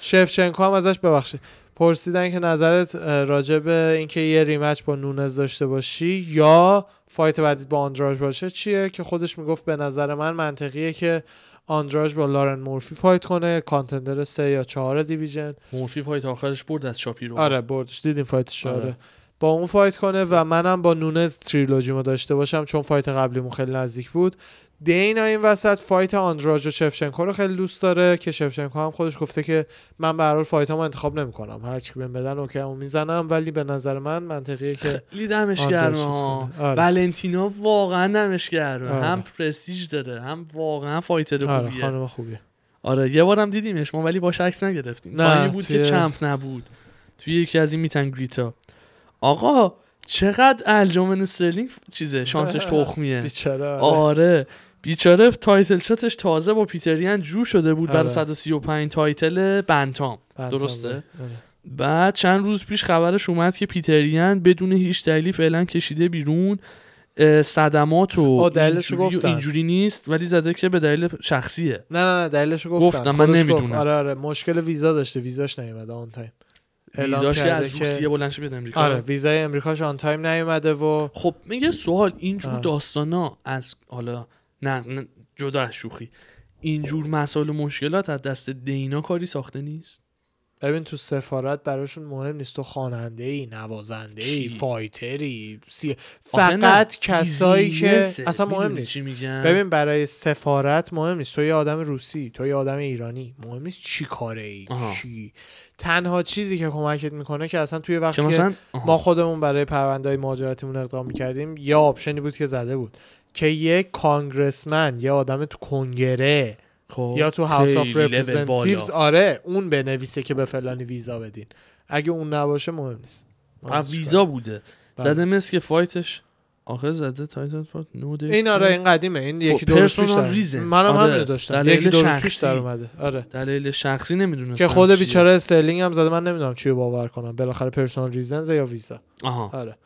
شفچنکو هم ازش ببخشید. پرسیدن که نظرت راجع به اینکه یه rematch با نونز داشته باشی یا fight بعدی با آندراژ باشه چیه؟ که خودش می‌گفت به نظر من منطقیه که آندراژ با لارن مورفی fight کنه contender سه یا چهار division مورفی fight آخرش برد از شاپیرو آره بردش دیدیم fight ش آره. آره. با اون fight کنه و منم با نونز تریلوجیمو داشته باشم چون fight قبلیمون خیلی نزدیک بود دینا این وسط fight آندراژ و شفچنکو رو خیلی دوست داره که شفچنکو هم خودش گفته که من به هر حال fight امو انتخاب نمی‌کنم. هر چی بهم بدن okay اون می‌زنم ولی به نظر من منطقیه که خیلی دمش گرمه. آره. ولنتینا واقعا دمش گرمه. آره. هم پرستیژ داره هم واقعا fighter آره خوبیه خانم خوبیه. آره یه بارم دیدیمش ما ولی باش عکس نگرفتیم. نه، بود که champ نبود. توی یکی از این meet and greet ا. آقا چقدر الجامن استرلینگ چیزه؟ شانسش تخمیه. بیچاره آره. آره بیچاره title shot ش تازه با پیتریان جور شده بود برای آره. 135 title bantam bantam درسته؟ آره. بعد چند روز پیش خبرش اومد که پیتریان بدون هیچ دلیلی فعلا کشیده بیرون صدمات و اینجوری و گفتن. اینجوری نیست ولی زده که به دلیل شخصیه نه نه نه دلیلش گفتن گفتم، من نمی‌دونم. گفت. آره آره مشکل ویزا داشته ویزاش نیومده on time ویزاش از روسیه بلند بیاد امریکا آره ویزای امریکاش on time نیومده و خب میگه سوال اینجور آه. داستانا از حالا نه, نه جدا از شوخی. اینجور مسائل و مشکلات از دست دینا کاری ساخته نیست؟ ببین تو سفارت براشون مهم نیست. تو خواننده ای نوازنده ای؟ fighter ی سی... فقط کسایی که. اصلا مهم نیست. ببین برای سفارت مهم نیست. تو یه آدم روسی تو یه آدم ایرانی. مهم نیست چی کاره ای آها. چی تنها چیزی که کمکت می‌کنه که اصلا توی وقتی که مثلا. ما خودمون برای پرونده های مهاجرتیمون اقدام می‌کردیم یه option ی بود که زده بود. که یک congressman یه آدم تو کنگره خب، یا تو House of. Representatives آره اون بنویسه که به فلانی ویزا بدین. اگه اون نباشه مهم نیست. ویزا بوده. بله. زده مثل که fight ش آخه زده title fight نو این آره این قدیمه. این یکی دو روز پیش. منم آره. همینو داشتم. دلیل یکی دو روز پیش. در اومده. آره. دلیل شخصی نمی‌دونستم که خود. بیچاره استرلینگ هم زده. من نمی‌دونم چی باور کنم. بالاخره personal reasons یا ویزا. آها. آره.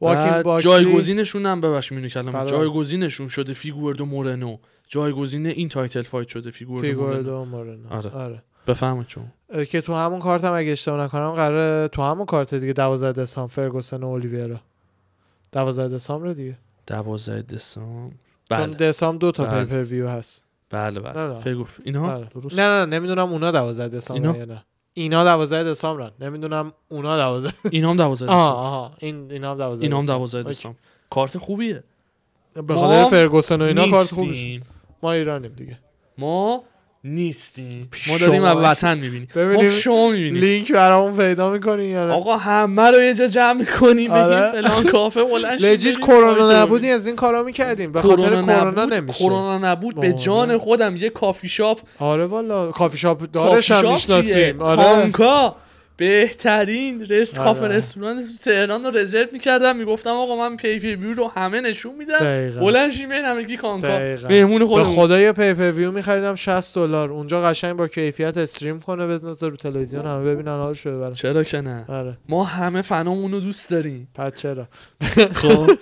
واکین بعد باکلی جایگزینشون هم ببخش مینو کلمه بله. جایگزینشون شده فیگوردو مورنو. جایگزین این title fight شده فیگوردو, مورنو. فیگوردو مورنو. آره. آره. بفهمه چون که تو همون کارت هم اگه اشتباه نکنم قراره تو همون کارت دیگه 12 دسامبر فرگوسن و اولیویرا. 12 دسامبر دیگه. 12 دسامبر. چون بله. دسامبر دو تا بله. pay-per-view هست. بله بله. اینها آره. درست. نه نه نمی‌دونم اونا 12 دسامبر اینا؟ یا نه. اینا 12 دسامبر نمی‌دونم اونا 12 اینا هم 12 آها دسامبر. آها. این اینا هم 12 اینا هم دسامبر. 12 okay. دسامبر. کارت خوبیه. به خاطر فرگوسن و اینا کارت خوبش نیستیم. ما ایرانیم دیگه. ما نیستیم ما داریم از وطن می‌بینیم. ما شما می‌بینیم. لینک برامون پیدا می‌کنی یا نه؟ آقا همه رو یه جا جمع می‌کنیم آره. فلان کافه بلند شیم legit کرونا نبودی از این کارا می‌کردیم. به خاطر کرونا نبود نمیشه. کرونا نبود به. جان خودم یه کافی شاپ. آره والا کافی شاپ دارش هم؟ می‌شناسیم. آره. کانکا بهترین رست آره. کافه رستوران تو تهران رو رزرو می‌کردم. می‌گفتم آقا من پی پی ویو رو همه نشون میدم. بلند شیم بریم همگی کانکا دقیقاً. مهمون به خودمون خدا یه pay-per-view میخریدم 60 دلار. اونجا قشنگ با کیفیت stream کنه بذاره رو تلویزیون همه ببینن حالش رو ببرن چرا که نه؟ آره. ما همه فنامون رو دوست داریم. پس چرا؟ خب.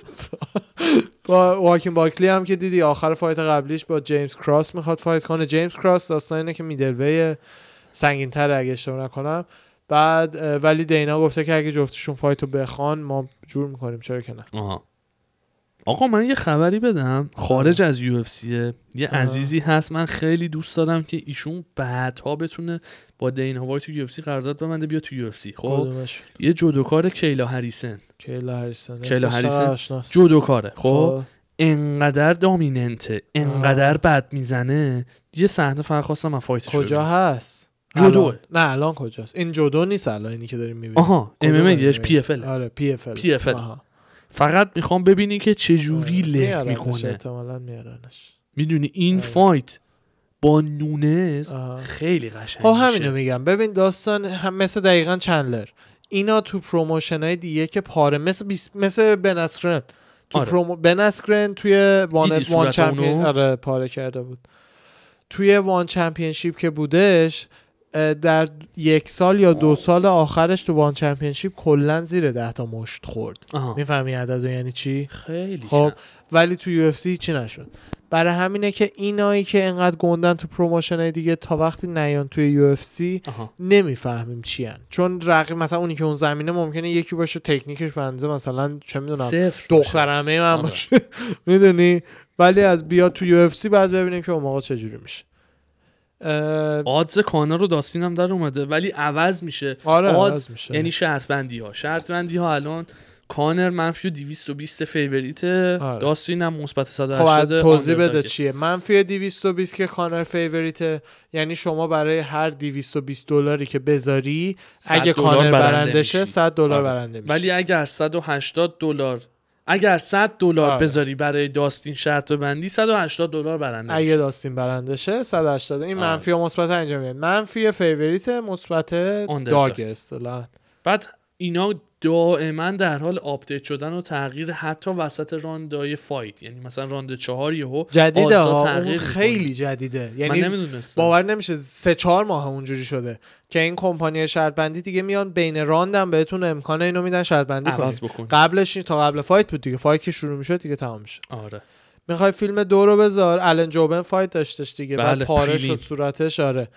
با واکین باکلی هم که دیدی آخر fight قبلیش با جیمز کراس می‌خواد fight کنه. جیمز کراس داستان اینه که middleweight سنگین تره اگه اشتباه نکنم. بعد ولی دینا گفته که اگه جفتشون fight رو بخوان ما جور می‌کنیم. چرا که نه؟ آها. آقا من یه خبری بدم. خارج از UFC ه. یه آها. عزیزی هست. من خیلی دوست دارم که ایشون بعدها بتونه با دینا وایت تو UFC قرارداد ببنده بیا تو UFC. خب؟ یه جودوکار کیلا هریسن. کیلا هریسن. کیلا هریسن؟ جودوکاره. خب؟ خب. انقدر dominant ه. انقدر بد می‌زنه. یه صحنه فقط خواستم از fight ش کجا. هست؟ الان- نه الان کجاست؟ این جودو نیست الان اینی که داریم می‌بینیم. آها ام ام ایش پی اف ال آره پی اف ال پی اف ال. فقط می‌خوام ببینی که چه جوری له می‌کنه. احتمالاً میارنش. می‌دونی این آره. fight با نونز آها. خیلی قشنگ خب. همینو میگم. ببین داستان هم مثل دقیقا چندلر. اینا تو promotion های دیگه که پاره مثل بیس... مثل بن اسکرن تو آره. promo... بن اسکرن توی ONE, ONE Champion؟ آره پاره کرده بود. توی ONE Championship که بودش در یک سال یا دو سال آخرش تو ONE Championship کلا زیر ده تا مشت خورد. می‌فهمی عدد یعنی چی خیلی خب ولی تو UFC نشد برای همینه که اینایی که انقدر گندن تو promotion های دیگه تا وقتی نیان توی UFC. نمی‌فهمیم چی‌ان. چون رقیب مثلا اونی که اون زمینه ممکنه یکی باشه تکنیکش بنده مثلا چه می‌دونم. دخترمه من آره. باشه می‌دونی ولی از بیاد تو UFC بعد ببینیم که اون موقع چجوری میشه odds کانر رو داستین هم در اومده ولی عوض میشه آره odds عوض میشه. یعنی شرط بندی ها شرط بندی ها الان کانر منفی و 220 favorite آره. داستین هم مثبت خب 180 از توضیح بده. چیه منفی 220 که کانر favorite ه یعنی شما برای هر 220 دلاری که بذاری 100 اگه کانر برنده شه میشی. 100 دلار آره. برنده میشه ولی اگر 180 دلار اگر 100 دلار آره. بذاری برای داستین شرط بندی 180 دلار برنده اگه. داستین برنده شه 180 این آره. منفی و مثبت انجام میاد منفی favorite مثبت. داگ اصطلاحا بعد اینا دائما در حال آپدیت شدن و تغییر حتی وسط راندای فایت. یعنی مثلا راند چهار یهو جدیده ها تغییر اون می‌کنه. خیلی جدیده. من یعنی نمی‌دونستم. باور نمیشه سه چهار ماه اونجوری شده که این کمپانی شرط بندی دیگه میان بین راندم بهتون امکان اینو میدن شرط بندی کنید. قبلش تا قبل فایت بود دیگه. فایت که شروع می‌شد دیگه تمام میشه آره. می‌خوای فیلم دو رو بذار. الان جوبن فایت داشتش دیگه. بعد بله، پاره پریلیم. شد صورتش آره.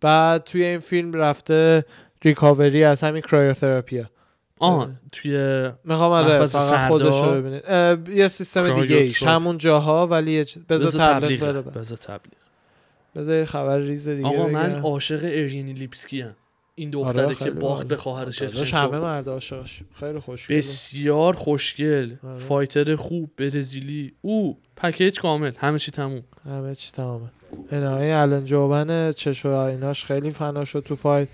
بعد توی این فیلم رفته ریکاوری از همین کرایوتراپیا آه. توی می‌خوام آره فقط. خودش رو ببینید. یه سیستم. دیگه ایش همون جاها ولی بذار تبلیغ. بذار تبلیغ بذار یه خبر ریز دیگه آقا من. عاشق ارینی لیپسکی ام. این آره، دختره که خیلی باخت. به خواهر داداش همه شفچنکو مرد عاشقش خیلی خوشگله بسیار خوشگل. آره. فایتر خوب برزیلی. او پکیج کامل. همه چی تموم. همه چی تمامه. اینا این الان جو بی چش و ایناش خیلی فنا شد تو fight.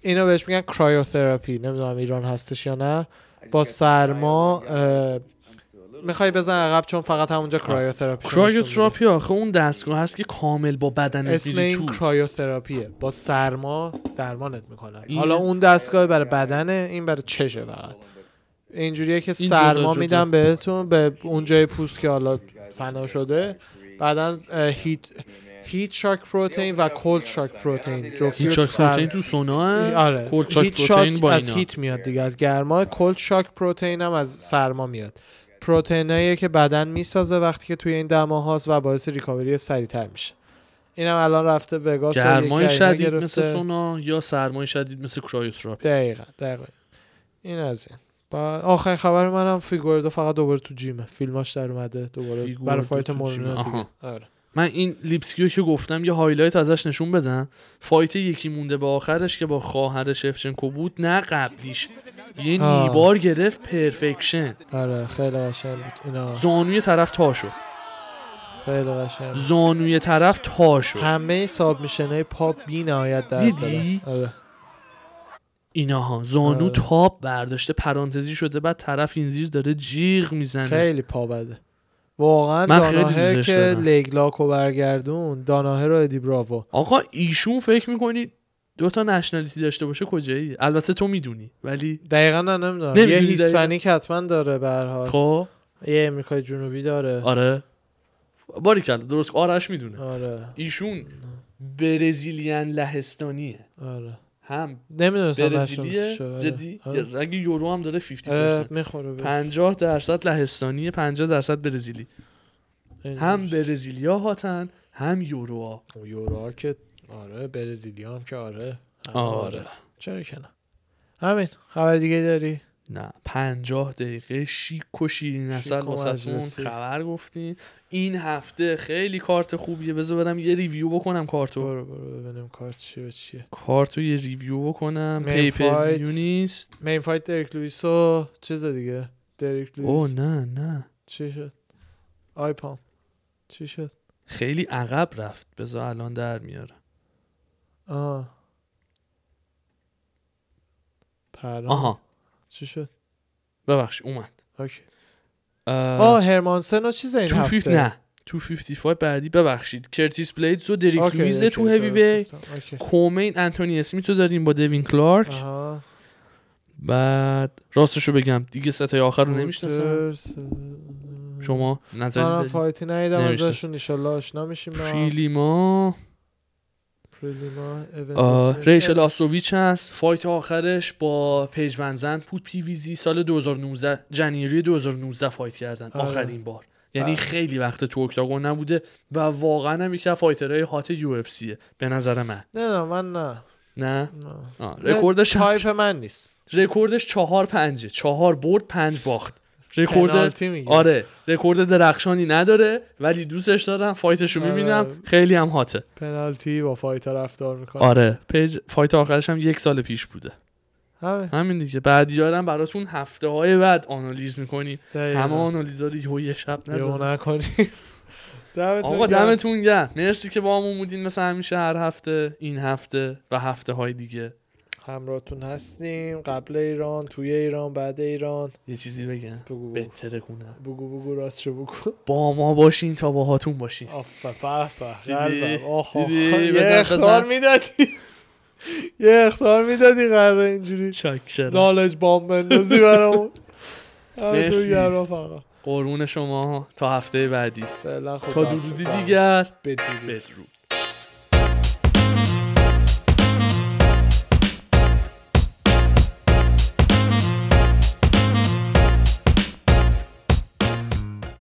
اینو بهش میگن cryotherapy نمی‌دونم ایران هستش یا نه. با سرما می‌خوای بزن عقب چون فقط همونجا cryotherapy cryotherapy آخه اون دستگاه هست که کامل با بدنت اسم این cryotherapy ه با سرما درمانت می‌کنن. حالا اون دستگاه برای بدنه این برای چشه فقط. اینجوریه که این سرما. میدن بهتون به اون جای پوست که حالا فنا شده. بعدا heat heat shock protein و cold shock protein. جفتی رو shock protein تو سونا آره. cold shock heat protein با از اینا. heat میاد دیگه از گرما. cold shock protein هم از سرما میاد. پروتئینایی که بدن می‌سازه وقتی که توی این دما هاست و باعث recovery سریعتر میشه. اینم الان رفته وگاس گرمای از شدید گرفته. مثل سونا یا سرمای شدید مثل cryotherapy دقیقا دقیقا. این از این. با آخرین خبر منم فیگردو فقط دوباره تو gym ه. فیلماش در اومده. دوباره برای fight مورینو. آره. من این لیپسکیو که گفتم یه highlight ازش نشون بدم. fight یکی مونده به آخرش که با خواهر شفچنکو بود نه قبلیش. یه آه. kneebar گرفت perfection آره خیلی قشنگ بود. اینا. زانوی طرف تا شد. خیلی قشنگ. زانوی طرف تا شد. همه submission ه پاپ بی نهایت در دیدی؟ آره. ایناها زانو آره. تاپ برداشته پرانتزی شده بعد طرف این زیر داره جیغ می‌زنه. خیلی پا بده. واقعا من که دارم. لگلاکو برگردون داناهه رو ادی براوو آقا ایشون فکر می‌کنی دو تا نشنالیتی داشته باشه کجایی؟ البته تو می‌دونی ولی دقیقا نه نمی‌دونم. یه؟ هیسپانیک حتما داره به هر حال. خب. یه امریکای جنوبی داره. آره. باریکلا درست. آرش می‌دونه. آره. ایشون برزیلیان لهستانیه. آره. هم برزیلیه. آره. جدی آره. اگه یورو هم داره 50% آره، می‌خوره به- 50 درصد لهستانیه 50 درصد برزیلی. هم برزیلیا هاتن هم یورو یورو که آره برزیلیا هم که آره. همه آره. چرا که نه. همین خبر دیگه داری؟ نه پنجاه دقیقه شیک و شیرین اصل. خبر گفتیم. این هفته خیلی کارت خوبیه. بذار برم یه ریویو بکنم کارتو. برو برو ببینیم کارت چی به چیه. کارتو یه ریویو بکنم. پیپر. ویو نیست. مین فایت دریک لویس و چیز دیگه. دریک او لویس نه نه. چی شد؟ آی پام. چی شد؟ خیلی عقب رفت. بذار الان در میارم آه. پرام. آها. چی شد؟ ببخش اومد. OK. آه. هرمانسن و چیز این 250 هفته؟ نه. 255 بعدی ببخشید. کرتیس بلیدز و دریک OK، لویز تو هیوی وی. co-main انتونی اسمیتو داریم با دوین کلارک. آها. بعد راستشو بگم. دیگه ستای آخر رو نمی‌شناسم. شما دارید fight ی نمی‌شناسم. ازشون ایشالله آشنا میشیم. prelim ا پریلیما ایونت آه، اسمیت. ریشل آسوویچ هست. fight آخرش با پیج ونزن بود. PVZ سال 2019 January 2019 fight کردن. آره. آخرین بار. یعنی آره. خیلی وقت تو octagon نبوده و واقعا هم یکی از fighter های hot UFC ه به نظر من. نه نه من نه. نه؟ نه. رکوردش تایپ من نیست. رکوردش چهار پنجه. چهار برد پنج باخت. رکورد. آره رکورد درخشانی نداره ولی دوستش دارم fight ش رو آره. می‌بینم خیلی هم hot ه پنالتی با fighter رفتار می‌کنه. آره پیج fight آخرش هم یک سال پیش بوده. همه همین دیگه. بعدی هم براتون هفته های بعد آنالیز دقیقاً. همه آنالیزا رو یه شب دمتون آقا. دمتون گرم. مرسی که با همون بودین مثل همیشه هر هفته این هفته و هفته های دیگه. همراهتون هستیم. قبل ایران توی ایران بعد ایران. یه چیزی بگم. بگو بگو. بهتره کنم. بگو بگو راستشو بگو. با ما باشین تا با هاتون باشین. آفه؟ یه. می‌دادی. یه اختار می‌دادی قرار اینجوری. چاکرم نالج بام بندازی برامون. دمتون مرسی. قربون شما. تا هفته بعدی. فعلا تا خدا درودی دیگر. بدرود. بدرود.